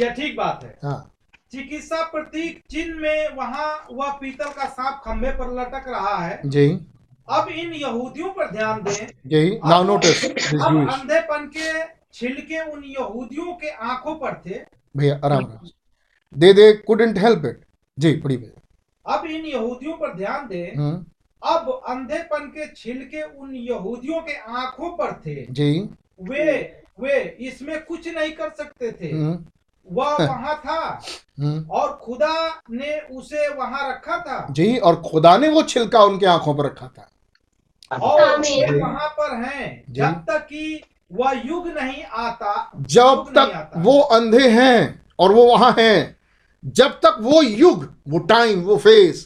यह ठीक बात है। हाँ। चिकित्सा प्रतीक चिन्ह में वहाँ वह पीतल का सांप खंभे पर लटक रहा है। जी। अब इन यहूदियों पर ध्यान दें। जी नाउ नोटिस अब अंधेपन के छिलके उन यहूदियों के आँखों पर थे। भैया आराम आराम दे दे कुडंट हेल्प इट जी पढ़ी भैया। अब इन यहूदियों पर ध्यान दें। हम्म। अब अंधेपन के छिलके उन यहूदियों के आँखों पर थे। जी। वे वे इसमें कुछ नहीं कर सकते थे। हम्म। वह वहाँ था। हम्म। और खुदा ने उसे वहाँ रखा था। जी और खुदा ने वो छिलका उनके आँखों पर रखा था। और वहाँ पर हैं। जब तक कि वह युग नहीं आता जब नहीं तक आता। वो अंधे हैं और वो वहाँ हैं जब तक वो युग वो टाइम वो फेस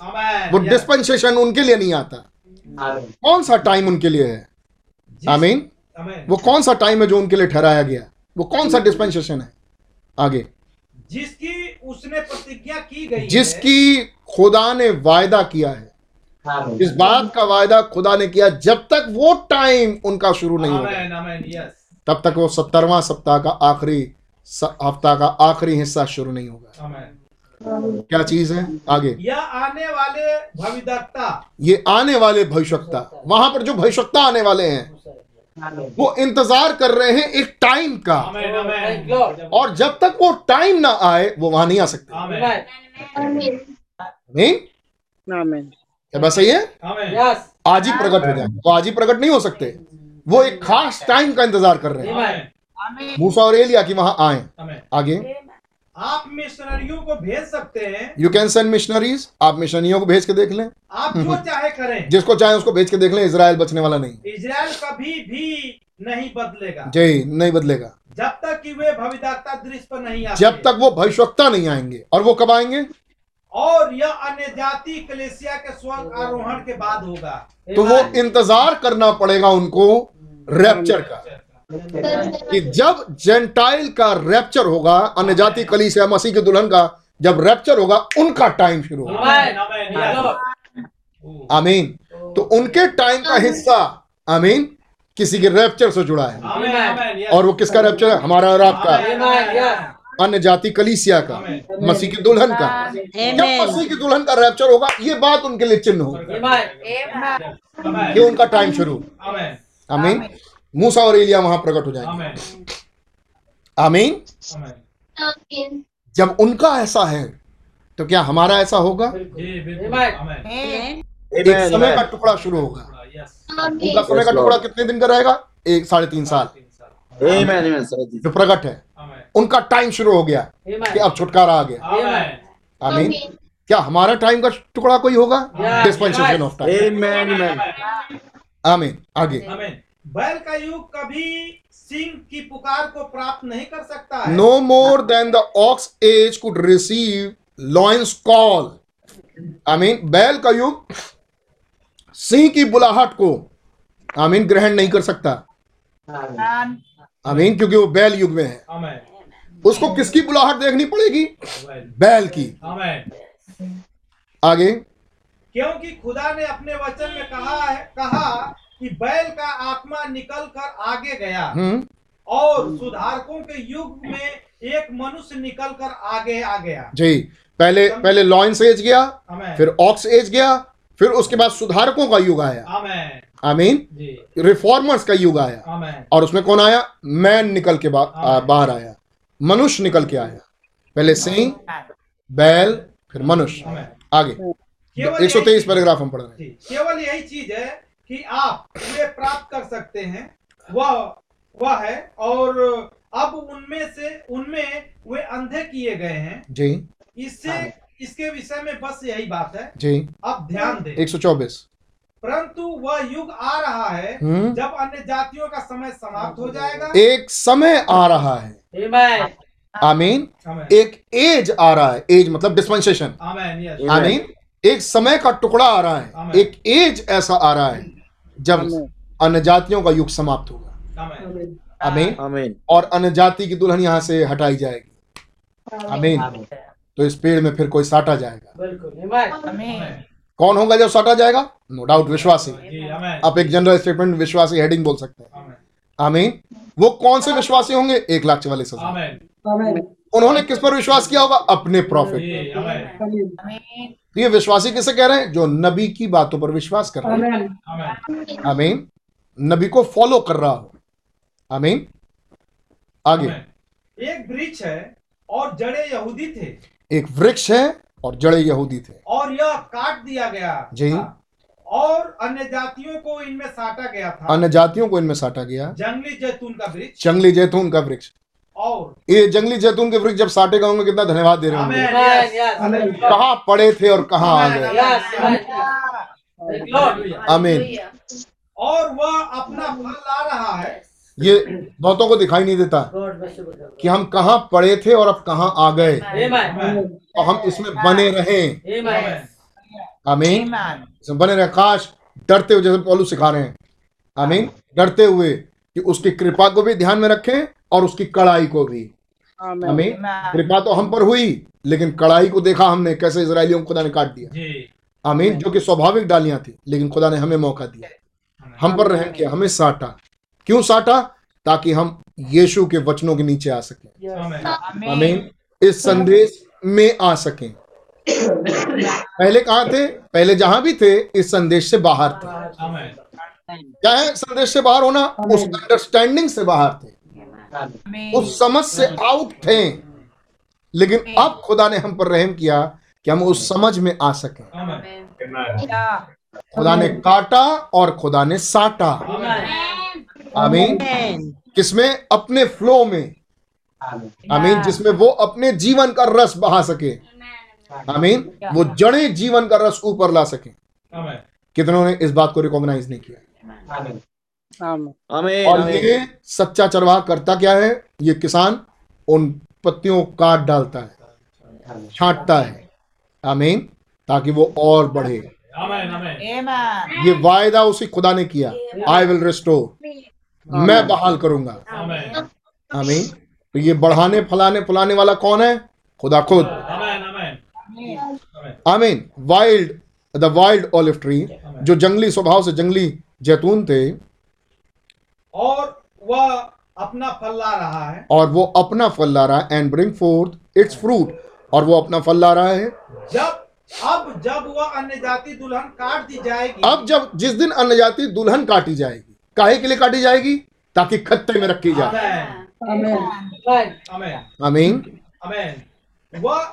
वो डिस्पेंसेशन उनके लिए नहीं आता। कौन सा टाइम उनके लिए है? आमीन आमीन। वो कौन सा टाइम है जो उनके लिए ठहराया गया? वो कौन सा डिस्पेंसेशन है? आगे। जिसकी उसने प्रतिज्ञा की गई जिसकी खुदा ने वायदा किया है। इस बात का वायदा खुदा ने किया जब तक वो टाइम उनका शुरू नहीं होगा। तब तक वो सत्तरवा सप्ताह का आखिरी हफ़्ता का आखिरी हिस्सा शुरू नहीं होगा। क्या चीज़ है? आगे। यह आने वाले भविदक्ता ये आने वाले भविष्यता वहाँ पर जो भविष्यता आने वाले हैं वो इंतज़ार कर रहे हैं एक टाइम का। आमेन और जब तक वो टाइम ना आए वो वहाँ नहीं आ सकते। आमेन नहीं क्या बात सही है? आज ही प्रकट हो जाए तो आज ही प्रकट नहीं हो सकते। वो एक खास टाइम का इंतज़ार कर रहे हैं। मूसा और एलिया की वहाँ आए। आगे। आप मिशनरियों को भेज सकते हैं। यू कैन सेंड मिशनरीज आप मिशनरियों को भेज के देख लें। आप जो चाहे करें। जिसको चाहे उसको भेज के देख लें। इसराइल बचने वाला नहीं। इसराइल कभी भी नहीं बदलेगा। जय नहीं बदलेगा। जब तक कि वे भविदाता दृश्य पर नहीं आते जब तक वो भविष्यता नहीं आएँगे। और वो कब आएँगे? और यह अन्य जाति कलेसिया के स्वर्ग आरोहण के बाद होगा। तो वो इंतज़ार करना पड़ेगा उनको रैप्चर का। कि जब जेंटाइल का रैप्चर होगा अन्य जाति कलीस या मसीह के दुल्हन का जब रैप्चर होगा उनका टाइम शुरू होगा। आमेन। आमेन। तो उनके टाइम का हिस्सा आमीन किसी के रैप्चर से जुड़ा है। और वो किसका रैप्चर है? हमारा और आपका। आमेन। अन्य जाति कलीसिया का। मसीह की दुल्हन का। जब मसीह की दुल्हन का रैप्चर होगा ये बात उनके लिए चिन्ह होगी। आमेन उनका टाइम शुरू आमेन मूसा और एलिया वहाँ प्रकट हो जाएँगे। आमेन आमीन जब उनका ऐसा है तो क्या हमारा ऐसा होगा? जी बिल्कुल। आमेन एक समय का टुकड़ा शुरू होगा। उनका समय का टुकड़ा कितने दिन का रहेगा? एक साढ़े तीन साल। जी जो प्रकट है। उनका टाइम शुरू हो गया कि अब छुटकारा आ गया। आमेन। आमीन क्या हमारा टाइम का टुकड़ा कोई होगा? Dispensation of time Amen. Amen. आमीन आगे। बैल का युग कभी सिंह की पुकार को प्राप्त नहीं कर सकता है। No more than the ox age could receive lions call I mean बैल का युग सिंह की बुलाहट को आई मीन ग्रहण नहीं कर सकता। आमीन क्योंकि वो बैल युग में है। आमेन उसको किसकी बुलाहट देखनी पड़ेगी? बैल की। आगे। क्योंकि खुदा ने अपने वचन में कहा है कहा कि बैल का आत्मा निकल कर आगे गया हम्म। और सुधारकों के युग में एक मनुष्य निकल कर आगे आ गया। जी पहले पहले लॉयंस एज गया फिर ऑक्स एज गया फिर उसके बाद सुधारकों का युग आया। आमेन। आमीन। जी। रिफॉर्मर्स का युग आया। और उसमें कौन आया? मैन निकल के बाहर आया। मनुष्य निकल के आया। पहले सिंह बैल फिर मनुष्य। आगे। एक सौ तेईस पैराग्राफ हम पढ़ रहे हैं। केवल यही चीज़ है कि आप वे प्राप्त कर सकते हैं। वह वह है और अब उनमें से उनमें वे अंधे किए गए हैं। जी। इससे इसके विषय में बस यही बात है। जी। अब ध्यान दें। एक सौ चौबीस। परंतु वह युग आ रहा है हम्म। जब अन्य जातियों का समय समाप्त हो जाएगा। एक समय आ रहा है। आमीन। एक एज आ रहा है। एज मतलब डिस्पेंसेशन आमीन। एक समय का टुकड़ा आ रहा है। एक एज ऐसा आ रहा है जब अन्य जातियों का युग समाप्त होगा। आमेन। आमीन और अन्य जाति की दुल्हन यहाँ से हटाई जाएगी। आमीन। तो इस पेड़ में फिर कोई साटा जाएगा। आमेन कौन होगा जब साटा जाएगा? नो डाउट विश्वासी। आप एक जनरल स्टेटमेंट विश्वासी हेडिंग बोल सकते हैं। आमीन वो कौन से विश्वासी होंगे? एक लाख चवालीस हज़ार। उन्होंने किस पर विश्वास किया होगा? अपने प्रॉफिट तो ये विश्वासी किसे कह रहे हैं? जो नबी की बातों पर विश्वास कर रहे हैं। आमीन नबी को फॉलो कर रहा हो। आमीन आगे। एक वृक्ष है और जड़े यहूदी थे। एक वृक्ष है और जड़े यहूदी थे। और यह काट दिया गया जी। था। और अन्य जातियों को इनमें साटा गया था। अन्य जातियों को इनमें साटा गया। जंगली जैतून का वृक्ष। जंगली जैतून का वृक्ष। और ये जंगली जैतून के वृक्ष जब साटे गए होंगे कितना धन्यवाद दे रहे होंगे। कहाँ पड़े थे और कहाँ आ गए। आमीन और वह अपना फल ला रहा है। ये बहुतों को दिखाई नहीं देता कि हम कहाँ पड़े थे और अब कहाँ आ गए। और हम इसमें बने रहे। आमेन आमीन इसमें बने रहे। काश डरते हुए जैसे पौलू सिखा रहे हैं। आमीन डरते हुए कि उसकी कृपा को भी ध्यान में रखें और उसकी कड़ाई को भी। आमीन कृपा तो हम पर हुई लेकिन कड़ाई को देखा हमने कैसे इसराइलियों को खुदा ने काट दिया। जी। आमीन जो कि स्वाभाविक डालियाँ थी लेकिन खुदा ने हमें मौका दिया। हम पर रहम किया हमें साटा। क्यों साटा? ताकि हम यीशु के वचनों के नीचे आ सकें। हमें इस संदेश में आ सकें। पहले कहा थे? पहले जहाँ भी थे इस संदेश से बाहर थे। क्या है? संदेश से बाहर होना? उस अंडरस्टैंडिंग से बाहर थे। उस समझ से आउट थे। लेकिन अब खुदा ने हम पर रहम किया कि हम उस समझ में आ सके। खुदा ने काटा और खुदा ने साटा। आमीन। किसमें? अपने फ्लो में। आमीन। जिसमें वो अपने जीवन का रस बहा सके। आमीन वो जड़े जीवन का रस ऊपर ला सके। आमेन कितनों ने इस बात को रिकॉग्नाइज नहीं किया? आमीन। और ये सच्चा चरवाह करता क्या है? ये किसान उन पत्तियों को काट डालता है छांटता है। आमीन ताकि वो और बढ़े। आमेन आमेन Amen. ये वायदा उसी खुदा ने किया। आई विल रिस्टोर मैं बहाल करूँगा। आमेन। आमीन। तो ये बढ़ाने फलाने फुलाने वाला कौन है? खुदा खुद। Amen amen. आमीन। Wild the wild olive tree जो जंगली स्वभाव से जंगली जैतून थे। और वह अपना फल ला रहा है। और वो अपना फल ला रहा है and bring forth its fruit और वो अपना फल ला रहा है। जब अब जब वह अन्य जाति दुल्हन काट दी जाएगी। अब जब जिस दिन अन्य जाति दुल्हन काटी जाएगी। काहे के लिए काटी जाएगी? ताकि खत्ते में रखी जाए। आमेन। आमेन। आमीन। वह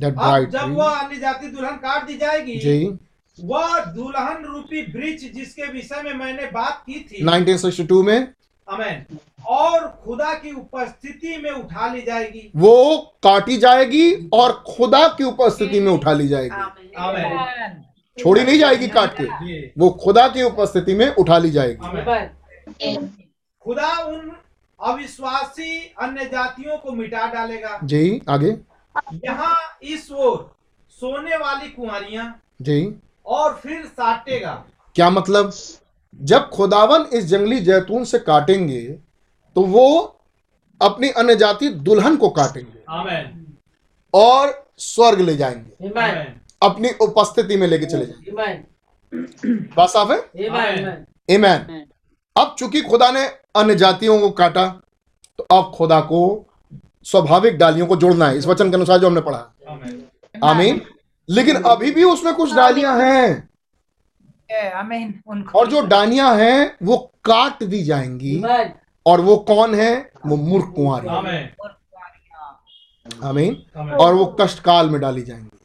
दैट अब ब्राइट जब वह अन्य जाति दुल्हन काट दी जाएगी जी। वह दुल्हन रूपी वृक्ष जिसके विषय में मैंने बात की थी। 1962 में। अमेन और खुदा की उपस्थिति में उठा ली जाएगी। वो काटी जाएगी और खुदा की उपस्थिति में उठा ली जाएगी। आमेन। छोड़ी नहीं जाएगी काट के। वो खुदा की उपस्थिति में उठा ली जाएगी। खुदा उन अविश्वासी अन्य जातियों को मिटा डालेगा। जी आगे। यहाँ इस ओर सोने वाली कुंवारियाँ जी। और फिर साटेगा। क्या मतलब? जब खुदावन इस जंगली जैतून से काटेंगे तो वो अपनी अन्य जाति दुल्हन को काटेंगे। और स्वर्ग ले जाएँगे। अपनी उपस्थिति में लेके चले जाएँगे बात साफ़ है? आमेन Amen. अब चूँकि खुदा ने अन्य जातियों को काटा तो अब खुदा को स्वाभाविक डालियों को जोड़ना है इस वचन के अनुसार जो हमने पढ़ा। आमीन। लेकिन अभी भी उसमें कुछ डालियाँ हैं। और जो डालियाँ हैं वो काट दी जाएँगी। और वो कौन है? वो मूर्ख कुंवारी। आमीन। और वो कष्ट काल में डाली जाएँगी।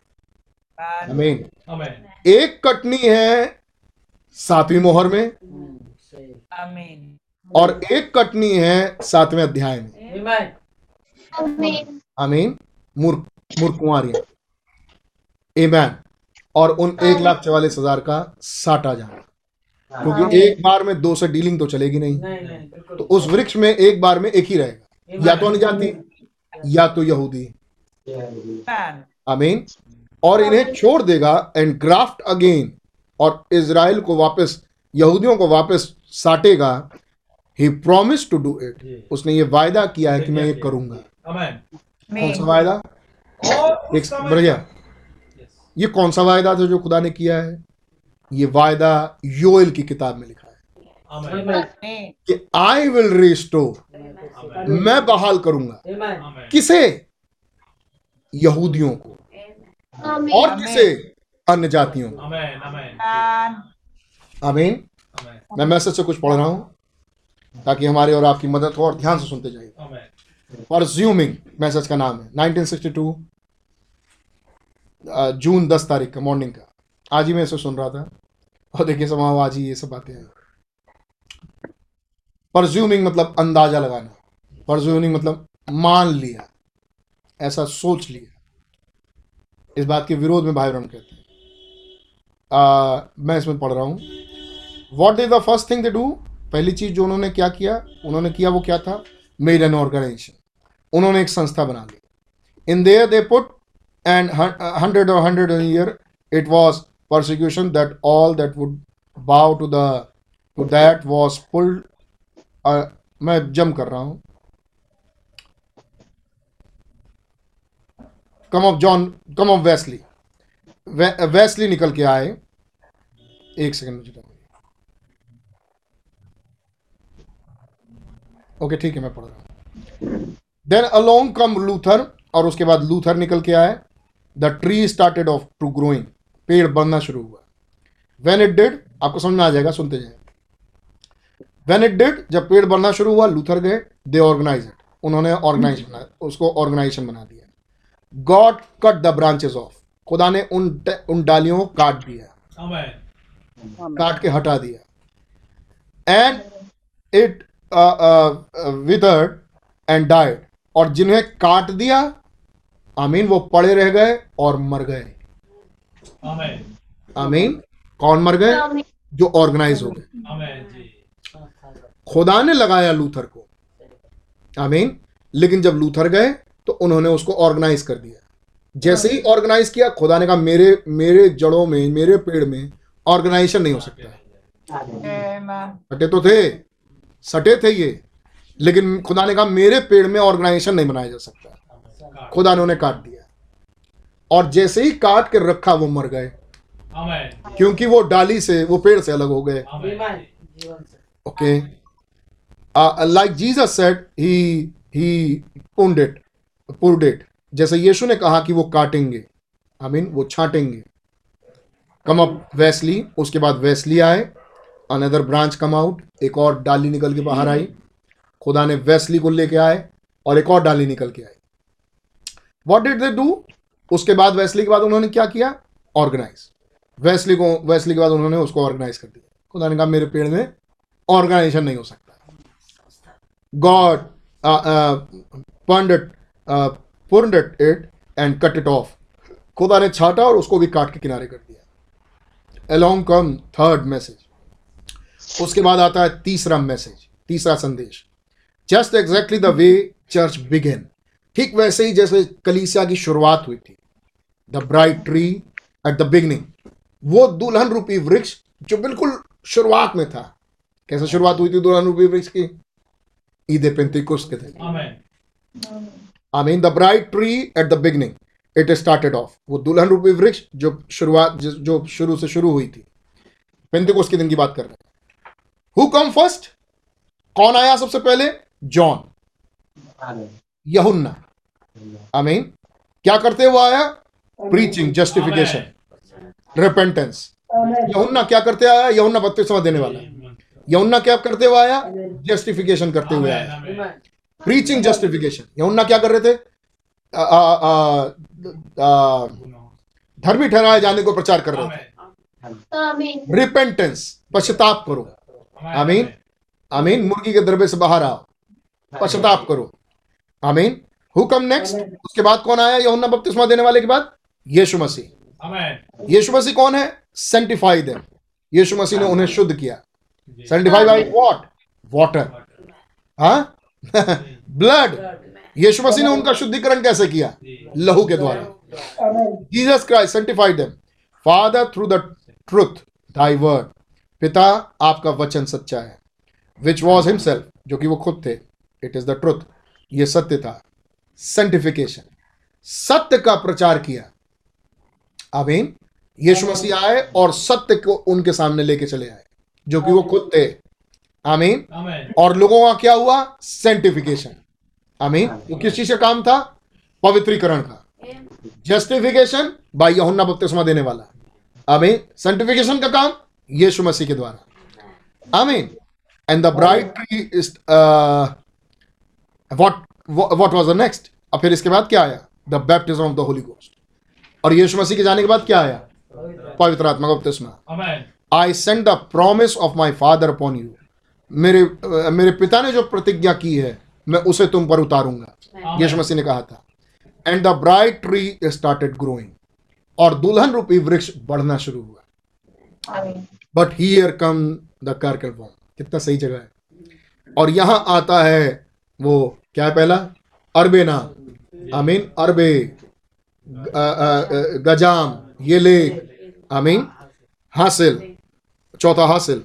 आमीन आमेन एक कटनी है सातवीं मोहर में Amen. और एक कटनी है सातवें अध्याय में। अमीन मूर्ख मूर्ख Amen. और उन एक लाख चवालीस हज़ार का साटा जाना। क्योंकि एक बार में दो से डीलिंग तो चलेगी नहीं। तो उस वृक्ष में एक बार में एक ही रहेगा। या तो अनजाति या तो यहूदी. आमीन और इन्हें छोड़ देगा एंड ग्राफ्ट अगेन और इसराइल को वापस यहूदियों को वापस साटेगा। He promise to do it उसने ये वायदा किया है कि मैं ये करूँगा। कौन सा वायदा? और एक बढ़िया। ये कौन सा वायदा था जो खुदा ने किया है? ये वायदा योएल की किताब में लिखा है। कि आई विल रिस्टोर मैं बहाल करूँगा। किसे? यहूदियों को। और किसे? अन्य जातियों। आमेन आमेन। Amen. आमीन। मैं मैसेज से कुछ पढ़ रहा हूँ ताकि हमारे और आपकी मदद हो और ध्यान से सुनते जाइए। आमेन। परज्यूमिंग मैसेज का नाम है। 1962 जून 10 तारीख का मॉर्निंग का। आज ही मैं इसे सुन रहा था। और देखिए समाव आज ही ये सब बातें हैं। परज्यूमिंग मतलब अंदाज़ा लगाना। परज्यूमिंग मतलब मान लिया। ऐसा सोच लिया। इस बात के विरोध में भाई कहते हैं। अ, मैं इसमें पढ़ रहा हूँ। What is the first thing they do पहली चीज़ जो उन्होंने क्या किया? उन्होंने किया वो क्या था? मेड एन ऑर्गेनाइजेशन उन्होंने एक संस्था बना ली। In there they put and hundred और hundred year it was persecution that all that would bow to to that was pulled मैं जम कर रहा हूँ। Come of John come of Wesley Wesley निकल के आए। एक सेकंड मुझे ओके ठीक है, मैं पढ़ रहा हूँ। देन अलोंग कम लूथर और उसके बाद लूथर निकल के आए। The tree started off to growing पेड़ बढ़ना शुरू हुआ। वेन इट डिड आपको समझ में आ जाएगा, सुनते जाए वेन इट डिड जब पेड़ बढ़ना शुरू हुआ लूथर गए दे ऑर्गेनाइज इट उन्होंने ऑर्गेनाइज बना, उसको ऑर्गेनाइजेशन बना दिया। God cut the branches of खुदा ने उन उन डालियों को काट दिया। Amen. काट के हटा दिया। And it withered and died और जिन्हें काट दिया आमीन वो पड़े रह गए और मर गए। Amen. आमीन कौन मर गए? जो ऑर्गेनाइज हो गए। खुदा ने लगाया लूथर को। आमीन लेकिन जब लूथर गए तो उन्होंने उसको ऑर्गेनाइज कर दिया। जैसे ही ऑर्गेनाइज किया खुदा ने कहा मेरे मेरे जड़ों में मेरे पेड़ में ऑर्गेनाइजेशन नहीं हो सकता। सटे तो थे। सटे थे ये। लेकिन खुदा ने कहा मेरे पेड़ में ऑर्गेनाइजेशन नहीं बनाया जा सकता। खुदा ने उन्हें काट दिया। और जैसे ही काट के रखा वो मर गए। क्योंकि वो डाली से वो पेड़ से अलग हो गए। Amen. okay? Uh, like jesus said he pulled it जैसे यीशु ने कहा कि वो काटेंगे आई मीन वो छाटेंगे। कम अप वैसली उसके बाद वैसली आए अनदर ब्रांच कम आउट एक और डाली निकल के बाहर आई। खुदा ने वैसली को लेके आए और एक और डाली निकल के आई। वॉट डिड दे डू उसके बाद वैसली के बाद उन्होंने क्या किया? ऑर्गेनाइज वैसली को वैसली के बाद उन्होंने उसको ऑर्गेनाइज कर दिया। खुदा ने कहा, मेरे पेड़ में ऑर्गेनाइजेशन नहीं हो सकता। गॉड पंडित पुंडेट it and cut it off खुदा ने छाटा और उसको भी काट के किनारे कर दिया। अलोंग कम थर्ड मैसेज उसके बाद आता है तीसरा मैसेज तीसरा संदेश। Just exactly the way church began ठीक वैसे ही जैसे कलीसिया की शुरुआत हुई थी। The bride tree at the beginning वो दुल्हन रूपी वृक्ष जो बिल्कुल शुरुआत में था। कैसे शुरुआत हुई थी दुल्हन रूपी वृक्ष की? ईद पेंतिकुस्त के दिन। Amen. I mean the bride tree at the beginning it is started off वो दुल्हन रूपी वृक्ष जो शुरुआत जो शुरू से शुरू हुई थी। पेंतिकुस्त के दिन की बात कर रहे हैं। हु कम फ़र्स्ट कौन आया सबसे पहले? जॉन। यहुन्ना। आई मीन क्या करते हुए आया? प्रीचिंग जस्टिफिकेशन रिपेंटेंस यहुन्ना क्या करते आया? यहुन्ना बत्तीसवा देने वाला। यहुन्ना क्या करते हुए आया? जस्टिफिकेशन करते हुए आया. प्रीचिंग जस्टिफिकेशन यहुन्ना क्या कर रहे थे? धर्मी ठहराए जाने को प्रचार कर रहे थे। रिपेंटेंस पश्चाताप करो। आमीन। आमीन मुर्गी के दरबे से बाहर आओ। पश्चाताप करो। आमीन। हु कम नेक्स्ट उसके बाद कौन आया? यहुन्ना बपतिस्मा देने वाले के बाद? यीशु मसीह। Amen. यीशु मसीह कौन है? सेंटिफाई देम यीशु मसीह ने उन्हें शुद्ध किया। सेंटिफाई बाई व्हाट वाटर हाँ? ब्लड यीशु मसीह ने उनका शुद्धिकरण कैसे किया? लहू के द्वारा। Jesus Christ sanctified them father through the truth thy word पिता आपका वचन सच्चा है विच वॉज़ हिमसेल्फ जो कि वो खुद थे। इट इज़ द ट्रुथ ये सत्य था। सेंटिफिकेशन सत्य का प्रचार किया। आमीन यीशु मसीह आए और सत्य को उनके सामने लेके चले आए जो कि वो खुद थे। आमीन और लोगों का क्या हुआ? सेंटिफिकेशन आमीन। वो किस चीज़ का काम था? पवित्रीकरण का। जस्टिफिकेशन बाय यूहन्ना बपतिस्मा देने वाला। आमीन। सेंटिफिकेशन का काम यीशु मसीह के द्वारा। आमीन। And the bride tree is what what was the next और फिर इसके बाद क्या आया? The baptism of the Holy Ghost और यीशु मसीह के जाने के बाद क्या आया? पवित्र आत्मा का बपतिस्मा। Amen. I send the promise of my father upon you मेरे मेरे पिता ने जो प्रतिज्ञा की है मैं उसे तुम पर उतारूँगा। यीशु मसीह ने कहा था and the bride tree started growing और दुल्हन रूपी वृक्ष बढ़ना शुरू हुआ। But here come the cankerworm कितना सही जगह है। और यहाँ आता है वो क्या है पहला? अरबे नाम। आमीन अरबे गजाम ये ले आमीन हासिल चौथा हासिल।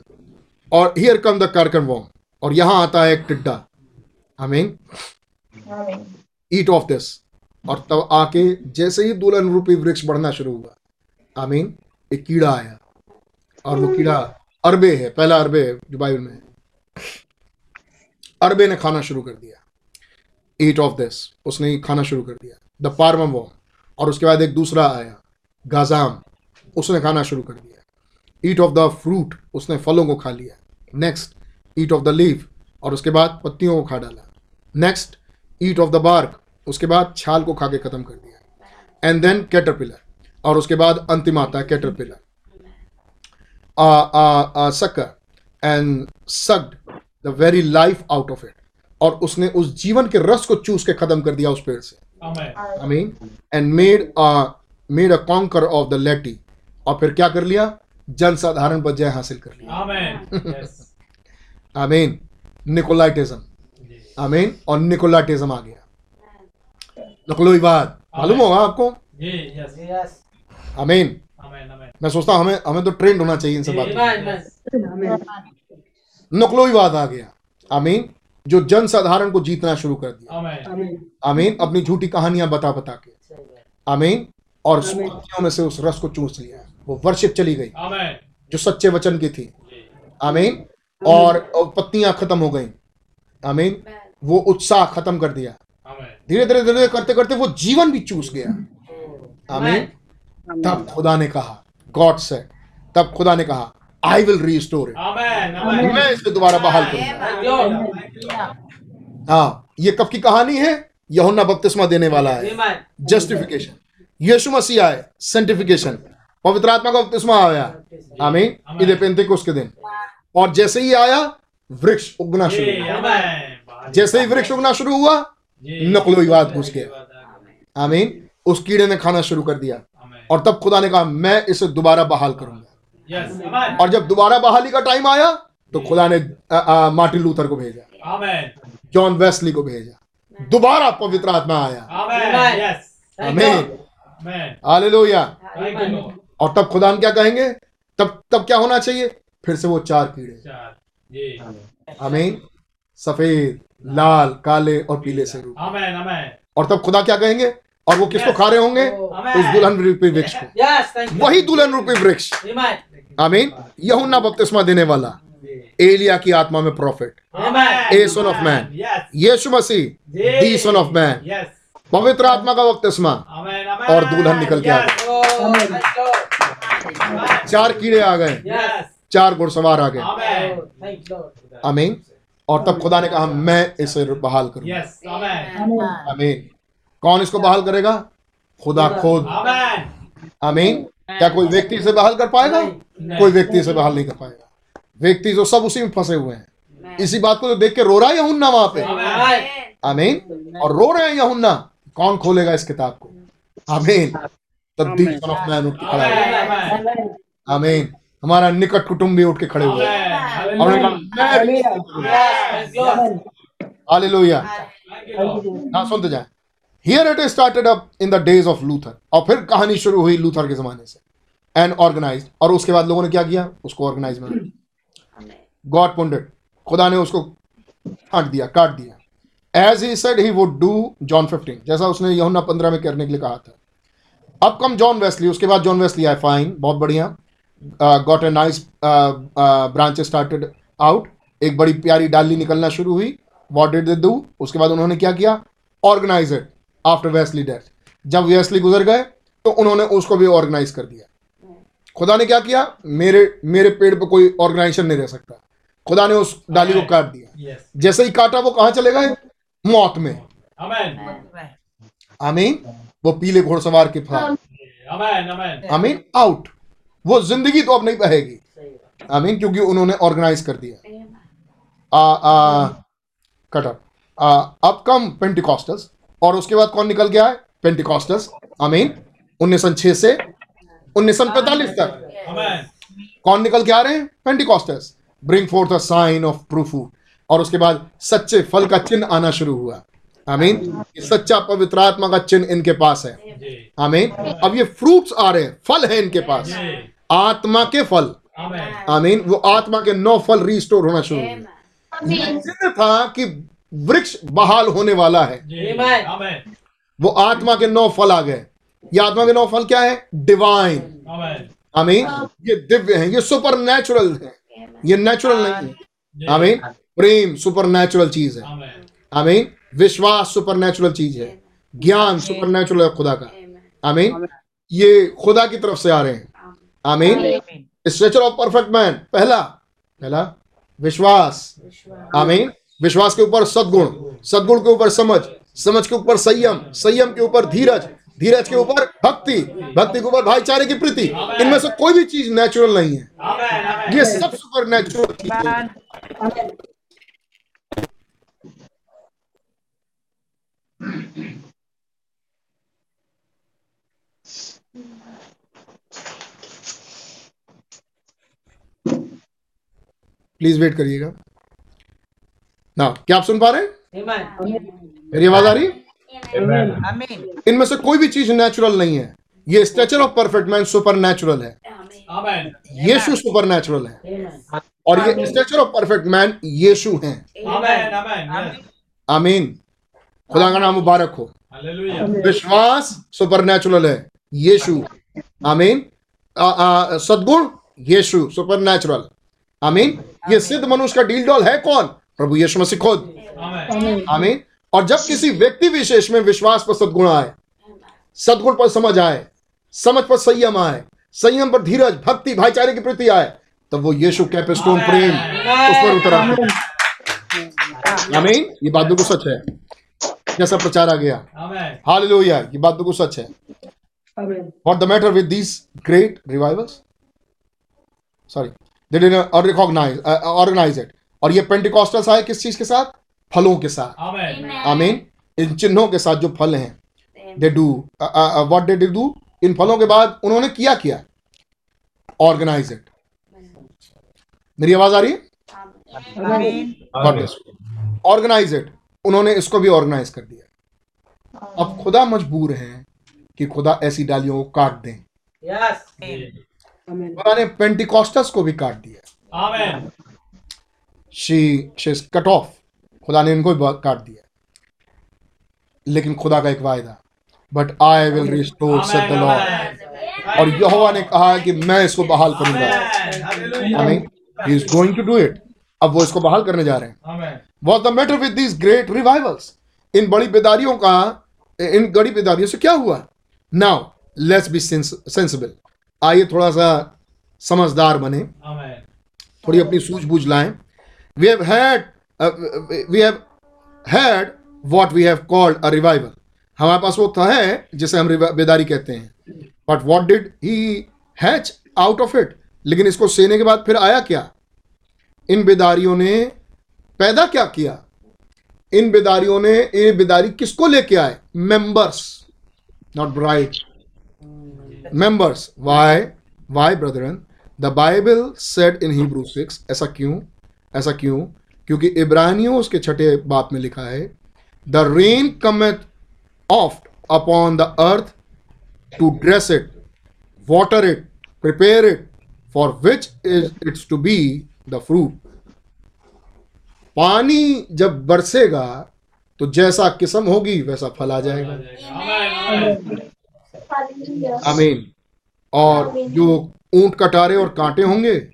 और here come the cankerworm और यहाँ आता है एक टिड्डा। आमीन ईट ऑफ़ दिस और तब आके जैसे ही दुल्हन रूपी वृक्ष बढ़ना शुरू हुआ। आमीन एक कीड़ा आया। और वो कीड़ा अरबे है पहला अरबे है जो बाइबल में अरबे ने खाना शुरू कर दिया। ईट ऑफ़ दिस उसने खाना शुरू कर दिया। द पार्मम वॉम और उसके बाद एक दूसरा आया। गाजाम उसने खाना शुरू कर दिया। ईट ऑफ़ द फ्रूट उसने फलों को खा लिया। Next eat of the leaf और उसके बाद पत्तियों को खा डाला। Next eat of the bark उसके बाद छाल को खा के खत्म कर दिया। एंड देन कैटरपिलर और उसके बाद अंतिम आता है caterpillar and sucked the very life out of it. और उसने उस जीवन के रस को चूस के खत्म कर दिया उस पेड़ से. I mean and made made a conquer of the laity और फिर क्या कर लिया? जनसाधारण पर जय हासिल कर लिया। Amen. I mean Nicolaitanism I mean और निकोलाइटिज्म आ गया। नकलोईवाद मालूम होगा आपको? जी, yes. Yes. I mean Amen. Amen. मैं सोचता हूँ हमें हमें तो ट्रेंड होना चाहिए इन सब बातों. नकलोईवाद आ गया। आमीन जो जन साधारण को जीतना शुरू कर दिया। Amen. आमीन अपनी झूठी कहानियाँ बता बता के। आमीन और स्मृतियों में से उस रस को चूस लिया। वो वर्षिप चली गई। जो सच्चे वचन की थी. आमीन और और पत्तियाँ खत्म हो गई। आमीन वो उत्साह खत्म कर दिया। Amen. धीरे धीरे धीरे करते करते वो जीवन भी चूस गया। आमीन। तब खुदा ने कहा गॉड से तब खुदा ने कहा I will restore it Amen. Amen. मैं इसे दोबारा बहाल करूँगा। हाँ ये कब की कहानी है? यहुन्ना बपतिस्मा देने वाला है। जस्टिफिकेशन यीशु मसीह आए। सेंटिफिकेशन पवित्र आत्मा का बपतिस्मा आया। आमीन। इधर पेंतेकुस्त के दिन। और जैसे ही आया वृक्ष उगना शुरू. जैसे ही वृक्ष उगना शुरू हुआ जी. नकलोईवाद घुस गया। आमीन। उस कीड़े ने खाना शुरू कर दिया। और तब खुदा ने कहा मैं इसे दोबारा बहाल करूँगा। और जब दोबारा बहाली का टाइम आया तो खुदा ने मार्टिन लूथर को भेजा। जॉन वेस्ली को भेजा। दोबारा पवित्र आत्मा आया। Amen. Yes. आमीन। Amen. हालेलुया. और तब खुदा क्या कहेंगे? तब तब क्या होना चाहिए? फिर से वो चार कीड़े। चार. आमीन। सफ़ेद लाल काले और पीले से रूप Amen. Amen. और तब खुदा क्या कहेंगे और वो किसको खा रहे होंगे उस दुल्हन रूपी वृक्ष को Yes. Thank you. वही दुल्हन रूपी वृक्ष Amen. आमीन यहुन्ना बपतिस्मा देने वाला एलिया की आत्मा में prophet a A of man man. Yes. यीशु मसीह दी सन ऑफ़ मैन पवित्र आत्मा का बपतिस्मा. और दुल्हन निकल के आ Yes. Oh. चार कीड़े आ गए चार घुड़सवार आ गए. Oh. आमीन और तब खुदा ने कहा मैं इसे बहाल करूँगा। Yes. Amen. आमीन। कौन इसको बहाल करेगा? खुदा खुद। Amen. आमीन। क्या कोई व्यक्ति इसे बहाल कर पाएगा? कोई व्यक्ति इसे बहाल नहीं कर पाएगा। व्यक्ति जो सब उसी में फंसे हुए हैं। इसी बात को तो देख के रो रहा है यहुन्ना वहाँ पे। Amen. आमीन। और रो रहे हैं यहुन्ना। कौन खोलेगा इस किताब को? आमीन। तब दी ऑफ़ मैन उठ खड़ा हुआ आमीन। हमारा निकट कुटुंब भी उठ के खड़े हुए. हालेलुया Thank हाँ सुनते जाए। Here it is started up in the days of Luther और फिर कहानी शुरू हुई लूथर के जमाने से। एंड ऑर्गेनाइज और उसके बाद लोगों ने क्या किया? उसको ऑर्गेनाइज में गॉड पुंडेड खुदा ने उसको काट दिया काट दिया। As he said he would do John 15 जैसा उसने यमुना पंद्रह में करने के लिए कहा था। अब कम जॉन वेस्ली उसके बाद जॉन वेस्ली आए फाइन बहुत बढ़िया। Got a nice branch started out एक बड़ी प्यारी डाली निकलना शुरू हुई। वॉट डिड दे डू उसके बाद उन्होंने क्या किया? Organize it after Wesley death जब वेस्ली गुजर गए तो उन्होंने उसको भी ऑर्गेनाइज कर दिया। खुदा ने क्या किया? मेरे मेरे पेड़ पे कोई ऑर्गेनाइजेशन नहीं रह सकता। खुदा ने उस डाली को काट दिया। जैसे ही काटा वो कहाँ चले गए? मौत में। Amen. Amen. आमीन वो पीले घोड़सवार के. Amen. आमीन आउट वो ज़िंदगी तो अब नहीं बहेगी। आमीन क्योंकि उन्होंने ऑर्गेनाइज कर दिया। आ, आ, कट अब कम पेंटिकॉस्टल्स और उसके बाद कौन निकल गया है? पेंटिकॉस्टल्स आमीन उन्नीस सौ छह से उन्नीस सौ पैंतालीस तक। कौन निकल के आ रहे हैं? Pentecostals bring forth a sign of true food और उसके बाद सच्चे फल का चिन्ह आना शुरू हुआ। आमीन? सच्चा पवित्र आत्मा का चिन्ह इनके पास है। आमीन? अब ये फ्रूट्स आ रहे हैं फल है इनके पास। आत्मा के फल। Amen. आमीन? वो आत्मा के नौ फल रिस्टोर होना शुरू हुए। था कि वृक्ष बहाल होने वाला है। जी. Amen. Amen. वो आत्मा के नौ फल आ गए। ये आत्मा के नौ फल क्या है? Divine Amen. आमीन? ये दिव्य हैं ये सुपर नेचुरल है। ये नेचुरल नहीं है। आमीन? प्रेम सुपर नेचुरल चीज़ है। Amen. आमीन? विश्वास सुपर नेचुरल चीज़ है। ज्ञान सुपर है खुदा का। आमीन। ये खुदा की तरफ़ से आ रहे हैं। आमीन। स्ट्रेचर ऑफ़ परफेक्ट मैन पहला पहला विश्वास। आमीन। विश्वास के ऊपर सदगुण। सदगुण के ऊपर समझ। समझ के ऊपर संयम। संयम के ऊपर धीरज। धीरज के ऊपर भक्ति। भक्ति के ऊपर भाईचारे की प्रीति। इनमें से कोई भी चीज़ नेचुरल नहीं है। ये सब सुपर नेचुरल चीज़ें हैं। प्लीज़ वेट करिएगा। ना क्या आप सुन पा रहे हैं? मेरी आवाज़ आ रही है? इनमें से कोई भी चीज़ नेचुरल नहीं है। ये stature of perfect man supernatural है। आमेन यीशु सुपर नेचुरल है और ये स्ट्रेचर ऑफ़ परफेक्ट मैन यीशु हैं। आमेन आमेन आमीन खुदा का नाम मुबारक हो। विश्वास सुपर नेचुरल है। यीशु। आमीन। आ, यीशु सुपर नेचुरल आमीन। ये सिद्ध मनुष्य का डील डॉल है कौन? प्रभु यीशु मसीह खुद। आमीन। और जब किसी व्यक्ति विशेष में विश्वास पर सद्गुण आए सदगुण पर समझ आए समझ पर संयम आए संयम पर धीरज भक्ति भाईचारे की प्रति आए तब वो यीशु कैपेस्टोन प्रेम उस पर उतर। आमीन। ये बात बिल्कुल सच है। जैसा प्रचार आ गया। आमेन हालेलुया ये बात बिल्कुल सच है। What the matter with these great revivals sorry they didn't recognise organise it और ये पेंटिकॉस्टल्स आए किस चीज़ के साथ? फलों के साथ। आमेन आमीन इन चिन्हों के साथ जो फल हैं। They do what they do इन फलों के बाद उन्होंने किया किया? ऑर्गेनाइज इट मेरी आवाज़ आ रही है? ऑर्गेनाइज इट उन्होंने इसको भी ऑर्गेनाइज कर दिया। अब खुदा मजबूर है कि खुदा ऐसी डालियों को काट दें। यस खुदा ने पेंटिकॉस्टस को भी काट दिया। शी शी कट ऑफ़ खुदा ने इनको भी काट दिया। लेकिन खुदा का एक वायदा। But I will restore saith the Lord और यहोवा ने कहा कि मैं इसको बहाल करूँगा। He is going to do it अब वो इसको बहाल करने जा रहे हैं। आमेन what the matter with these great revivals इन बड़ी बेदारियों का इन बड़ी बेदारियों से क्या हुआ? नाउ लेट्स बी सेंसिबल आइए थोड़ा सा समझदार बने। थोड़ी अपनी सूझबूझ लाएँ। We have had we have had what we have called a revival हमारे पास वो था है जिसे हम बेदारी कहते हैं। But what did he hatch out of it लेकिन इसको सेने के बाद फिर आया क्या? इन बेदारियों ने पैदा क्या किया? इन बेदारियों ने, ये बेदारी किसको लेके आए? Members not bright members why? Why, brethren? The Bible said in hebrew 6 ऐसा क्यों? ऐसा क्यों? क्योंकि इब्रानियों उसके छठे बाप में लिखा है the rain cometh oft upon the earth to dress it water it prepare it for which is its to be the fruit. पानी जब बरसेगा तो जैसा किस्म होगी वैसा फल आ जाएगा। आमेन आमीन। और जो ऊँट कटारे और कांटे होंगे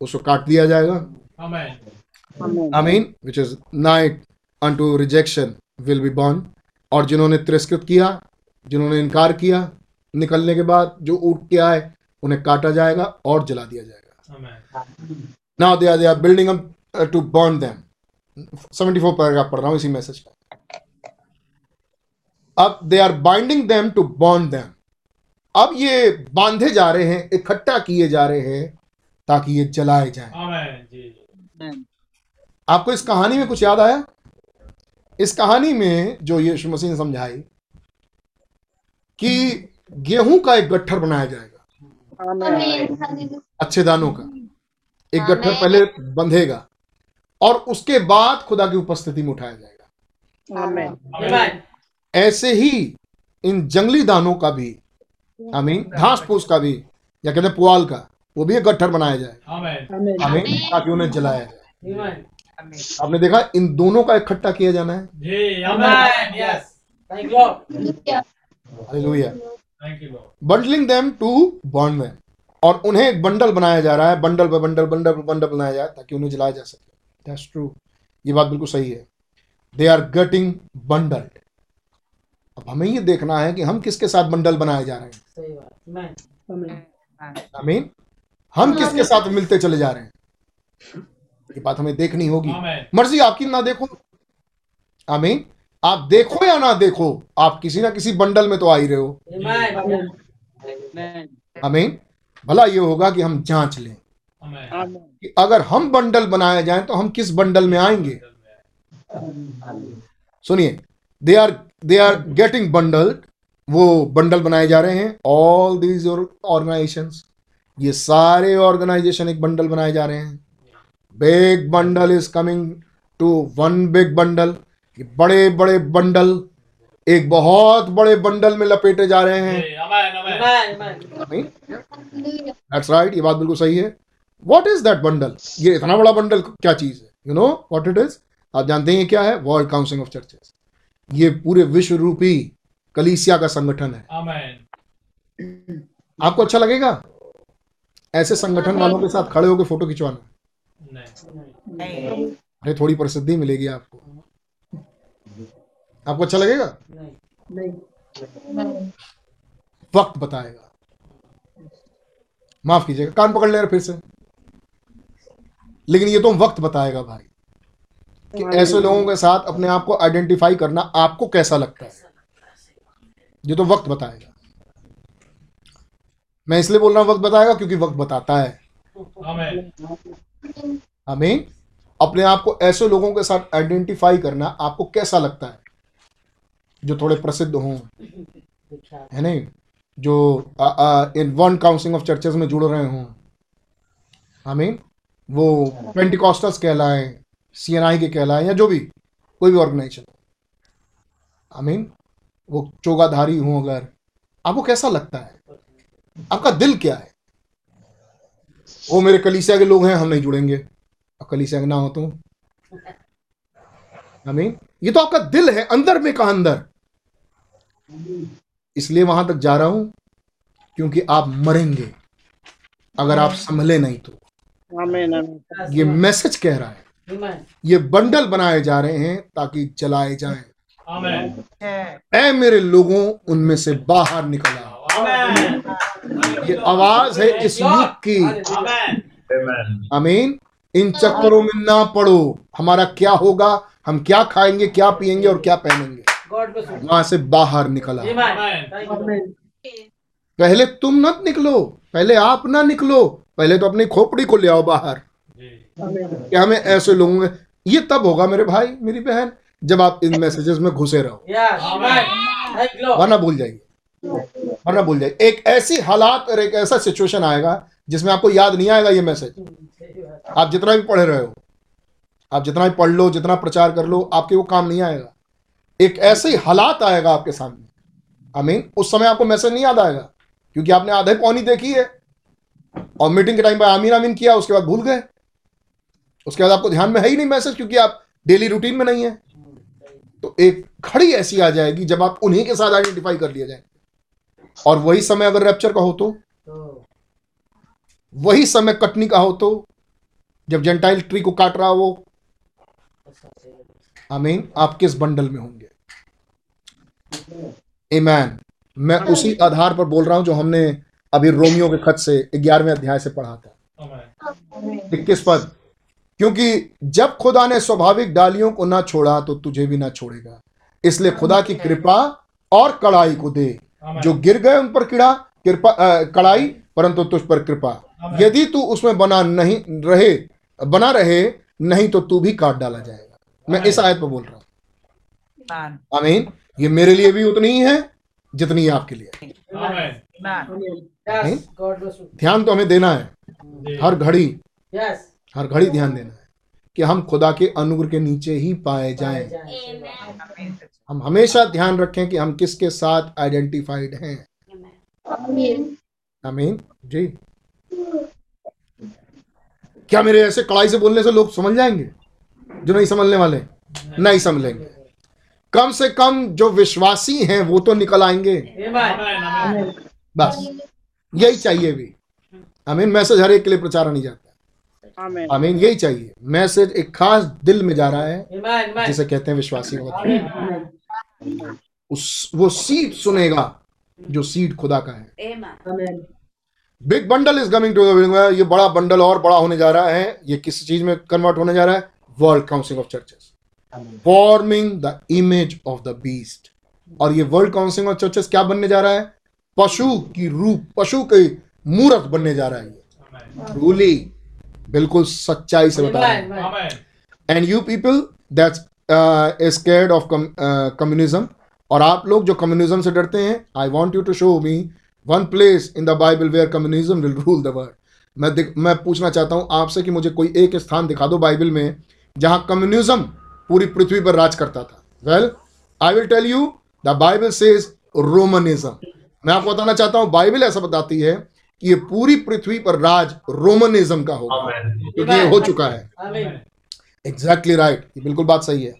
उसको काट दिया जाएगा। आमेन। आमीन। Which is nigh unto rejection will be burned और जिन्होंने तिरस्कृत किया जिन्होंने इनकार किया निकलने के बाद जो उठ के आए उन्हें काटा जाएगा और जला दिया जाएगा। आमेन। Now they are they are building up to burn them 74 paragraph पढ़ रहा हूँ इसी मैसेज का अब they are binding them to burn them अब ये बांधे जा रहे हैं इकट्ठा किए जा रहे हैं ताकि ये जलाए जाएँ। आमेन जी जी। आपको इस कहानी में कुछ याद आया? इस कहानी में जो यीशु मसीह ने समझाई कि गेहूँ का एक गट्ठर बनाया जाएगा। अच्छे दानों का। एक गट्ठर पहले बंधेगा। और उसके बाद खुदा की उपस्थिति में उठाया जाएगा। आमेन। ऐसे ही इन जंगली दानों का भी आई मीन घास फूस का भी या कहते हैं पुआल का वो भी एक गट्ठर बनाया जाए। आमेन। आमीन। ताकि उन्हें जलाया जाए। आपने देखा इन दोनों का इकट्ठा किया जाना है? जी आमेन। Yes thank you hallelujah. Thank you Lord bundling them to bond them और उन्हें एक बंडल बनाया जा रहा है। बंडल पर बंडल बंडल पे बंडल बनाया जाए ताकि उन्हें जलाया जा सके। दैट्स ट्रू ये बात बिल्कुल सही है। दे आर गेटिंग बंडल्ड अब हमें ये देखना है कि हम किसके साथ बंडल बनाए जा रहे हैं। सही बात। मैं। आमीन हम किसके साथ मिलते चले जा रहे हैं। ये बात हमें देखनी होगी। मर्ज़ी आपकी ना देखो। आमीन आप देखो या ना देखो आप किसी ना किसी बंडल में तो आ ही रहे हो। आमेन भला ये होगा कि हम जाँच लें। कि अगर हम बंडल बनाए जाएँ तो हम किस बंडल में आएँगे? सुनिए they are they are getting bundled वो बंडल बनाए जा रहे हैं ऑल दीज ऑर्गेनाइजेशन ये सारे ऑर्गेनाइजेशन एक बंडल बनाए जा रहे हैं। Big bundle is coming to one big bundle ये बड़े बड़े बंडल एक बहुत बड़े बंडल में लपेटे जा रहे हैं। दैट्स राइट ये बात बिल्कुल सही है। व्हाट इज़ दैट बंडल ये इतना बड़ा बंडल क्या चीज़ है? You know what it is आप जानते हैं क्या है? वर्ल्ड काउंसिल ऑफ़ चर्चेस ये पूरे विश्व रूपी कलीसिया का संगठन है। आमेन आपको अच्छा लगेगा? ऐसे संगठन वालों के साथ खड़े होकर फ़ोटो खिंचवाना। नहीं। अरे थोड़ी प्रसिद्धि मिलेगी आपको। आपको अच्छा लगेगा? नहीं। नहीं। वक्त बताएगा। माफ़ कीजिएगा। कान पकड़ ले रहे फिर से। लेकिन ये तो वक्त बताएगा भाई कि ऐसे लोगों के साथ अपने आप को आइडेंटिफाई करना आपको कैसा लगता है? ये तो वक्त बताएगा। मैं इसलिए बोल रहा हूँ वक्त बताएगा क्योंकि वक्त बताता है। हमें अपने आप को ऐसे लोगों के साथ आइडेंटिफाई करना आपको कैसा लगता है? जो थोड़े प्रसिद्ध हों है नहीं? जो इन वन काउंसिल ऑफ़ चर्चेस में जुड़ रहे हों। हमें वो पेंटिकॉस्टल्स कहलाएँ सीएनआई के कहलाएँ, या जो भी, कोई भी ऑर्गेनाइजेशन आई मीन वो चोगाधारी हों अगर, आपको कैसा लगता है? आपका दिल क्या है? वो मेरे कलीसिया के लोग हैं, हम नहीं जुड़ेंगे। और कलीसिया के ना हो तो आमीन ये तो आपका दिल है, अंदर में का अंदर। इसलिए वहाँ तक जा रहा हूँ, क्योंकि आप मरेंगे। अगर आप संभले नहीं तो। ये मैसेज कह रहा है। ये बंडल बनाए जा रहे हैं ताकि जलाए जाएँ। आमेन ऐ मेरे लोगों उनमें से बाहर निकल आओ। ये आवाज़ है इस युग की। आमेन आमीन। इन चक्करों में ना पड़ो। हमारा क्या होगा? हम क्या खाएँगे क्या पिएँगे और क्या पहनेंगे? गॉड ब्लेस यू वहाँ से बाहर निकल पहले तुम मत निकलो। पहले आप ना निकलो। पहले तो अपनी खोपड़ी को ले आओ बाहर। जी। कि हमें ऐसे लोगों में ये तब होगा मेरे भाई मेरी बहन जब आप इन मैसेजेस में घुसे रहो। वरना भूल जाइए। वरना भूल जाइए। एक ऐसी हालात और एक ऐसा सिचुएशन आएगा जिसमें आपको याद नहीं आएगा ये मैसेज आप जितना भी पढ़े रहे हो आप जितना भी पढ़ लो जितना प्रचार कर लो आपके वो काम नहीं आएगा। एक ऐसे ही हालात आएगा आपके सामने। आई मीन उस समय आपको मैसेज नहीं याद आएगा क्योंकि आपने आधे पौनी देखी है। और मीटिंग के टाइम पर आमीन आमीन किया, उसके बाद भूल गए। उसके बाद आपको ध्यान में है ही नहीं मैसेज क्योंकि आप डेली रूटीन में नहीं है। तो एक खड़ी ऐसी आ जाएगी जब आप उन्हीं के साथ आइडेंटिफाई कर लिया जाए। और वही समय अगर रैप्चर का हो तो? वही समय कटनी का हो तो? जब जेंटाइल ट्री को काट रहा हो? आमीन, आप किस बंडल में होंगे? ईमैन मैं उसी आधार पर बोल रहा हूँ जो हमने अभी रोमियो के खत से ग्यारहवें अध्याय से पढ़ा था। इक्कीस पद क्योंकि जब खुदा ने स्वाभाविक डालियों को ना छोड़ा तो तुझे भी ना छोड़ेगा। इसलिए खुदा की कृपा और कड़ाई को दे। जो गिर गए उन पर किड़ा कृपा कड़ाई परंतु तुझ पर कृपा। यदि तू उसमें बना नहीं रहे बना रहे नहीं तो तू भी काट डाला जाएगा। मैं इस आयत पर बोल रहा हूँ। आमीन। ये मेरे लिए भी उतनी ही है जितनी ही आपके लिए। है। आमेन यस गॉड ब्लेस यू ध्यान तो हमें देना है। हर घड़ी। हर घड़ी ध्यान देना है कि हम खुदा के अनुग्रह के नीचे ही पाए जाएँ। हम हमेशा ध्यान रखें कि हम किसके साथ आइडेंटिफाइड हैं। आमीन जी। क्या मेरे ऐसे कड़ाई से बोलने से लोग समझ जाएँगे? जो नहीं समझने वाले नहीं। समझ लेंगे कम से कम जो विश्वासी हैं वो तो निकल आएँगे। बस। यही चाहिए भी। अमीन मैसेज हर एक के लिए प्रचार नहीं जाता आमीन। यही चाहिए। मैसेज एक खास दिल में जा रहा है जिसे कहते हैं विश्वासी होता उस वो सीट सुनेगा जो सीट खुदा का है। Big bundle is coming to ये बड़ा बंडल और बड़ा होने जा रहा है। ये किस चीज़ में कन्वर्ट होने जा रहा है। World council of churches. Forming the image of the beast और ये वर्ल्ड काउंसिल ऑफ़ चर्चेस क्या बनने जा रहा है? पशु की रूप पशु की मूर्त बनने जा रहा है ये। ट्रूली बिल्कुल सच्चाई से बता रहा है. And you people that's scared of communism और आप लोग जो कम्युनिज्म से डरते हैं I want you to show me one place in the Bible where communism will rule the world मैं मैं पूछना चाहता हूँ आपसे कि मुझे कोई एक स्थान दिखा दो बाइबल में जहाँ कम्युनिज्म पूरी पृथ्वी पर राज करता था। Well I will tell you the Bible says Romanism मैं आपको बताना चाहता हूँ बाइबल ऐसा बताती है कि ये पूरी पृथ्वी पर राज रोमनिज्म का होगा। क्योंकि ये हो चुका है। एग्जैक्टली राइट ये बिल्कुल बात सही है।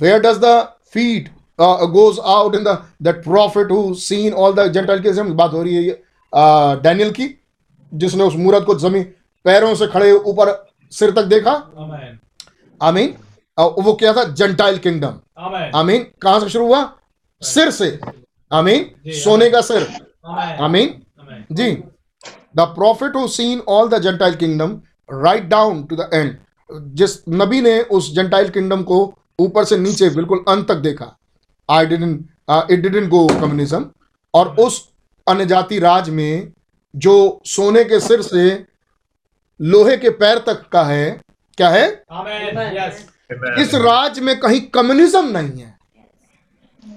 Where does the feed goes out in that prophet who seen all the Gentile के बात हो रही है ये डैनियल की जिसने उस मूरत को ज़मीन पैरों से खड़े ऊपर सिर तक देखा? Amen. आमीन uh, वो क्या था? Gentile kingdom. आमीन कहाँ से शुरू हुआ? सिर से. आमीन सोने का सिर. आमीन जी. The prophet who seen all the Gentile kingdom right down to the end जिस नबी ने उस जेंटाइल किंगडम को ऊपर से नीचे बिल्कुल अंत तक देखा। I didn't it didn't go communism और उस अन्यजाति राज में जो सोने के सिर से लोहे के पैर तक का है क्या है? Amen. Yes. इस राज में कहीं कम्युनिज्म नहीं है।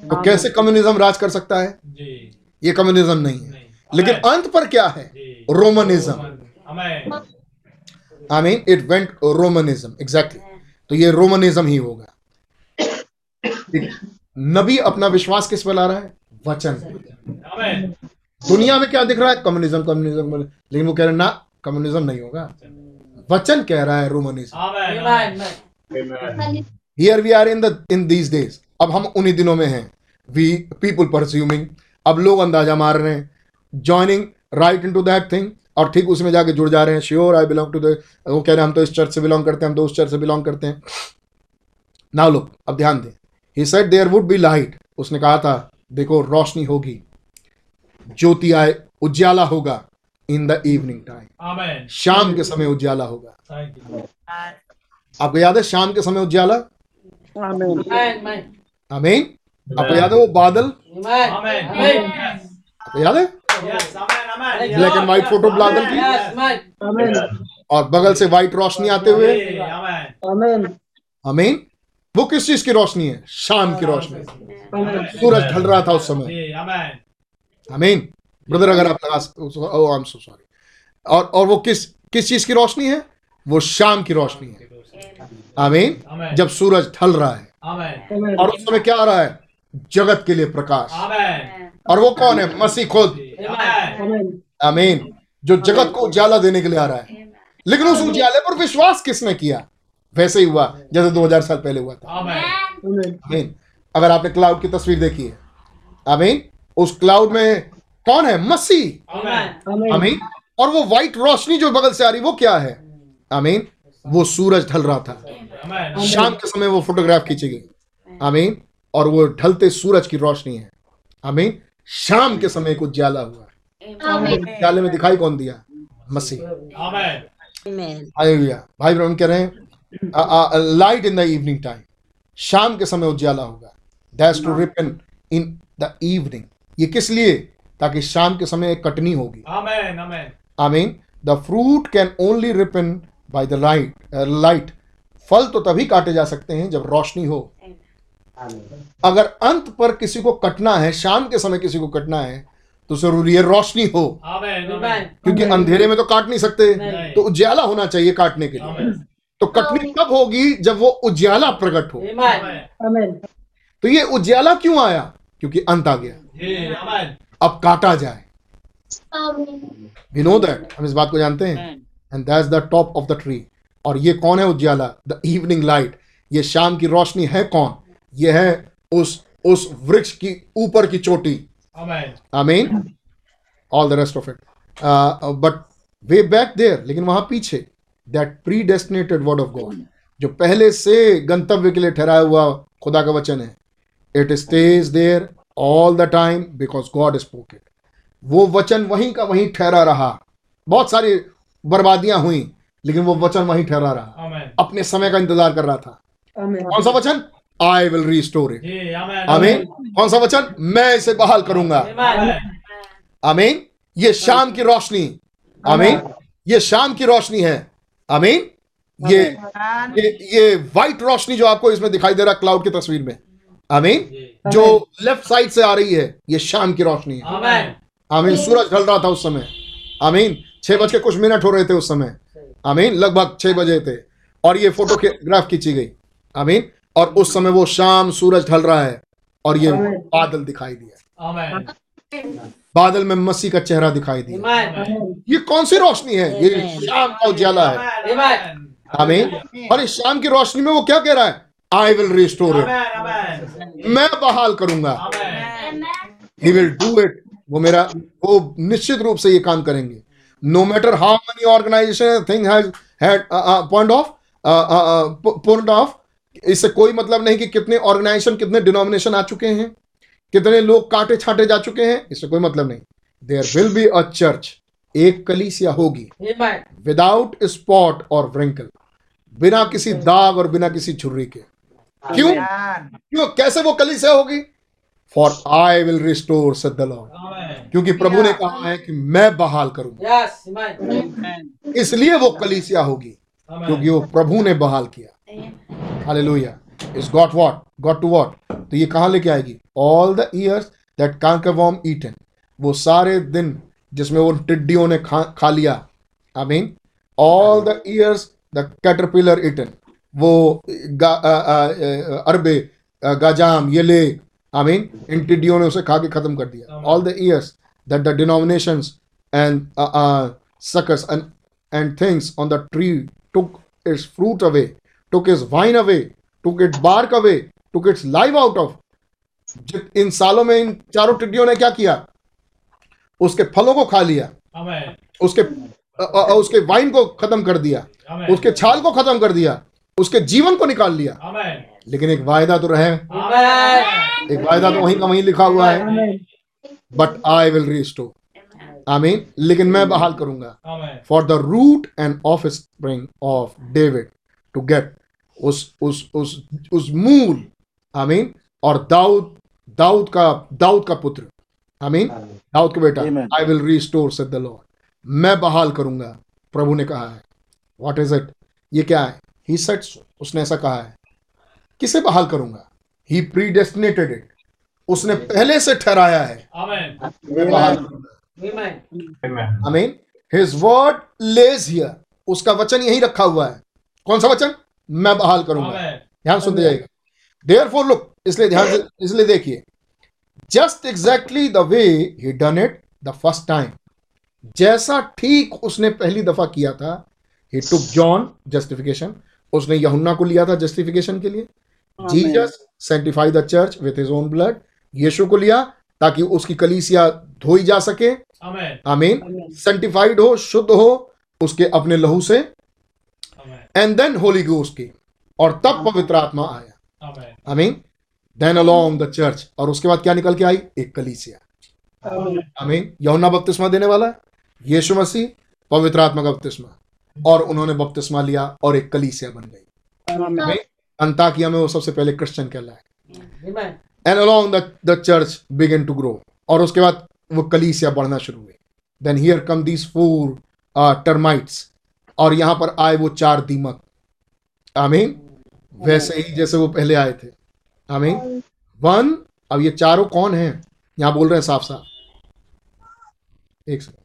तो कैसे कम्युनिज्म राज कर सकता है? जी। ये कम्युनिज्म नहीं है। नहीं। लेकिन अंत पर क्या है? Romanism I mean it went Romanism exactly तो ये रोमनिज्म ही होगा। नबी अपना विश्वास किस पर ला रहा है? वचन दुनिया में क्या दिख रहा है? कम्युनिज्म कम्युनिज्म लेकिन वो कह रहे हैं ना कम्युनिज्म नहीं होगा। वचन कह रहा है Romanism. Here we are in the in these days अब हम उन्हीं दिनों में हैं। वी पीपल परस्यूमिंग अब लोग अंदाज़ा मार रहे हैं। Joining right into that thing और ठीक उसमें जाके जुड़ जा रहे हैं। Sure I belong to the वो कह रहे हैं हम तो इस चर्च से बिलोंग करते हैं हम तो उस चर्च से बिलोंग करते हैं। ना लोग अब ध्यान दें। He said there would be light उसने कहा था देखो रोशनी होगी। ज्योति आए उज्याला होगा। इन द इवनिंग टाइम शाम के समय उज्याला होगा। Thank you. आपको याद है शाम के समय. Amen. आमीन। आपको याद है वो बादल. आपको याद है. Black and white photo बादल की? और बगल से व्हाइट रोशनी आते हुए. आमीन। वो किस चीज़ की रोशनी है? शाम की रोशनी। सूरज ढल रहा था उस समय. आमीन। ब्रदर अगर आप लगा ओ आई एम सो सॉरी और और वो किस किस चीज़ की रोशनी है? वो शाम की रोशनी है। आमीन? जब सूरज ढल रहा है. और उस समय क्या आ रहा है? जगत के लिए प्रकाश। और वो कौन है? मसीह खुद. आमीन। जो जगत को उजाला देने के लिए आ रहा है। लेकिन उस उजाले पर विश्वास किसने किया? वैसे ही हुआ जैसे 2000 साल पहले हुआ था. आमीन। अगर आपने क्लाउड की तस्वीर देखी है। आमीन। उस क्लाउड में कौन है? मसीह. आमीन। और वो व्हाइट रोशनी जो बगल से आ रही वो क्या है? आमीन। वो सूरज ढल रहा था। शाम के समय वो फोटोग्राफ खींची गई आमीन। और वो ढलते सूरज की रोशनी है। आमीन। शाम के समय को उजाला हुआ। उजाले में दिखाई कौन दिया? मसीह। भाई ब्रह्म कह रहे हैं light in the evening time शाम के समय उजाला होगा। That's to ripen in the evening ये किस लिए? ताकि शाम के समय एक कटनी होगी। Amen. Amen. आमीन। The fruit can only ripen by the light light फल तो तभी काटे जा सकते हैं जब रोशनी हो। अगर अंत पर किसी को कटना है शाम के समय किसी को कटना है तो ज़रूरी है रोशनी हो. क्योंकि अंधेरे में तो काट नहीं सकते। नहीं। तो उज्याला होना चाहिए काटने के लिए। तो कटनी कब होगी जब वो उज्याला प्रकट हो? Amen. Amen. Amen. तो ये उज्याला क्यों आया? क्योंकि अंत आ गया। अब काटा जाए। वी नो दैट हम इस बात को जानते हैं। And that's the top of the tree और ये कौन है उज्याला? द इवनिंग लाइट ये शाम की रोशनी है कौन? ये है उस उस वृक्ष की ऊपर की चोटी। Amen. आमीन all the rest of it but way back there लेकिन वहाँ पीछे that predestinated word of God जो पहले से गंतव्य के लिए ठहराया हुआ खुदा का वचन है। It stays there all the time because God spoke it वो वचन वहीं का वहीं ठहरा रहा। बहुत सारी बर्बादियाँ हुई लेकिन वो वचन वहीं ठहरा रहा। आमेन। अपने समय का इंतज़ार कर रहा था। कौन सा वचन? आई विल रिस्टोर इट जी आमेन। आमीन। कौन सा वचन? मैं इसे बहाल करूँगा। आमेन। आमीन। ये शाम की रोशनी। आमीन। ये शाम की रोशनी है। आमीन। ये ये ये व्हाइट रोशनी जो आपको इसमें दिखाई दे रहा है क्लाउड की तस्वीर में। आमीन। जी। जो लेफ़्ट साइड से आ रही है ये शाम की रोशनी है। आमेन। आमीन सूरज ढल रहा था उस समय। आमीन। छह बज के कुछ मिनट हो रहे थे उस समय। आमीन लगभग छह बजे थे। और ये फोटोग्राफ खींची गई। आमीन और उस समय वो शाम सूरज ढल रहा है और ये बादल दिखाई दिया बादल में मसीह का चेहरा दिखाई दिया। ये कौन सी रोशनी है? ये शाम का उजाला है। आमेन। आमीन और इस शाम की रोशनी में वो क्या कह रहा है? आई विल रिस्टोर इट मैं बहाल करूँगा। ही विल डू इट वो मेरा वो निश्चित रूप से ये काम करेंगे। No matter how many organisation thing has had point of point of इससे कोई मतलब नहीं कि कितने ऑर्गेनाइजेशन कितने डिनोमिनेशन आ चुके हैं कितने लोग काटे छाटे जा चुके हैं इससे कोई मतलब नहीं। There will be a church एक कलीसिया होगी। विदाउट स्पॉट और व्रिंकल बिना किसी दाग और बिना किसी झुर्री के। क्यों? क्यों? कैसे वो कलीसिया होगी? For I will restore saith the Lord क्योंकि प्रभु ने कहा है कि मैं बहाल करूँगा। इसलिए वो कलीसिया होगी क्योंकि वो प्रभु ने बहाल किया। Hallelujah is got what got to what तो ये कहाँ लेके आएगी? All the years that cankerworm eaten वो सारे दिन जिसमें वो टिड्डियों ने खा खा लिया। I mean all the years the caterpillar eaten वो गा, आ, आ, आ, अरबे आ, गाजाम ये ले आई मीन इन टिड्डियों ने उसे खा के खत्म कर दिया। All the years that the denominations and and and things on the tree took its fruit away, took its vine away, took its bark away, took its life out of. इन सालों में इन चारों टिड्डियों ने क्या किया? उसके फलों को खा लिया। उसके अ, अ, अ, उसके वाइन को खत्म कर दिया। उसके छाल को खत्म कर दिया। उसके जीवन को निकाल लिया। लेकिन एक वायदा तो रहे। एक वायदा तो वहीं का वहीं लिखा हुआ है। बट आई विल रिस्टोर आमीन लेकिन मैं बहाल करूँगा। For the root and and offspring of David to get उस उस उस उस मूल आमीन और दाऊद दाऊद का दाऊद का पुत्र आमीन दाऊद का बेटा I will restore saith the Lord मैं बहाल करूँगा। प्रभु ने कहा है। व्हाट इज़ इट ये क्या है? ही सेड उसने ऐसा कहा है। किसे बहाल करूँगा? ही प्रीडेस्टिनेटेड इट उसने पहले से ठहराया है। आमेन मैं बहाल करूँगा। आमीन हिज वर्ड लेज हियर उसका वचन यही रखा हुआ है। कौन सा वचन? मैं बहाल करूँगा। ध्यान सुनते जाइएगा देयर फॉर लुक इसलिए ध्यान से इसलिए देखिए। Just exactly the way he done it the first time जैसा ठीक उसने पहली दफ़ा किया था ही टुक जॉन जस्टिफिकेशन उसने यहुन्ना को लिया था जस्टिफिकेशन के लिए। Jesus sanctified the church with his own blood यीशु को लिया ताकि उसकी कलीसिया धोई जा सके। आमीन। सेंटिफाइड हो शुद्ध हो उसके अपने लहू से। एंड देन होली गोस्ट की। और तब पवित्र आत्मा आया। आमीन। देन अलोंग द चर्च और उसके बाद क्या निकल के आई? एक कलीसिया। आमीन। यौना बपतिस्मा देने वाला है। यीशु मसीह पवित्र आत्मा का बपतिस्मा। और उन्होंने बपतिस्मा लिया और एक कलीसिया बन गई। आमीन। अंताकिया में वो सबसे पहले क्रिश्चियन कहलाए। And along the the church begin to grow और उसके बाद वो कलीसिया बढ़ना शुरू हुई। Then here come these four termites और यहाँ पर आए वो चार दीमक। आमीन वैसे ही जैसे वो पहले आए थे। आमीन वन अब ये चारों कौन हैं? यहाँ बोल रहे हैं साफ़ साफ़। एक सेकंड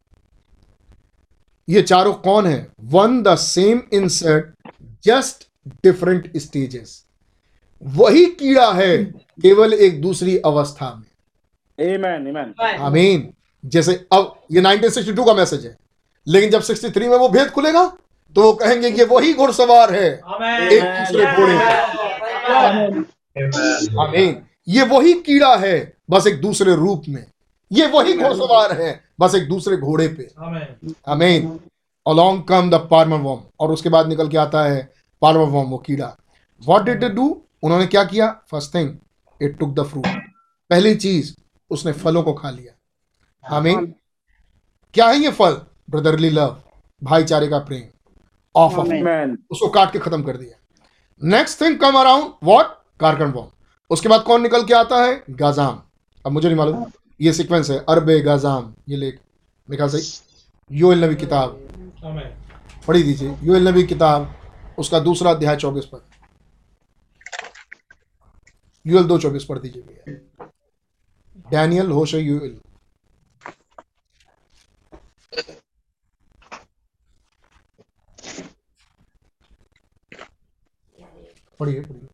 ये चारों कौन है? One the same insect just different stages वही कीड़ा है केवल एक दूसरी अवस्था में। Amen. Amen. आमीन जैसे अब ये 1962 का मैसेज है। लेकिन जब 63 में वो भेद खुलेगा तो वो कहेंगे कि वही घुड़सवार है। एक दूसरे घोड़े आमीन ये वही कीड़ा है बस एक दूसरे रूप में। ये वही घुड़सवार है बस एक दूसरे घोड़े पे। आमेन अलोंग कम द पार्मवॉम और उसके बाद निकल के आता है पार्मवॉम वो कीड़ा व्हाट डिड इट डू उन्होंने क्या किया? First thing it took the fruit पहली चीज़ उसने फलों को खा लिया। हमें क्या है ये फल? ब्रदरली लव भाईचारे का प्रेम। Of of. उसको काट के खत्म कर दिया। Next thing come around what कारकन बॉम्ब उसके बाद कौन निकल के आता है? गाजाम अब मुझे नहीं मालूम। ये सीक्वेंस है अरबे गाजाम ये लेख मेरे ख्याल से योएल नबी किताब। पढ़ी दीजिए योएल नबी किताब। उसका दूसरा अध्याय चौबीस पद यूएल दो चौबीस पढ़ दीजिए भैया। डैनियल होश यूएल। पढ़िए पढ़िए।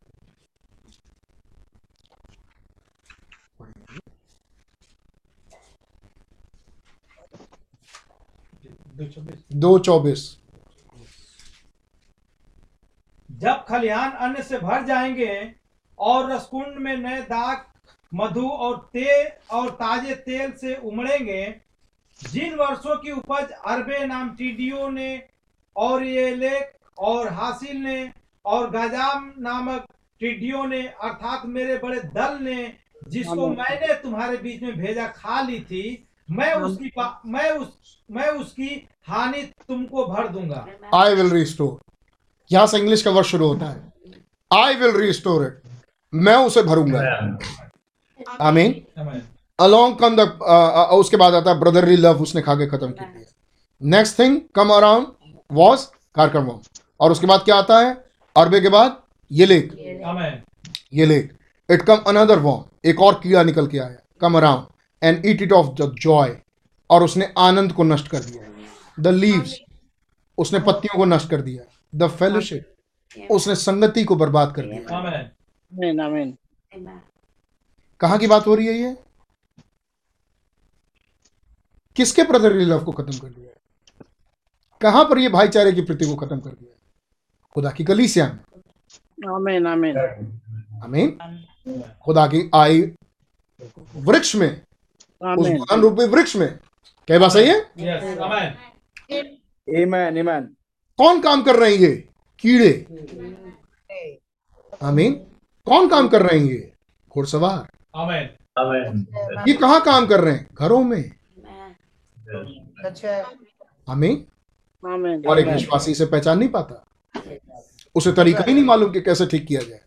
दो चौबीस। जब खलिहान अन्न से भर जाएँगे और रसकुंड में नए दाग मधु और तेल और ताजे तेल से उमड़ेंगे जिन वर्षों की उपज अरबे नाम टिड्डियों ने और ये लेख और हासिल ने और गजाम नामक टिड्डियों ने अर्थात मेरे बड़े दल ने जिसको मैंने तुम्हारे बीच में भेजा खा ली थी मैं उसकी मैं उस मैं उसकी हानि तुमको भर दूँगा। आई विल रिस्टोर यहाँ से इंग्लिश का वर्ड शुरू होता है। आई विल रिस्टोर इट मैं उसे भरूँगा। आमीन अलोंग कम द उसके बाद आता है ब्रदरली लव उसने खा के खत्म कर दिया। Next thing come around was cankerworm और उसके बाद क्या आता है? अरबे के बाद ये लेख। आमेन ये लेख। इट कम अनदर वॉर्म एक और कीड़ा निकल के आया। Come around and eat it off the joy और उसने आनंद को नष्ट कर दिया। द लीव्स उसने पत्तियों को नष्ट कर दिया। द फेलोशिप उसने संगति को बर्बाद कर दिया। आमेन Amen. Amen. Amen. कहाँ की बात हो रही है ये? किसके ब्रदरली लव को खत्म कर दिया कहाँ पर ये भाईचारे की प्रति को खत्म कर दिया खुदा की कलीसिया में Amen. Amen. आमीन खुदा की आई वृक्ष में उस रूपी वृक्ष में। क्या बात सही है? यस आमेन Amen. कौन काम कर रहे हैं ये? कीड़े। आमीन। कौन काम कर रहे हैं ये? घुड़सवार। आमेन। ये कहाँ काम कर रहे हैं? घरों में। आमीन। और एक विश्वासी इसे पहचान नहीं पाता। उसे तरीका ही नहीं मालूम कि कैसे ठीक किया जाए।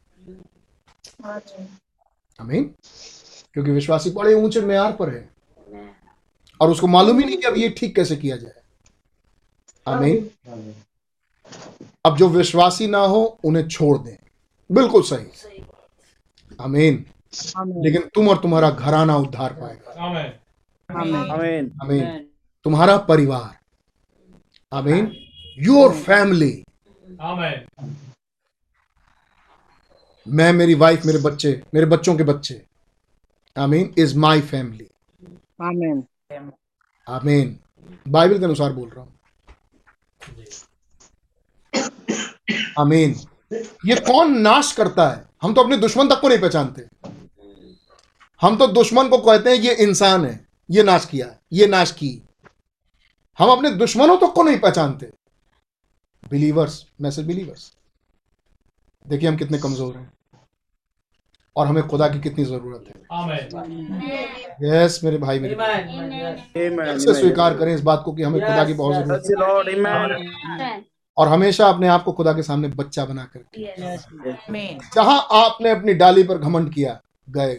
आमीन। क्योंकि विश्वासी बड़े ऊँचे मैार पर है। और उसको मालूम ही नहीं कि अब ये ठीक कैसे किया जाए। आमीन। अब जो विश्वासी ना हो उन्हें छोड़ दें। बिल्कुल सही। आमीन। Amen. लेकिन तुम और तुम्हारा घराना उद्धार पाएगा। आमेन। Amen. Amen. आमीन। तुम्हारा परिवार। आमीन। योर फैमिली मैं मेरी वाइफ मेरे बच्चे मेरे बच्चों के बच्चे। आमीन। Is my family Amen. आमीन। बाइबल के अनुसार बोल रहा हूँ। आमीन। ये कौन नाश करता है? हम तो अपने दुश्मन तक को नहीं पहचानते। हम तो दुश्मन को कहते हैं ये इंसान है ये नाश किया ये नाश की। हम अपने दुश्मनों तक को नहीं पहचानते। बिलीवर्स मैसेज बिलीवर्स देखिए हम कितने कमज़ोर हैं। और हमें खुदा की कितनी ज़रूरत है। यस मेरे भाई मेरे स्वीकार करें इस बात को कि हमें खुदा की बहुत ज़रूरत Praise और हमेशा अपने आप को खुदा के सामने बच्चा बना कर Yes. जहाँ आपने अपनी डाली पर घमंड किया गए।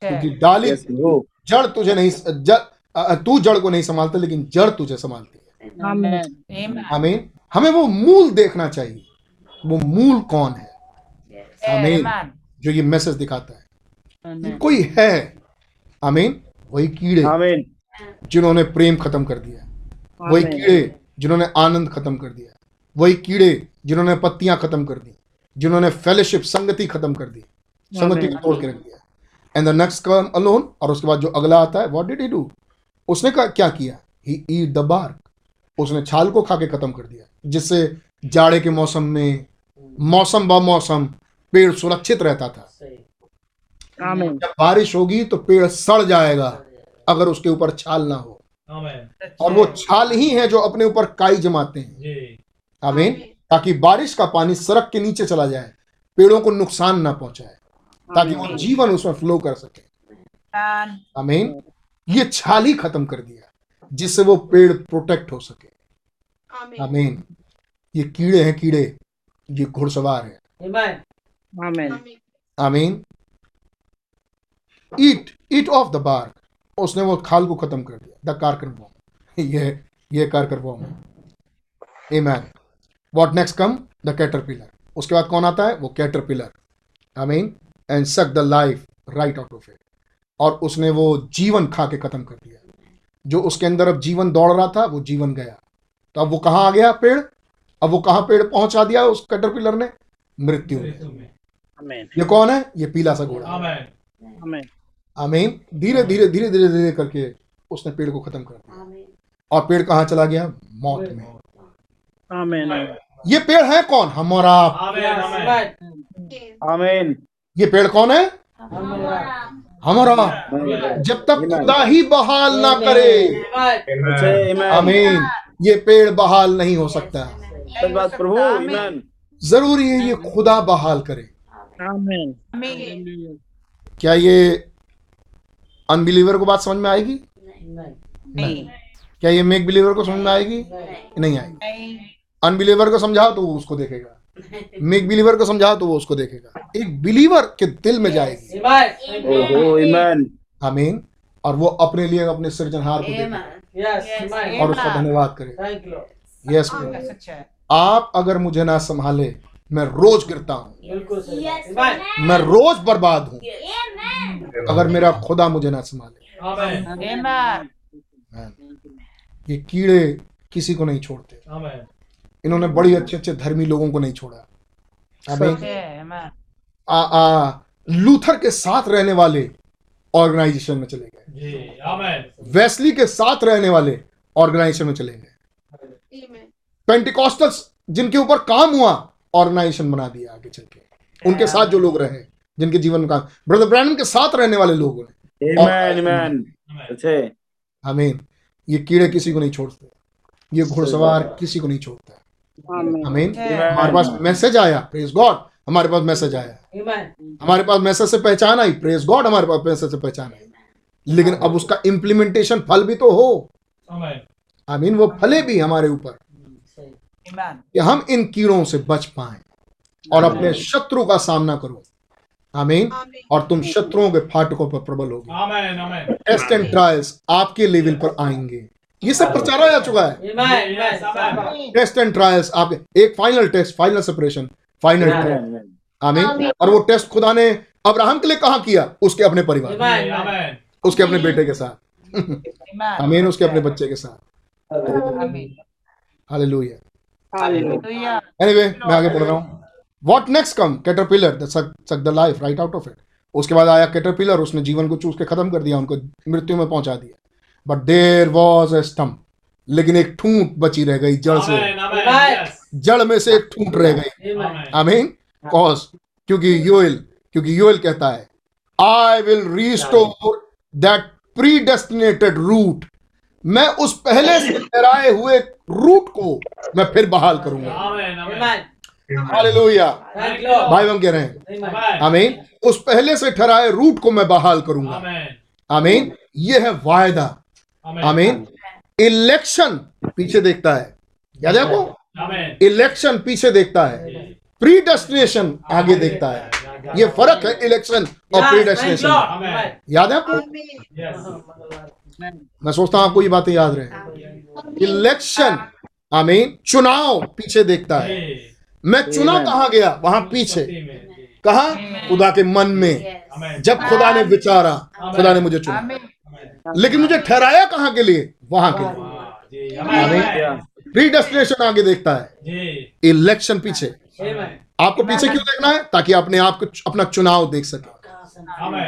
क्योंकि डाली Yes, जड़ तुझे नहीं जड़ तू जड़ को नहीं संभालता लेकिन जड़ तुझे संभालती है. आमीन। हमें वो मूल देखना चाहिए। वो मूल कौन है? Yes. आमीन। जो ये मैसेज दिखाता है। कोई है? आमीन। वही कीड़े. जिन्होंने प्रेम खत्म कर दिया। वही कीड़े। जिन्होंने आनंद खत्म कर दिया वही कीड़े जिन्होंने पत्तियाँ खत्म कर दी जिन्होंने फेलोशिप संगति खत्म कर दी संगति को तोड़ के रख दिया and the next come along और उसके बाद जो अगला आता है व्हाट डिड ही डू उसने का, क्या किया? ही ईट द बार्क उसने छाल को खा के खत्म कर दिया। जिससे जाड़े के मौसम में मौसम ब मौसम पेड़ सुरक्षित रहता था। जब बारिश होगी तो पेड़ सड़ जाएगा अगर उसके ऊपर छाल ना हो। और वो छाल ही है जो अपने ऊपर काई जमाते हैं। जी। आमीन। ताकि बारिश का पानी सड़क के नीचे चला जाए पेड़ों को नुकसान ना पहुँचाए ताकि वो जीवन उसमें फ्लो कर सके। आमीन। ये छाल ही खत्म कर दिया जिससे वो पेड़ प्रोटेक्ट हो सके। आमीन। ये कीड़े हैं कीड़े ये घुड़सवार है। आमेन। आमीन। Eat eat off the bark उसने वो खाल को खत्म कर दिया। द कारकर बॉम ये ये कारकर बॉम है। आमीन what next come the caterpillar उसके बाद कौन आता है? वो कैटरपिलर आमीन and suck the life right out of it और उसने वो जीवन खा के खत्म कर दिया। जो उसके अंदर अब जीवन दौड़ रहा था वो जीवन गया। तो अब वो कहाँ आ गया? पेड़। अब वो कहाँ पेड़ पहुँचा दिया उस कैटरपिलर ने? मृत्यु में। ये कौन है? ये पीला सा घोड़ा। आमेन आमेन आमीन धीरे धीरे धीरे धीरे धीरे करके उसने पेड़ को खत्म कर दिया। और पेड़ कहाँ चला गया? मौत में। आमेन। ये पेड़ है कौन? हमारा। आमेन आमेन। ये पेड़ कौन है? हमारा। जब तक खुदा ही बहाल ना करे। आमीन आमीन। ये पेड़ बहाल नहीं हो सकता। प्रभु ज़रूरी है ये खुदा बहाल करे। आमेन। क्या ये अनबिलीवर को बात समझ में आएगी? नहीं। क्या ये मेक बिलीवर को समझ में आएगी? नहीं। आएगी। अनबिलीवर को समझाओ तो वो उसको देखेगा। मेक बिलीवर को समझाओ तो वो उसको देखेगा। एक बिलीवर के दिल में जाएगी। ओहो आमीन और वो अपने लिए अपने सृजनहार को देखेगा। और उसका धन्यवाद करेगा यस आप अगर मुझे ना संभाले मैं रोज गिरता हूँ। मैं रोज बर्बाद हूँ। अगर मेरा खुदा मुझे ना संभाले। आमेन ये कीड़े किसी को नहीं छोड़ते। आमेन इन्होंने बड़ी अच्छे अच्छे धर्मी लोगों को नहीं छोड़ा। आ, आ, लूथर के साथ रहने वाले ऑर्गेनाइजेशन में चले गए। जी वेस्ली के साथ रहने वाले ऑर्गेनाइजेशन में चले गए। पेंटिकॉस्टल्स जिनके ऊपर काम हुआ ऑर्गेनाइजेशन बना दिया आगे चल के। उनके साथ जो लोग रहे जिनके जीवन में काम ब्रदर ब्रैनम के साथ रहने वाले लोगों ने आमीन ये कीड़े किसी को नहीं छोड़ते। ये घुड़सवार किसी को नहीं छोड़ता। आमेन आमीन हमारे पास मैसेज आया प्रेज गॉड हमारे पास मैसेज आया। हमारे पास मैसेज से पहचान आई प्रेज गॉड हमारे पास मैसेज से पहचान आई। लेकिन अब उसका इम्प्लीमेंटेशन फल भी तो हो। आमेन आमीन वो फले भी हमारे ऊपर। कि हम इन कीड़ों से बच पाए और अपने शत्रु का सामना करो। आमीन। और तुम शत्रुओं के फाटकों पर प्रबल होगे। Amen amen. Test and trials आपके लेवल पर आएँगे। ये सब प्रचारा जा चुका है? टेस्ट एंड ट्रायल्स आपके एक final test final separation final test amen. और वो टेस्ट खुदा ने अब्राहम के लिए कहा किया? उसके अपने परिवार उसके अपने बेटे के साथ। आमीन उसके अपने बच्चे के साथ। हालेलुया हालेलुया एनीवे मैं आगे पढ़ रहा हूँ। What next come caterpillar the suck the life right out of it उसके बाद आया कैटरपिलर उसने जीवन को चूस के खत्म कर दिया उनको मृत्यु में पहुँचा दिया। But there was a stump लेकिन एक ठूंठ बची रह गई जड़ से। जड़ में से एक ठूंठ रह गई। आमेन आमीन कॉज क्योंकि योएल क्योंकि योएल कहता है I will restore that predestinated root मैं उस पहले से ठहराए हुए रूट को मैं फिर बहाल करूँगा। हालेलुया। भाई हम कह रहे हैं। आमेन। उस पहले से ठहराए रूट को मैं बहाल करूँगा। आमेन आमीन। ये है वायदा। आमेन आमीन। इलेक्शन पीछे देखता है। याद है आपको? इलेक्शन पीछे देखता है। प्री डेस्टिनेशन आगे देखता है। ये फ़र्क है इलेक्शन और प्री डेस्टिनेशन याद है आपको? मैं सोचता हूँ आपको ये बातें याद रहे। इलेक्शन आमीन चुनाव पीछे देखता है। मैं चुना कहाँ गया? वहाँ पीछे। कहा? खुदा के मन में। जब खुदा ने विचारा खुदा ने मुझे चुना। लेकिन मुझे ठहराया कहाँ के लिए? वहाँ के लिए। जी प्री डेस्टिनेशन आगे देखता है। इलेक्शन पीछे। आपको पीछे क्यों देखना है? ताकि अपने आप को अपना चुनाव देख सके।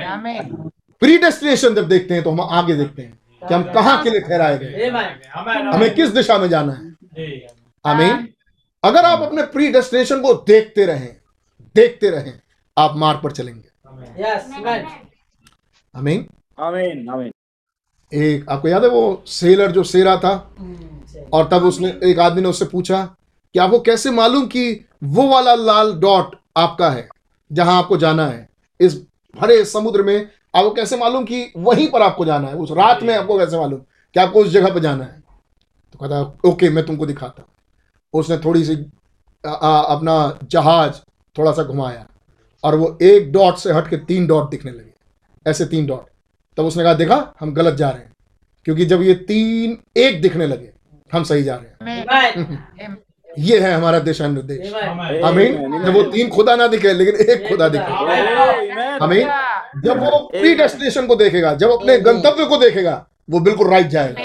आमेन प्री डेस्टिनेशन जब देखते हैं तो हम आगे देखते हैं कि हम कहाँ के लिए ठहराए गए। हमें किस दिशा में जाना है? जी। आमीन। अगर आप अपने प्री डेस्टिनेशन को देखते रहें देखते रहें आप मार्ग पर चलेंगे। आमीन आमीन आमीन एक आपको याद है वो सेलर जो सेरा था? और तब उसने एक आदमी ने उससे पूछा कि आपको कैसे मालूम कि वो वाला लाल डॉट आपका है जहाँ आपको जाना है? इस भरे समुद्र में आपको कैसे मालूम कि वहीं पर आपको जाना है? उस रात में आपको कैसे मालूम कि आपको उस जगह पर जाना है? तो कहता ओके मैं तुमको दिखाता हूँ। उसने थोड़ी सी आ, आ, अपना जहाज़ थोड़ा सा घुमाया और वो एक डॉट से हट के तीन डॉट दिखने लगे। ऐसे तीन डॉट। तब उसने कहा देखा हम गलत जा रहे हैं। क्योंकि जब ये तीन एक दिखने लगे हम सही जा रहे हैं। ये है हमारा दिशा निर्देश आमीन। जब वो तीन खुदा ना दिखे लेकिन एक खुदा दिखे। आमीन। जब वो प्री डेस्टिनेशन को देखेगा जब अपने गंतव्य को देखेगा वो बिल्कुल राइट जाएगा।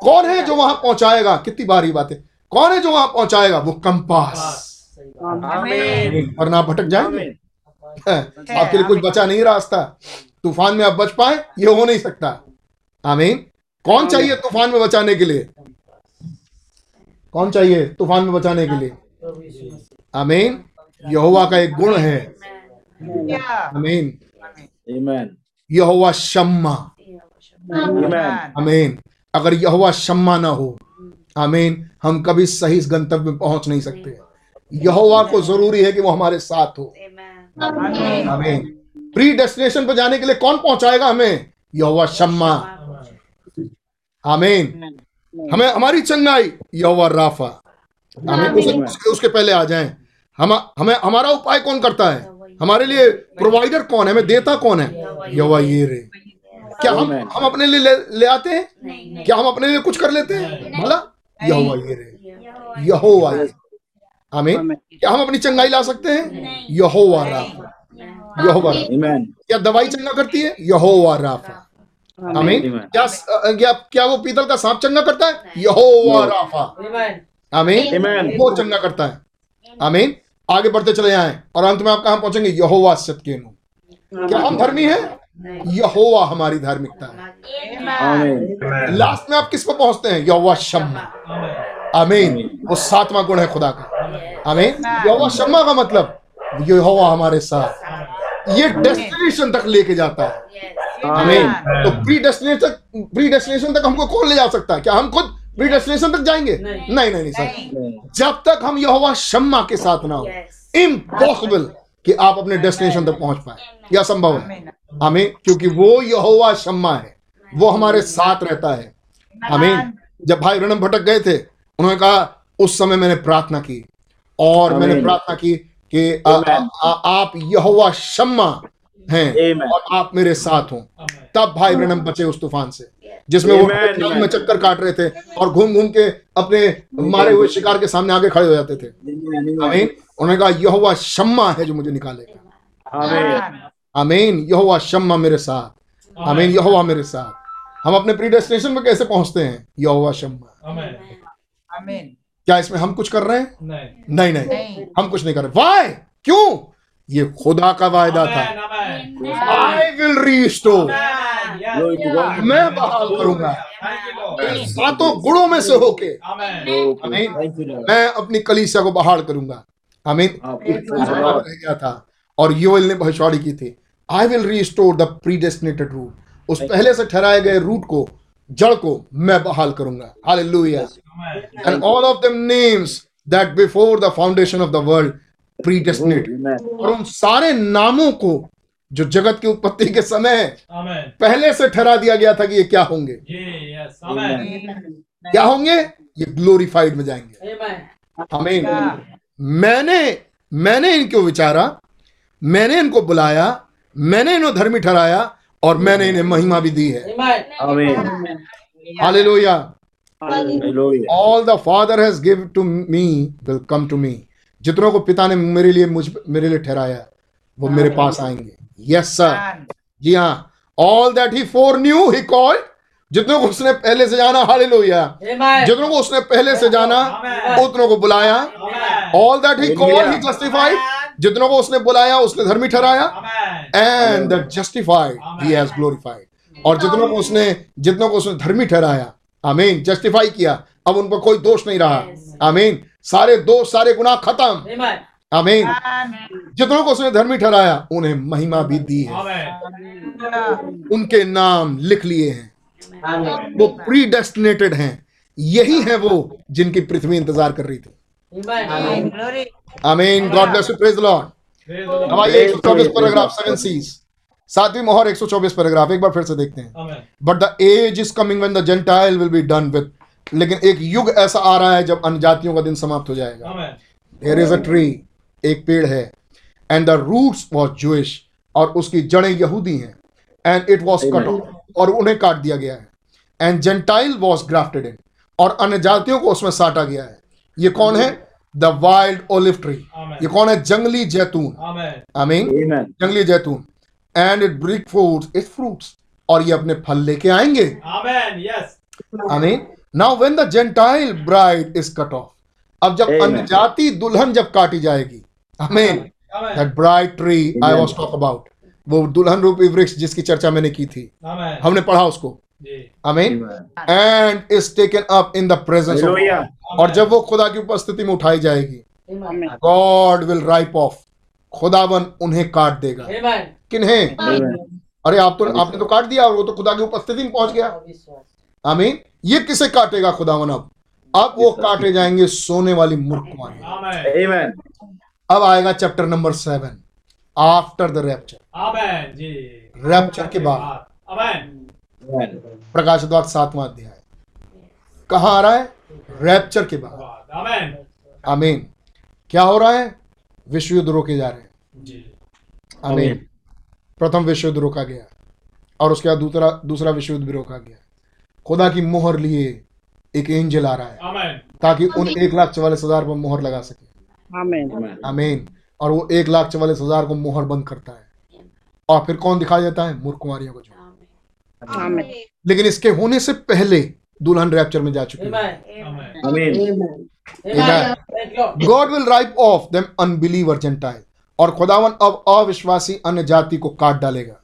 कौन है जो वहाँ पहुंचाएगा? कितनी बारी बात। है कौन है जो वहाँ पहुंचाएगा? वो कंपास। वरना आप भटक जाएँगे आपके लिए कुछ बचा नहीं रास्ता। तूफ़ान में आप बच पाए ये हो नहीं सकता। आमीन। कौन चाहिए तूफ़ान में बचाने के लिए? कौन चाहिए तूफ़ान में बचाने के लिए? आमीन। यहोवा का एक गुण है। आमीन। Amen. यहोवा शम्मा। आमीन। अगर यहोवा शम्मा ना हो आमीन हम कभी सही गंतव्य में पहुँच नहीं सकते। यहोवा को ज़रूरी है कि वो हमारे साथ हो। आमीन। प्री डेस्टिनेशन पर जाने के लिए कौन पहुंचाएगा हमें? यहोवा शम्मा। आमीन। हमें हमारी चंगाई यहोवा राफा। हमें उसके, उसके पहले आ जाएँ। हम हमें हमारा उपाय कौन करता है? हमारे लिए प्रोवाइडर कौन है? हमें देता कौन है? यहोवा ये रे। क्या हम हम अपने लिए ले, ले आते हैं? क्या हम अपने लिए कुछ कर लेते हैं? भला यहोवा ये रे। यहोवा ये आमीन। क्या हम अपनी चंगाई ला सकते हैं? यहोवा राफा। यहोवा। क्या दवाई चंगा करती है? यहोवा राफा। आमीन। क्या क्या क्या वो पीतल का सांप चंगा करता है? यहोवा राफा। आमीन। वो चंगा करता है। आमीन। आगे बढ़ते चले जाएँ और अंत में आप कहाँ पहुँचेंगे? यहोवा सत्यकेनु क्या हम धर्मी हैं? यहोवा हमारी धार्मिकता है। लास्ट में आप किस पर पहुँचते हैं? यहोवा शम्मा। आमीन वो सातवां गुण है खुदा का। आमीन यहोवा शम्मा का मतलब यहोवा हमारे साथ। ये डेस्टिनेशन तक लेके जाता है। आमीन तो प्री डेस्टिनेशन तक प्री डेस्टिनेशन तक हमको कौन ले जा सकता है? क्या हम खुद प्री डेस्टिनेशन तक जाएँगे? नहीं। नहीं नहीं सर। जब तक हम यहोवा शम्मा के साथ ना हो। इम्पॉसिबल कि आप अपने डेस्टिनेशन तक पहुँच पाए। यह संभव है। आमीन। क्योंकि वो यहोवा शम्मा है। वो हमारे साथ रहता है। आमीन। जब भाई रणम भटक गए थे उन्होंने कहा उस समय मैंने प्रार्थना की। और मैंने प्रार्थना की कि आ, आ, आ, आप यहोवा शम्मा हैं और आप मेरे साथ हो। तब भाई ब्रनम बचे उस तूफ़ान से जिसमें वो में चक्कर काट रहे थे और घूम घूम के अपने मारे हुए शिकार के सामने आगे खड़े हो जाते थे। आमीन। उन्होंने कहा यहोवा शम्मा है जो मुझे निकालेगा। Amen. आमीन। यहोवा शम्मा मेरे साथ। आमीन। यहोवा मेरे साथ। हम अपने प्री डेस्टिनेशन में कैसे पहुँचते हैं? यहोवा शम्मा। क्या इसमें हम कुछ कर रहे हैं? नहीं। नहीं नहीं। हम कुछ नहीं कर रहे। वाई क्यों? ये खुदा का वायदा था। आई विल रीस्टोर मैं बहाल करूँगा। सातों गुणों में से होके। Okay. Amen. Thank you, Lord. मैं अपनी कलीसिया को बहाल करूँगा। आमीन रह गया था और योएल ने भविष्यवाणी की थी। I will restore the predestinated root उस पहले से ठहराए गए रूट को जड़ को मैं बहाल करूँगा। Hallelujah and all of them names that before the foundation of the world predestinated Amen. और उन सारे नामों को जो जगत की उत्पत्ति के समय पहले से ठहरा दिया गया था कि ये क्या होंगे? क्या होंगे? ये ग्लोरीफाइड में जाएँगे। आमीन मैंने मैंने इनको विचारा मैंने इनको बुलाया मैंने इन्हें धर्मी ठहराया और मैंने इन्हें महिमा भी दी है. Hallelujah all the father has give to me will come to me जितनों को पिता ने मेरे लिए मुझ मेरे लिए ठहराया वो मेरे पास आएँगे। यस सर जी हाँ। All that he foreknew he called जितनों को उसने पहले से जाना हालेलुया। जितनों को उसने पहले से जाना उतनों को बुलाया। All that he called he justified जितनों को उसने बुलाया उसने धर्मी ठहराया। And that justified he has glorified और जितनों को उसने जितनों को उसने धर्मी ठहराया। आमीन जस्टिफाई किया। अब उन पर कोई दोष नहीं रहा। आमीन सारे दोष सारे गुनाह खत्म। आमीन जितनों को उसने धर्मी ठहराया उन्हें महिमा भी दी है। उनके नाम लिख लिए हैं। वो प्री डेस्टिनेटेड हैं। यही है वो जिनकी पृथ्वी इंतज़ार कर रही थी। Amen God bless you praise Lord Praise अब आइए 124 पैराग्राफ सेवन सीज सातवीं मोहर 124 पैराग्राफ एक बार फिर से देखते हैं। But the age is coming when the gentile will be done with लेकिन एक युग ऐसा आ रहा है जब अन्य जातियों का दिन समाप्त हो जाएगा। Amen. There is a tree एक पेड़ है। And the roots was Jewish और उसकी जड़ें यहूदी हैं। And it was cut off और उन्हें काट दिया गया है। And gentile was grafted in और अन्य जातियों को उसमें साटा गया है। ये कौन है? द वाइल्ड ओलिव ट्री ये कौन है? जंगली जैतून। Amen. आई मीन जंगली जैतून। And it bring fruit it fruits और ये अपने फल लेके आएँगे। Amen. I mean now when the gentile bride is cut off अब जब अन्य जाति दुल्हन जब काटी जाएगी। I mean that bride tree I. Was talk about वो दुल्हन रूपी वृक्ष जिसकी चर्चा मैंने की थी। हमने पढ़ा उसको। जी. I mean and is taken up in the presence of और जब वो खुदा की उपस्थिति में उठाई जाएगी गॉड विल राइप ऑफ़ खुदावन उन्हें काट देगा। किन्हें? अरे आप तो आपने तो काट दिया और वो तो खुदा की उपस्थिति में पहुँच गया। आमीन ये किसे काटेगा खुदावन अब? अब वो काटे जाएँगे सोने वाली मूर्ख कुमारी Amen. Amen. अब आएगा chapter number seven after the rapture rapture के बाद। प्रकाश Amen. प्रकाशित सातवां अध्याय। कहाँ आ रहा है? रैप्चर के बाद। Amen. आमीन क्या हो रहा है? विश्व युद्ध रोके जा रहे हैं। जी. आमीन आमीन। प्रथम विश्व युद्ध रोका गया। और उसके बाद दूसरा दूसरा विश्व युद्ध भी रोका गया। खुदा की मोहर लिए एक एंजल आ रहा है। ताकि उन एक लाख चवालीस हज़ार पर मोहर लगा सके। Amen. Amen. आमीन और वो एक लाख चवालीस हज़ार को मोहर बंद करता है। और फिर कौन दिखाया जाता है? मूर्ख कुमारियों को जो। लेकिन इसके होने से पहले दुल्हन रैप्चर में जा चुकी है. God will rip off them unbeliever gentile और खुदावन अब अविश्वासी अन्य जाति को काट डालेगा।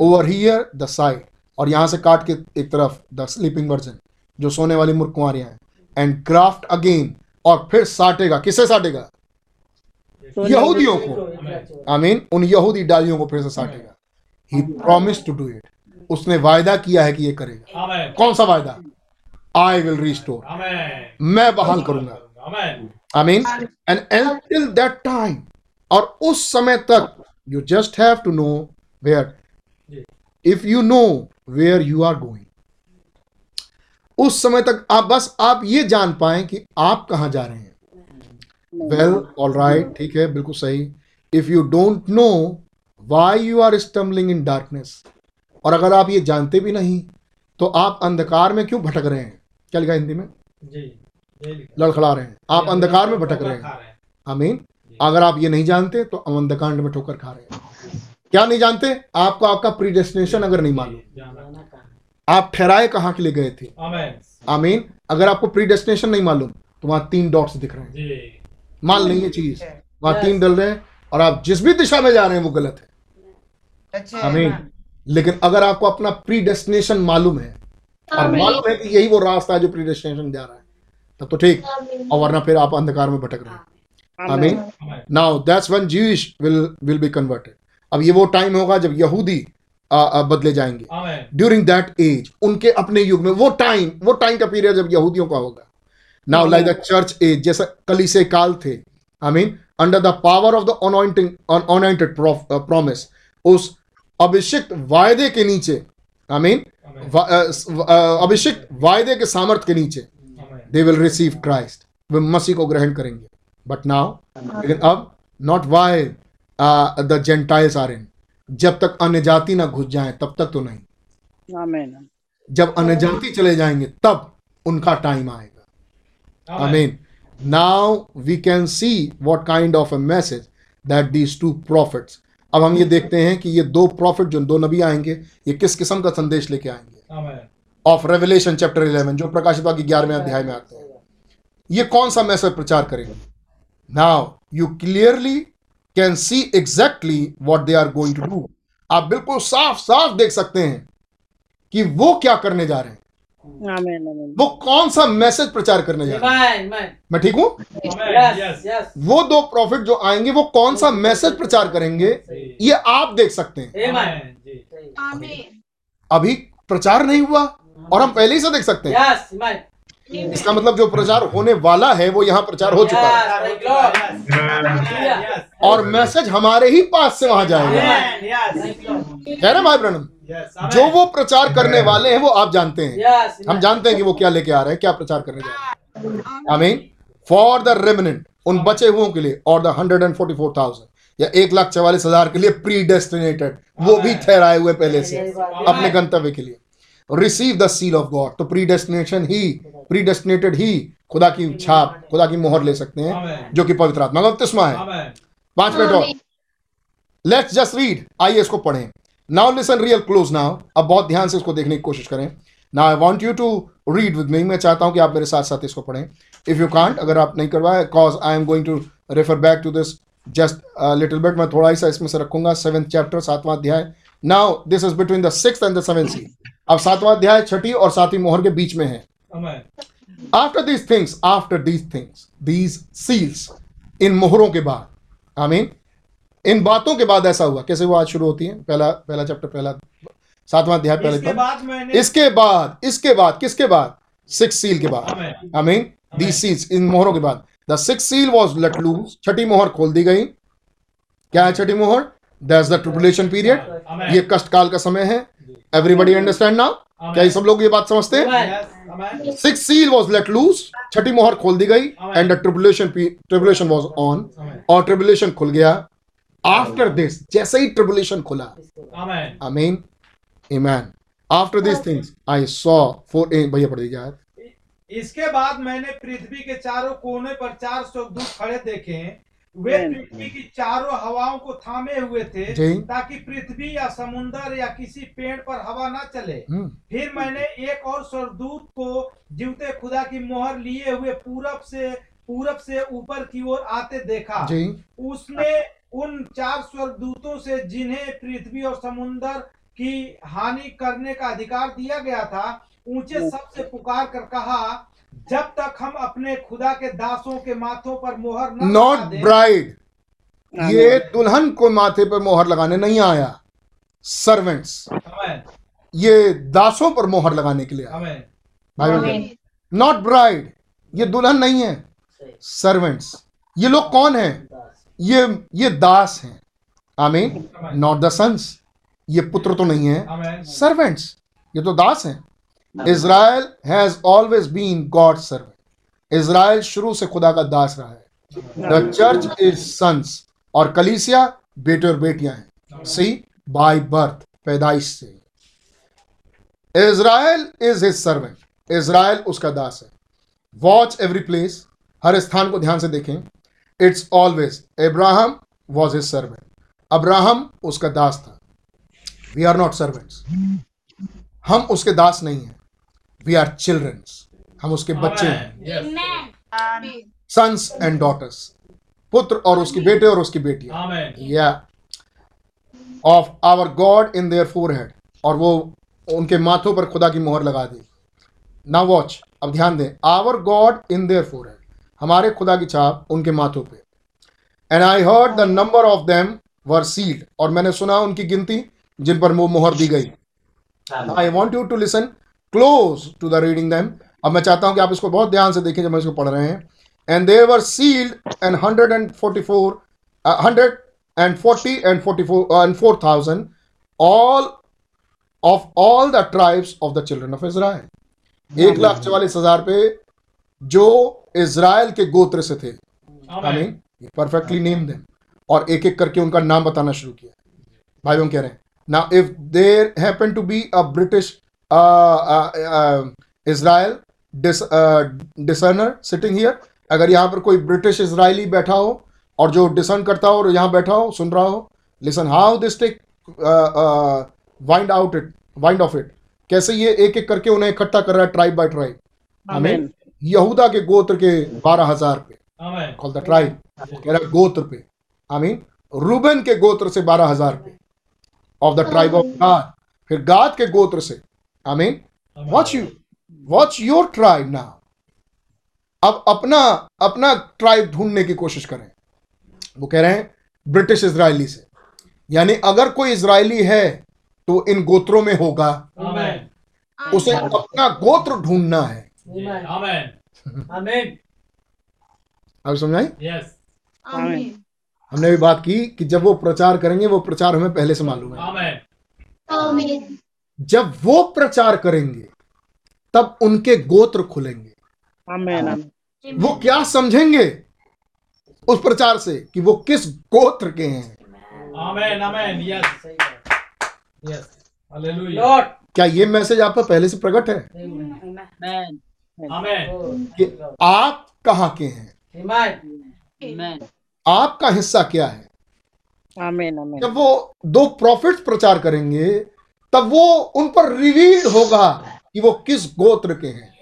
ओवर हियर द साइड और यहाँ से काट के एक तरफ़ द स्लीपिंग वर्जन जो सोने वाली मूर्ख कुमारियाँ हैं। एंड क्राफ्ट अगेन और फिर साटेगा। किसे साटेगा? यहूदियों को। आई मीन उन यहूदी डालियों को फिर से साटेगा he promise to do it उसने वायदा किया है कि ये करेगा। कौन सा वायदा? I will restore Amen. मैं बहाल करूँगा। Amen. I mean and until that time और उस समय तक you just have to know where if you know where you are going उस समय तक आप बस आप ये जान पाए कि आप कहाँ जा रहे हैं। वेल ऑल राइट ठीक है बिल्कुल सही। If you don't know why you are stumbling in darkness और अगर आप ये जानते भी नहीं तो आप अंधकार में क्यों भटक रहे हैं? क्या लिखा हिंदी में? लड़खड़ा रहे हैं। आप अंधकार में भटक रहे हैं. आमीन। अगर आप ये नहीं जानते तो हम अंधकांड में ठोकर खा रहे हैं। क्या नहीं जानते? आपको आपका प्री डेस्टिनेशन अगर नहीं मालूम। आप ठहराए कहाँ के लिए गए थे. आमीन। अगर आपको प्री डेस्टिनेशन नहीं मालूम तो वहाँ तीन डॉट्स दिख रहे हैं। जी. मान लें ये चीज़ वहाँ तीन डल रहे हैं और आप जिस भी दिशा में जा रहे हैं वो गलत है। आमीन लेकिन अगर आपको अपना प्री डेस्टिनेशन मालूम है और मालूम है कि यही वो रास्ता है जो प्री डेस्टिनेशन जा रहा है तब तो ठीक। और वरना फिर आप अंधकार में भटक रहे हैं। Amen Amen. Now that's when Jewish will will be converted अब ये वो टाइम होगा जब यहूदी आ, आ, बदले जाएँगे। ड्यूरिंग दैट एज उनके अपने युग में वो टाइम वो टाइम का पीरियड जब यहूदियों का होगा। Now like the church age जैसा कलीसे काल थे I mean under the power of the anointing anointed promise उस अभिषिक्त वायदे के नीचे आई मीन अभिषिक्त वायदे के सामर्थ के नीचे दे विल रिसीव क्राइस्ट वे मसीह को ग्रहण करेंगे बट नाउ लेकिन अब not why the gentiles are in जब तक अन्य जाति ना घुस जाए तब तक तो नहीं Amen. जब अन्य जाति चले जाएँगे तब उनका टाइम आएगा I mean now we can see what kind of a message that these two prophets अब हम ये देखते हैं कि ये दो प्रॉफिट जो दो नबी आएँगे ये किस किस्म का संदेश लेके आएँगे? ऑफ़ रेवलेशन चैप्टर 11 जो प्रकाशित वाक्य ग्यारहवें अध्याय में आते हैं। ये कौन सा मैसेज प्रचार करेंगे? Now you clearly can see exactly what they are going to do आप बिल्कुल साफ़ साफ़ देख सकते हैं कि वो क्या करने जा रहे हैं। Amen. Amen. वो कौन सा मैसेज प्रचार करने जा रहे हैं? मैं ठीक हूँ? वो दो प्रॉफिट जो आएँगे वो कौन सा मैसेज प्रचार करेंगे? ये आप देख सकते हैं। अभी प्रचार नहीं हुआ और हम पहले ही से देख सकते हैं। इसका मतलब जो प्रचार होने वाला है वो यहाँ प्रचार हो चुका है। और मैसेज हमारे ही पास से वहाँ जाएगा. कह रहे भाई. Amen. जो वो प्रचार करने वाले हैं वो आप जानते हैं। हम जानते हैं कि वो क्या लेके आ रहे हैं क्या प्रचार करने जा रहे हैं। I mean for the remnant उन बचे हुओं के लिए और the hundred and forty four thousand या एक लाख चवालीस हज़ार के लिए प्री डेस्टिनेटेड वो भी ठहराए हुए पहले से अपने गंतव्य के लिए। Receive the seal of God तो प्री डेस्टिनेशन ही प्री डेस्टिनेटेड ही खुदा की छाप खुदा की मोहर ले सकते हैं जो कि पवित्र आत्मा का बपतिस्मा है। पाँच मिनट और। लेट्स जस्ट रीड आइए इसको पढ़ें। Now listen real close now अब बहुत ध्यान से इसको देखने की कोशिश करें। Now I want you to read with me मैं चाहता हूँ कि आप मेरे साथ साथ इसको पढ़ें। इफ़ यू कांट अगर आप नहीं करवाए cause I am going to refer back to this just little bit मैं थोड़ा सा इसमें से रखूँगा। सेवेंथ चैप्टर सातवां अध्याय। Now this is between the six and the seven see अब सातवां अध्याय छठी और सातवीं मोहर के बीच में है। After these things after these things these seals इन मोहरों के बाद आई मीन इन बातों के बाद ऐसा हुआ कैसे वो आज शुरू होती है? पहला पहला चैप्टर पहला सातवां अध्याय पहले इसके बाद इसके बाद इसके बाद किसके बाद? सिक्स सील के बाद। आई मीन दी सील्स इन मोहरों के बाद। The six seal was let loose छठी मोहर खोल दी गई। क्या है छठी मोहर? That's the tribulation period. ये कष्टकाल का समय है। एवरीबडी अंडरस्टैंड नाउ क्या ये सब लोग ये बात समझते हैं? Six seal was let loose छठी मोहर खोल दी गई। And the tribulation tribulation was on और ट्रिबुलेशन खुल गया। आफ्टर दिस जैसे ही ट्रिबुलेशन खुला। Amen. I mean amen after this things I saw four भैया पढ़ दीजिए इसके बाद मैंने पृथ्वी के चारों कोने पर चार स्वर्गदूत खड़े देखे। वे पृथ्वी की चारों हवाओं को थामे हुए थे ताकि पृथ्वी या समुन्दर या किसी पेड़ पर हवा न चले। हम्म, फिर मैंने एक और स्वर्गदूत को जीवते खुदा की मोहर लिए हुए पूरब से पूरब से ऊपर की ओर आते देखा। उसने उन चार स्वर्गदूतों से जिन्हें पृथ्वी और समुन्दर की हानि करने का अधिकार दिया गया था ऊँचे शब्द से पुकार कर कहा जब तक हम अपने खुदा के दासों के माथों पर मोहर नॉट ब्राइड ये दुल्हन को माथे पर मोहर लगाने नहीं आया। सर्वेंट्स ये दासों पर मोहर लगाने के लिए नॉट ब्राइड ये दुल्हन नहीं है। सर्वेंट्स ये लोग कौन हैं? ये ये दास हैं। आमीन। नॉट द सन्स ये पुत्र तो नहीं है। सर्वेंट्स ये तो दास हैं। Israel has always been God servant Israel शुरू से खुदा का दास रहा है। द चर्च इज़ सन्स और कलीसिया बेटे और बेटियाँ हैं। सी बाय बर्थ पैदाइश से। Israel is his servant Israel उसका दास है। वॉच एवरी प्लेस हर स्थान को ध्यान से देखें। It's always Abraham was his servant Abraham उसका दास था. वी आर नॉट सर्वेंट्स हम उसके दास नहीं हैं. वी आर चिल्ड्रंस हम उसके बच्चे हैं. सन्स एंड डॉटर्स पुत्र और उसके बेटे और उसकी बेटियाँ. Amen, या of our God in their forehead और वो उनके माथों पर खुदा की मोहर लगा दी. ना वॉच अब ध्यान दें. Our God in their forehead हमारे खुदा की छाप उनके माथों पे। And I heard the number of them were sealed और मैंने सुना उनकी गिनती जिन पर वो मोहर दी गई। I want you to listen close to the reading them अब मैं चाहता हूँ कि आप इसको बहुत ध्यान से देखें जब मैं इसको पढ़ रहे हैं। And they were sealed and hundred and forty four hundred and forty and forty four and four thousand all of all the tribes of the children of Israel एक लाख चवालीस हज़ार पे जो इज़राइल के गोत्र से थे। Amen, परफेक्टली नेम देम और एक एक करके उनका नाम बताना शुरू किया। भाई हम कह रहे हैं now if there happen to be a British Israel discerner sitting here अगर यहाँ पर कोई ब्रिटिश इसराइली बैठा हो और जो डिसर्न करता हो और यहाँ बैठा हो सुन रहा हो listen how this take wind out it wind off it कैसे ये एक एक करके उन्हें इकट्ठा कर रहा है ट्राइब बाय ट्राइब Amen. यहूदा के गोत्र के बारह हज़ार पे कॉल द ट्राइब कह रहा गोत्र पे। आई मीन रूबन के गोत्र से बारह हज़ार पे। ऑफ़ द ट्राइब ऑफ़ गाद फिर गाद के गोत्र से। I mean watch you watch your tribe now अब अपना अपना ट्राइब ढूँढने की कोशिश करें। वो कह रहे हैं ब्रिटिश इसराइली से। यानी अगर कोई इसराइली है तो इन गोत्रों में होगा। उसे अपना गोत्र ढूंढना है। आमेन आमीन अब समझाई यस आमीन हमने भी बात की कि जब वो प्रचार करेंगे वो प्रचार हमें पहले से मालूम है। आमेन आमीन जब वो प्रचार करेंगे तब उनके गोत्र खुलेंगे। आमीन आमीन वो क्या समझेंगे उस प्रचार से कि वो किस गोत्र के हैं? Amen amen yes yes hallelujah क्या ये मैसेज आप पर पहले से प्रकट है? आमीन आमेन कि आप कहाँ के हैं? आपका हिस्सा क्या है? आमीन आमीन जब वो दो प्रॉफिट्स प्रचार करेंगे तब वो उन पर रिवील होगा कि वो किस गोत्र के हैं।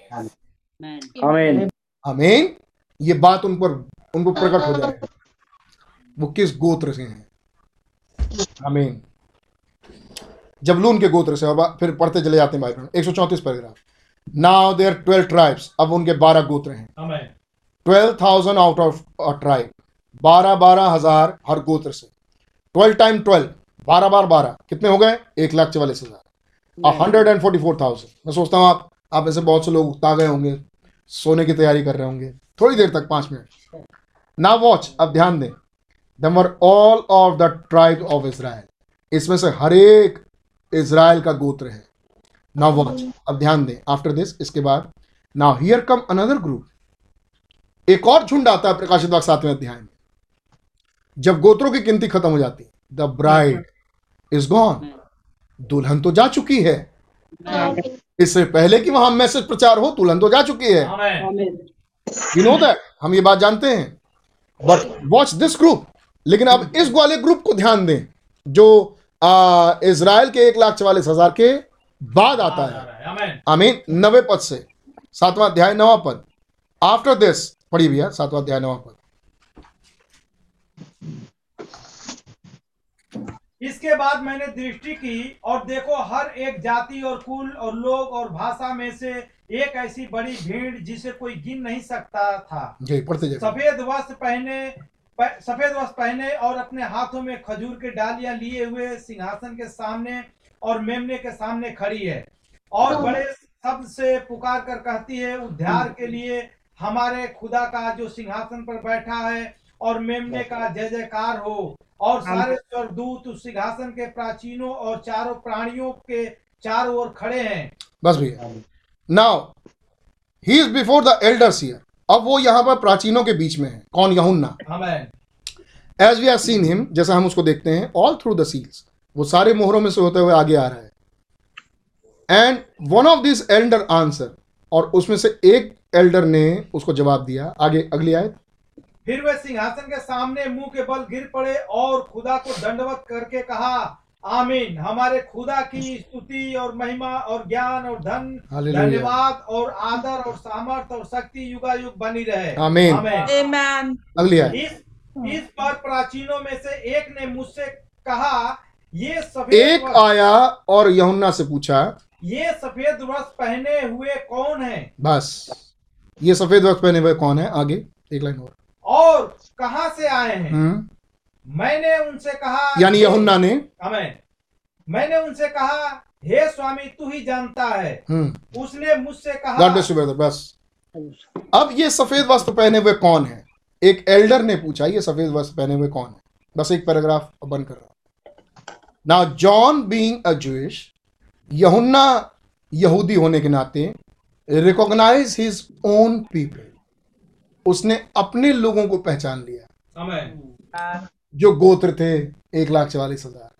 आमीन आमीन ये बात उन पर उनको प्रकट हो जाएगा वो किस गोत्र से हैं? आमीन जबलून के गोत्र से अब फिर पढ़ते चले जाते हैं बाइबल एक सौ चौंतीस paragraph. Now there twelve tribes अब उनके बारह गोत्र हैं। Twelve thousand out of tribe बारह बारह हज़ार हर गोत्र से। ट्वेल्व टाइम ट्वेल्व बारह बार बारह। कितने हो गए? एक लाख चवालीस हज़ार। Hundred and forty four thousand मैं सोचता हूँ आप आप ऐसे बहुत से लोग उगता गए होंगे सोने की तैयारी कर रहे होंगे। थोड़ी देर तक पाँच मिनट। ना वॉच अब ध्यान दें। दमर all of the tribe of Israel इसमें से हर एक इसराइल का गोत्र है। नाउ वॉच अब ध्यान दें। आफ्टर दिस इसके बाद now here come another group एक और झुंड आता है प्रकाशित वाक्य सातवें अध्याय में। जब गोत्रों की गिनती खत्म हो जाती है द ब्राइड इज़ गॉन दुल्हन तो जा चुकी है। इससे पहले कि वहाँ मैसेज प्रचार हो दुल्हन तो जा चुकी है। यू नो दैट हम ये बात जानते हैं। बट वॉच दिस ग्रुप लेकिन अब इस वाले ग्रुप को ध्यान दें जो इसराइल के एक लाख चवालीस हज़ार के बाद आता है। आमेन। नवे पद से। सातवां अध्याय नवा पद। आफ्टर दिस पढ़िए भैया सातवां अध्याय नवा पद। इसके बाद मैंने दृष्टि की और देखो हर एक जाति और कुल और लोग और भाषा में से एक ऐसी बड़ी भीड़ जिसे कोई गिन नहीं सकता था। जी पढ़ते जाइए। सफ़ेद वस्त्र पहने सफ़ेद वस्त्र पहने और अपने हाथों में खजूर के डालियाँ लिए हुए सिंहासन के सामने और मेमने के सामने खड़ी है। और बड़े शब्द से पुकार कर कहती है उद्धार के लिए हमारे खुदा का जो सिंहासन पर बैठा है और मेमने का जय जयकार हो। और सारे स्वर्गदूत उस सिंहासन के प्राचीनों और चारों प्राणियों के चारों ओर खड़े हैं। बस भैया। Now he is before the elders here अब वो यहाँ पर प्राचीनों के बीच में है। कौन? यहुन्ना। As we are seen him जैसा हम उसको देखते हैं ऑल थ्रू द सील्स वो सारे मोहरों में से होते हुए आगे आ रहा है। And one of this elder answer और उसमें से एक एल्डर ने उसको जवाब दिया। आगे अगली आयत। फिर वे सिंहासन के सामने मुँह के बल गिर पड़े और खुदा को दंडवत करके कहा आमीन हमारे खुदा की स्तुति और महिमा और ज्ञान और धन धन्यवाद और आदर और सामर्थ और शक्ति युगा युग बनी रहे। आमीन। आमीन अगली आयत। इस इस पर प्राचीनों में से एक ने मुझसे कहा ये सफ़ेद एक आया और यहुन्ना से पूछा ये सफ़ेद वस्त्र पहने हुए कौन है? बस। ये सफ़ेद वस्त्र पहने हुए कौन है? आगे एक लाइन और। और कहाँ से आए हैं? हम्म, मैंने उनसे कहा यानी यहुन्ना ने। हमें मैंने उनसे कहा हे स्वामी तू ही जानता है। हम्म। उसने मुझसे कहा बस। अब ये सफ़ेद वस्त्र पहने हुए कौन है? एक एल्डर ने पूछा ये सफ़ेद वस्त्र पहने हुए कौन है? बस एक पैराग्राफ बंद कर रहा now John being a Jewish यहुन्ना यहूदी होने के नाते रिकॉग्नाइज हिज ओन पीपल उसने अपने लोगों को पहचान लिया। जो गोत्र थे एक लाख चवालीस हज़ार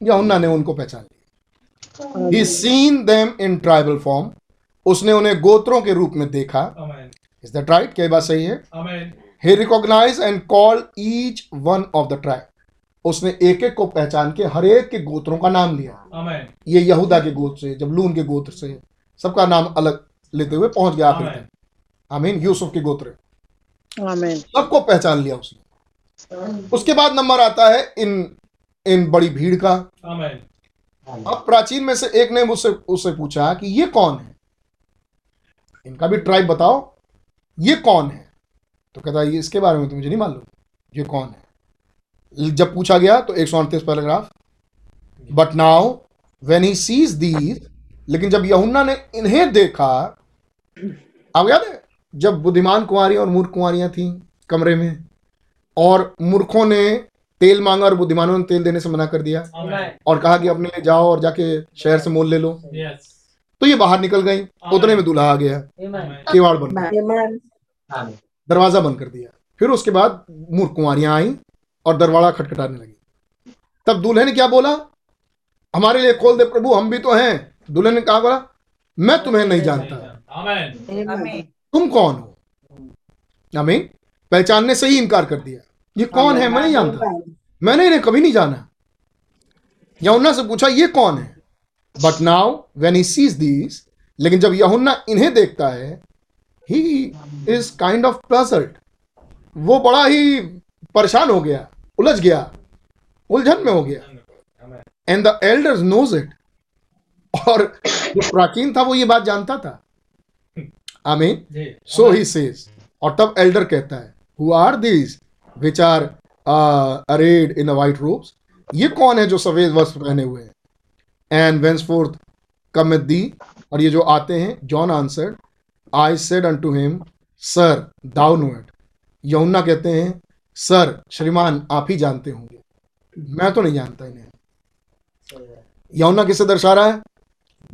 यहुन्ना ने उनको पहचान लिया। He seen them in tribal form उसने उन्हें गोत्रों के रूप में देखा। इज़ दैट राइट क्या बात सही है? He recognized and called each one of the tribe. उसने एक एक को पहचान के हर एक के गोत्रों का नाम लिया। ये यहूदा के गोत्र से जबलून के गोत्र से सबका नाम अलग लेते हुए पहुँच गया आखिर आमीन। तक। आमीन यूसुफ के गोत्र। सबको पहचान लिया उसने। उसके बाद नंबर आता है इन इन बड़ी भीड़ का। अब प्राचीन में से एक ने मुझसे उससे पूछा कि ये कौन है? इनका भी ट्राइब बताओ ये कौन है? तो कहता है इसके बारे में तो मुझे नहीं मालूम ये कौन है? जब पूछा गया तो एक सौ अड़तीस paragraph. But now when he sees these लेकिन जब यहुन्ना ने इन्हें देखा अब याद है? जब बुद्धिमान कुंवारियाँ और मूर्ख कुंवारियाँ थी कमरे में और मूर्खों ने तेल मांगा और बुद्धिमानों ने तेल देने से मना कर दिया और कहा कि अपने लिए जाओ और जाके शहर से मोल ले लो। तो ये बाहर निकल गई उतने में दूल्हा आ गया। किवाड़ बंद दरवाज़ा बंद कर दिया। फिर उसके बाद मूर्ख कुंवारियाँ आई और दरवाज़ा खटखटाने लगी। तब दूल्हे ने क्या बोला? हमारे लिए खोल दे प्रभु हम भी तो हैं। दूल्हे ने कहा बोला मैं तुम्हें नहीं जानता। तुम कौन हो? आमीन। पहचानने से ही इनकार कर दिया। ये कौन है? मैं नहीं जानता। मैंने इन्हें कभी नहीं जाना। यमुना से पूछा ये कौन है? But now when he sees these लेकिन जब यहुन्ना इन्हें देखता है he is kind of puzzled वो बड़ा ही परेशान हो गया उलझ गया उलझन में हो गया। And the elders knows it और जो प्राचीन था वो ये बात जानता था। आमीन सो ही सेज और तब एल्डर कहता है who are these which are arrayed in white robes ये कौन है जो सफ़ेद वस्त्र पहने हुए हैं? And whence forth come they और ये जो आते हैं John answered I said unto him sir thou knowest Yamuna कहते हैं सर श्रीमान आप ही जानते होंगे। मैं तो नहीं जानता इन्हें। यमुना किसे दर्शा रहा है?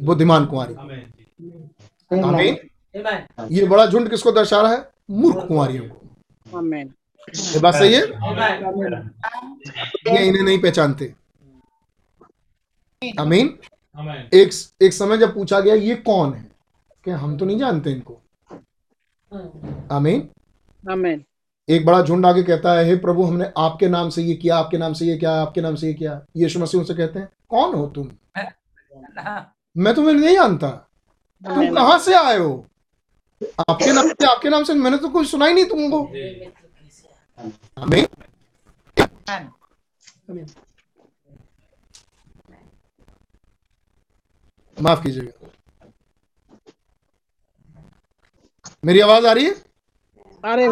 बुद्धिमान कुमारी आमीन। ये बड़ा झुंड किसको दर्शा रहा है? मूर्ख कुमारियों को। ये बात सही है? ये इन्हें नहीं पहचानते। अमीन एक एक समय जब पूछा गया ये कौन है? कि हम तो नहीं जानते इनको? अमीन Amen. एक बड़ा झुंड आगे कहता है हे प्रभु हमने आपके नाम से ये किया आपके नाम से ये किया आपके नाम से ये किया। यीशु मसीह उनसे कहते हैं कौन हो तुम? मैं तुम्हें नहीं जानता। तुम कहाँ से आए हो? आपके नाम से आपके नाम से मैंने तो कुछ सुना ही नहीं तुमको। माफ़ कीजिएगा। मेरी आवाज़ आ रही है? अरे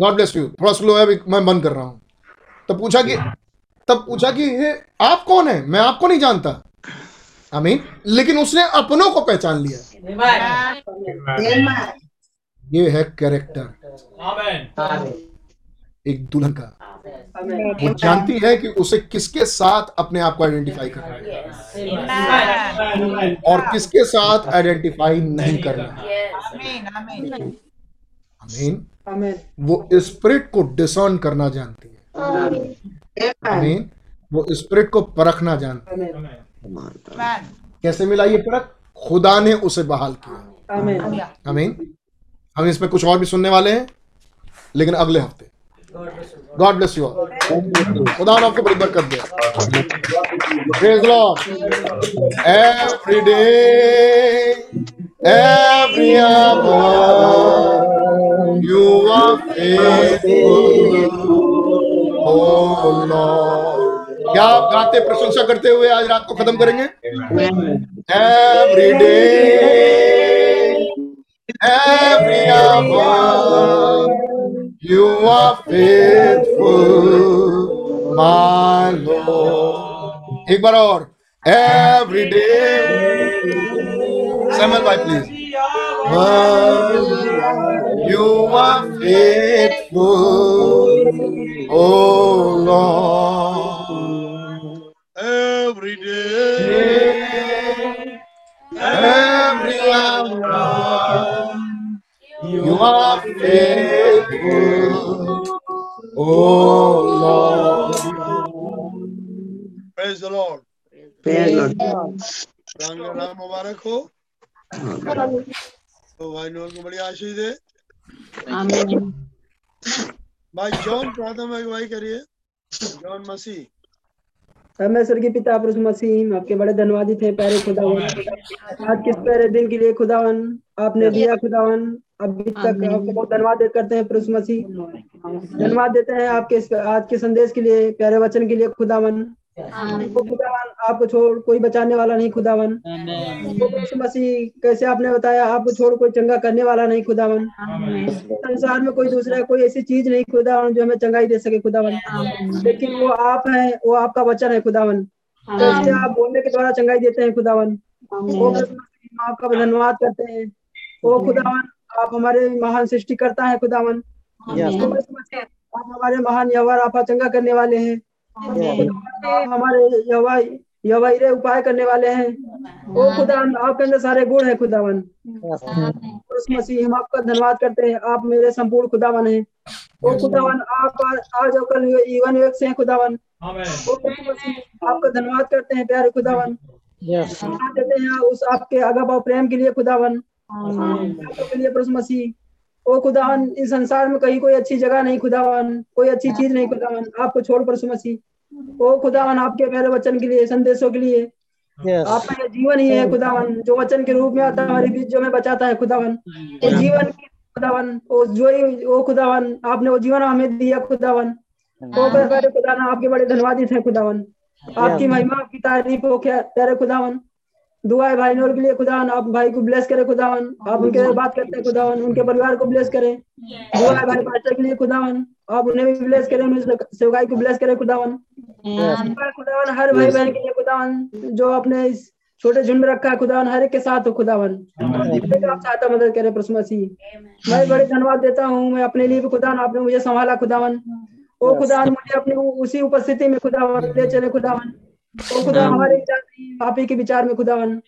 गॉड ब्लेस यू थोड़ा स्लो है मैं बंद कर रहा हूँ। तब पूछा कि तब पूछा कि हे आप कौन है? मैं आपको नहीं जानता। आमीन। लेकिन उसने अपनों को पहचान लिया। ये है कैरेक्टर एक दुल्हन का। वो जानती है कि उसे किसके साथ अपने आप को आइडेंटिफाई करना है। और किसके साथ आइडेंटिफाई नहीं करना है। आमीन वो स्पिरिट को डिसर्न करना जानती है। आमीन वो स्पिरिट को परखना जानती है। कैसे मिला ये परख? खुदा ने उसे बहाल किया। आमीन हम इसमें कुछ और भी सुनने वाले हैं लेकिन अगले हफ़्ते। गॉड ब्लेस यू खुदा ने आपको बड़ी बरकत दे। Praise Lord every day every hour you are faithful O Lord क्या आप गाते प्रशंसा करते हुए आज रात को खत्म करेंगे every day every hour. You are faithful, my Lord. एक बार और every day. Samuel, by please. You are faithful, oh Lord. बड़ी आशीष दे भाई जॉन प्रार्थना में अगुवाई करिए। जॉन मसीह। परमेश्वर के पिता पुरुष मसीह आपके बड़े धन्यवादित हैं प्यारे खुदावन। आज किस प्यारे दिन के लिए खुदावन? आपने दिया खुदावन। अभी तक आपको बहुत धन्यवाद करते हैं पुरुष मसीह। धन्यवाद देते हैं आपके आज के संदेश के लिए प्यारे वचन के लिए खुदावन। वो खुदावन आपको छोड़ कोई बचाने वाला नहीं खुदावन। वो मसीह कैसे आपने बताया आपको छोड़ कोई चंगा करने वाला नहीं खुदावन। संसार में कोई दूसरा कोई ऐसी चीज़ नहीं खुदावन जो हमें चंगाई दे सके खुदावन। लेकिन वो आप हैं वो आपका वचन है खुदावन। तो आप बोलने के द्वारा चंगाई देते हैं खुदावन। वो आपका धन्यवाद करते हैं। ओ खुदावन आप हमारे महान सृष्टिकर्ता है खुदावन। आप हमारे महान यहोवा आपा चंगा करने वाले हैं। हमारे यहोवा इरे उपाय करने वाले हैं। ओ खुदावन आपके अंदर सारे गुण है खुदावन। मसीह हम आपका धन्यवाद करते हैं। आप मेरे संपूर्ण खुदावन हैं। ओ खुदावन आप आज और कल ईवन एक से हैं खुदावन। आपका धन्यवाद करते हैं प्यारे खुदावन। देते हैं उस आपके आगा भाव प्रेम के लिए खुदावन। के लिए प्रभु मसीह। ओ खुदावन इस संसार में कहीं कोई अच्छी जगह नहीं खुदावन कोई अच्छी चीज़ नहीं खुदावन आपको छोड़ पर मसीह। ओ खुदावन आपके पहले वचन के लिए संदेशों के लिए। Yes. आपका ये जीवन ही है खुदावन जो वचन के रूप में आता है हमारे बीच जो हमें बचाता है खुदावन। वो जीवन की खुदावन वो जो ही वो खुदावन आपने वो जीवन हमें दिया खुदावन। ओ खुदावन आपके बड़े धन्यवादित है खुदावन। आपकी महिमा आपकी तारीफ़ हो क्या प्यारे खुदावन। दुआ है भाई नौर के लिए खुदावन आप भाई को ब्लेस करें खुदावन आप उनके साथ बात करते हैं खुदावन उनके परिवार को ब्लेस करें। दुआ है भाई पास्टर के लिए खुदावन आप उन्हें भी ब्लेस करें उन्हें सेवकाई को ब्लेस करें खुदावन खुदावन हर भाई बहन के लिए खुदावन जो अपने इस छोटे झुंड में रखा है खुदावन हर एक के साथ हो खुदावन आप चाहता मदद करें प्रसु मसीह। मैं बड़े धन्यवाद देता हूँ मैं अपने लिए भी खुदावन आपने मुझे संभाला खुदावन ओ खुदावन मुझे अपनी उसी उपस्थिति में खुदावन ले चले खुदावन ओ खुदा हमारे विचार नहीं पापी के विचार में खुदावन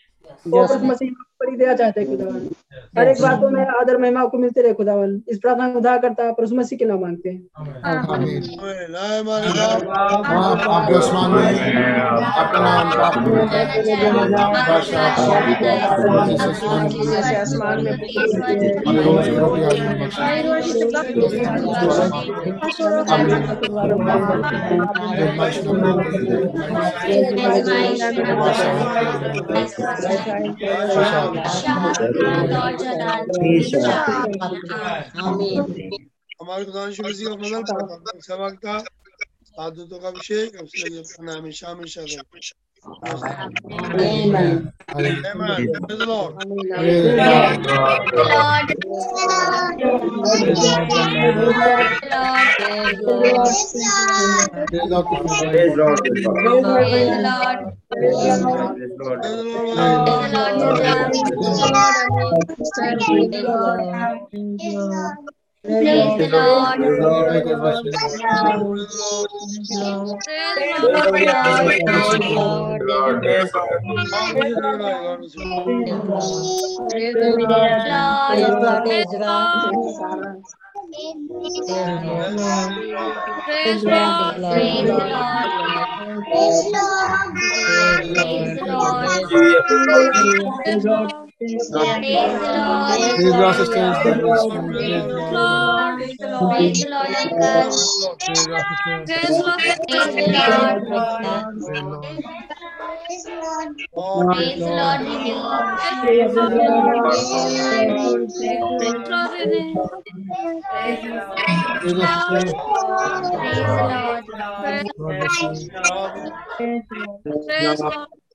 ओ मसीह बड़ी दया चाहते हैं खुदावन। हर एक बातों में आदर महिमा आपको मिलते रहे खुदावन। इस प्रार्थना को उद्धार करता प्रभु मसीह के नाम मांगते हैं। आमीन आमीन। आए हमारे बाप आप आपके आसमान में आपका नाम प्राप्त हो बादशाह आपका जिस Amen. मसीह का फजल था सभा का Praise the Lord. Praise the Lord. Lord. Lord. Lord. Lord. Lord. Lord. Lord. Lord. Lord. Lord.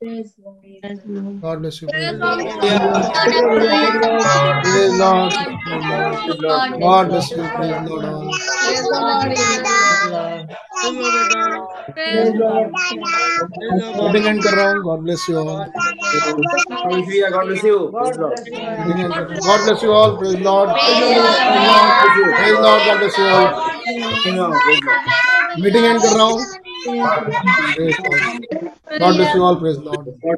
Praise Lord. Praise God. God bless you. Bhai, God bless you. God bless you. Praise Lord. Praise Lord. God bless you. Praise Lord. all. Meeting end कर रहा हूँ God bless you all God bless you. Praise Lord. Meeting end कर God bless you all praise Lord praise Lord God bless you all Praise Lord. Praise Lord. Meeting end कर रहा हूँ God bless you all praise Lord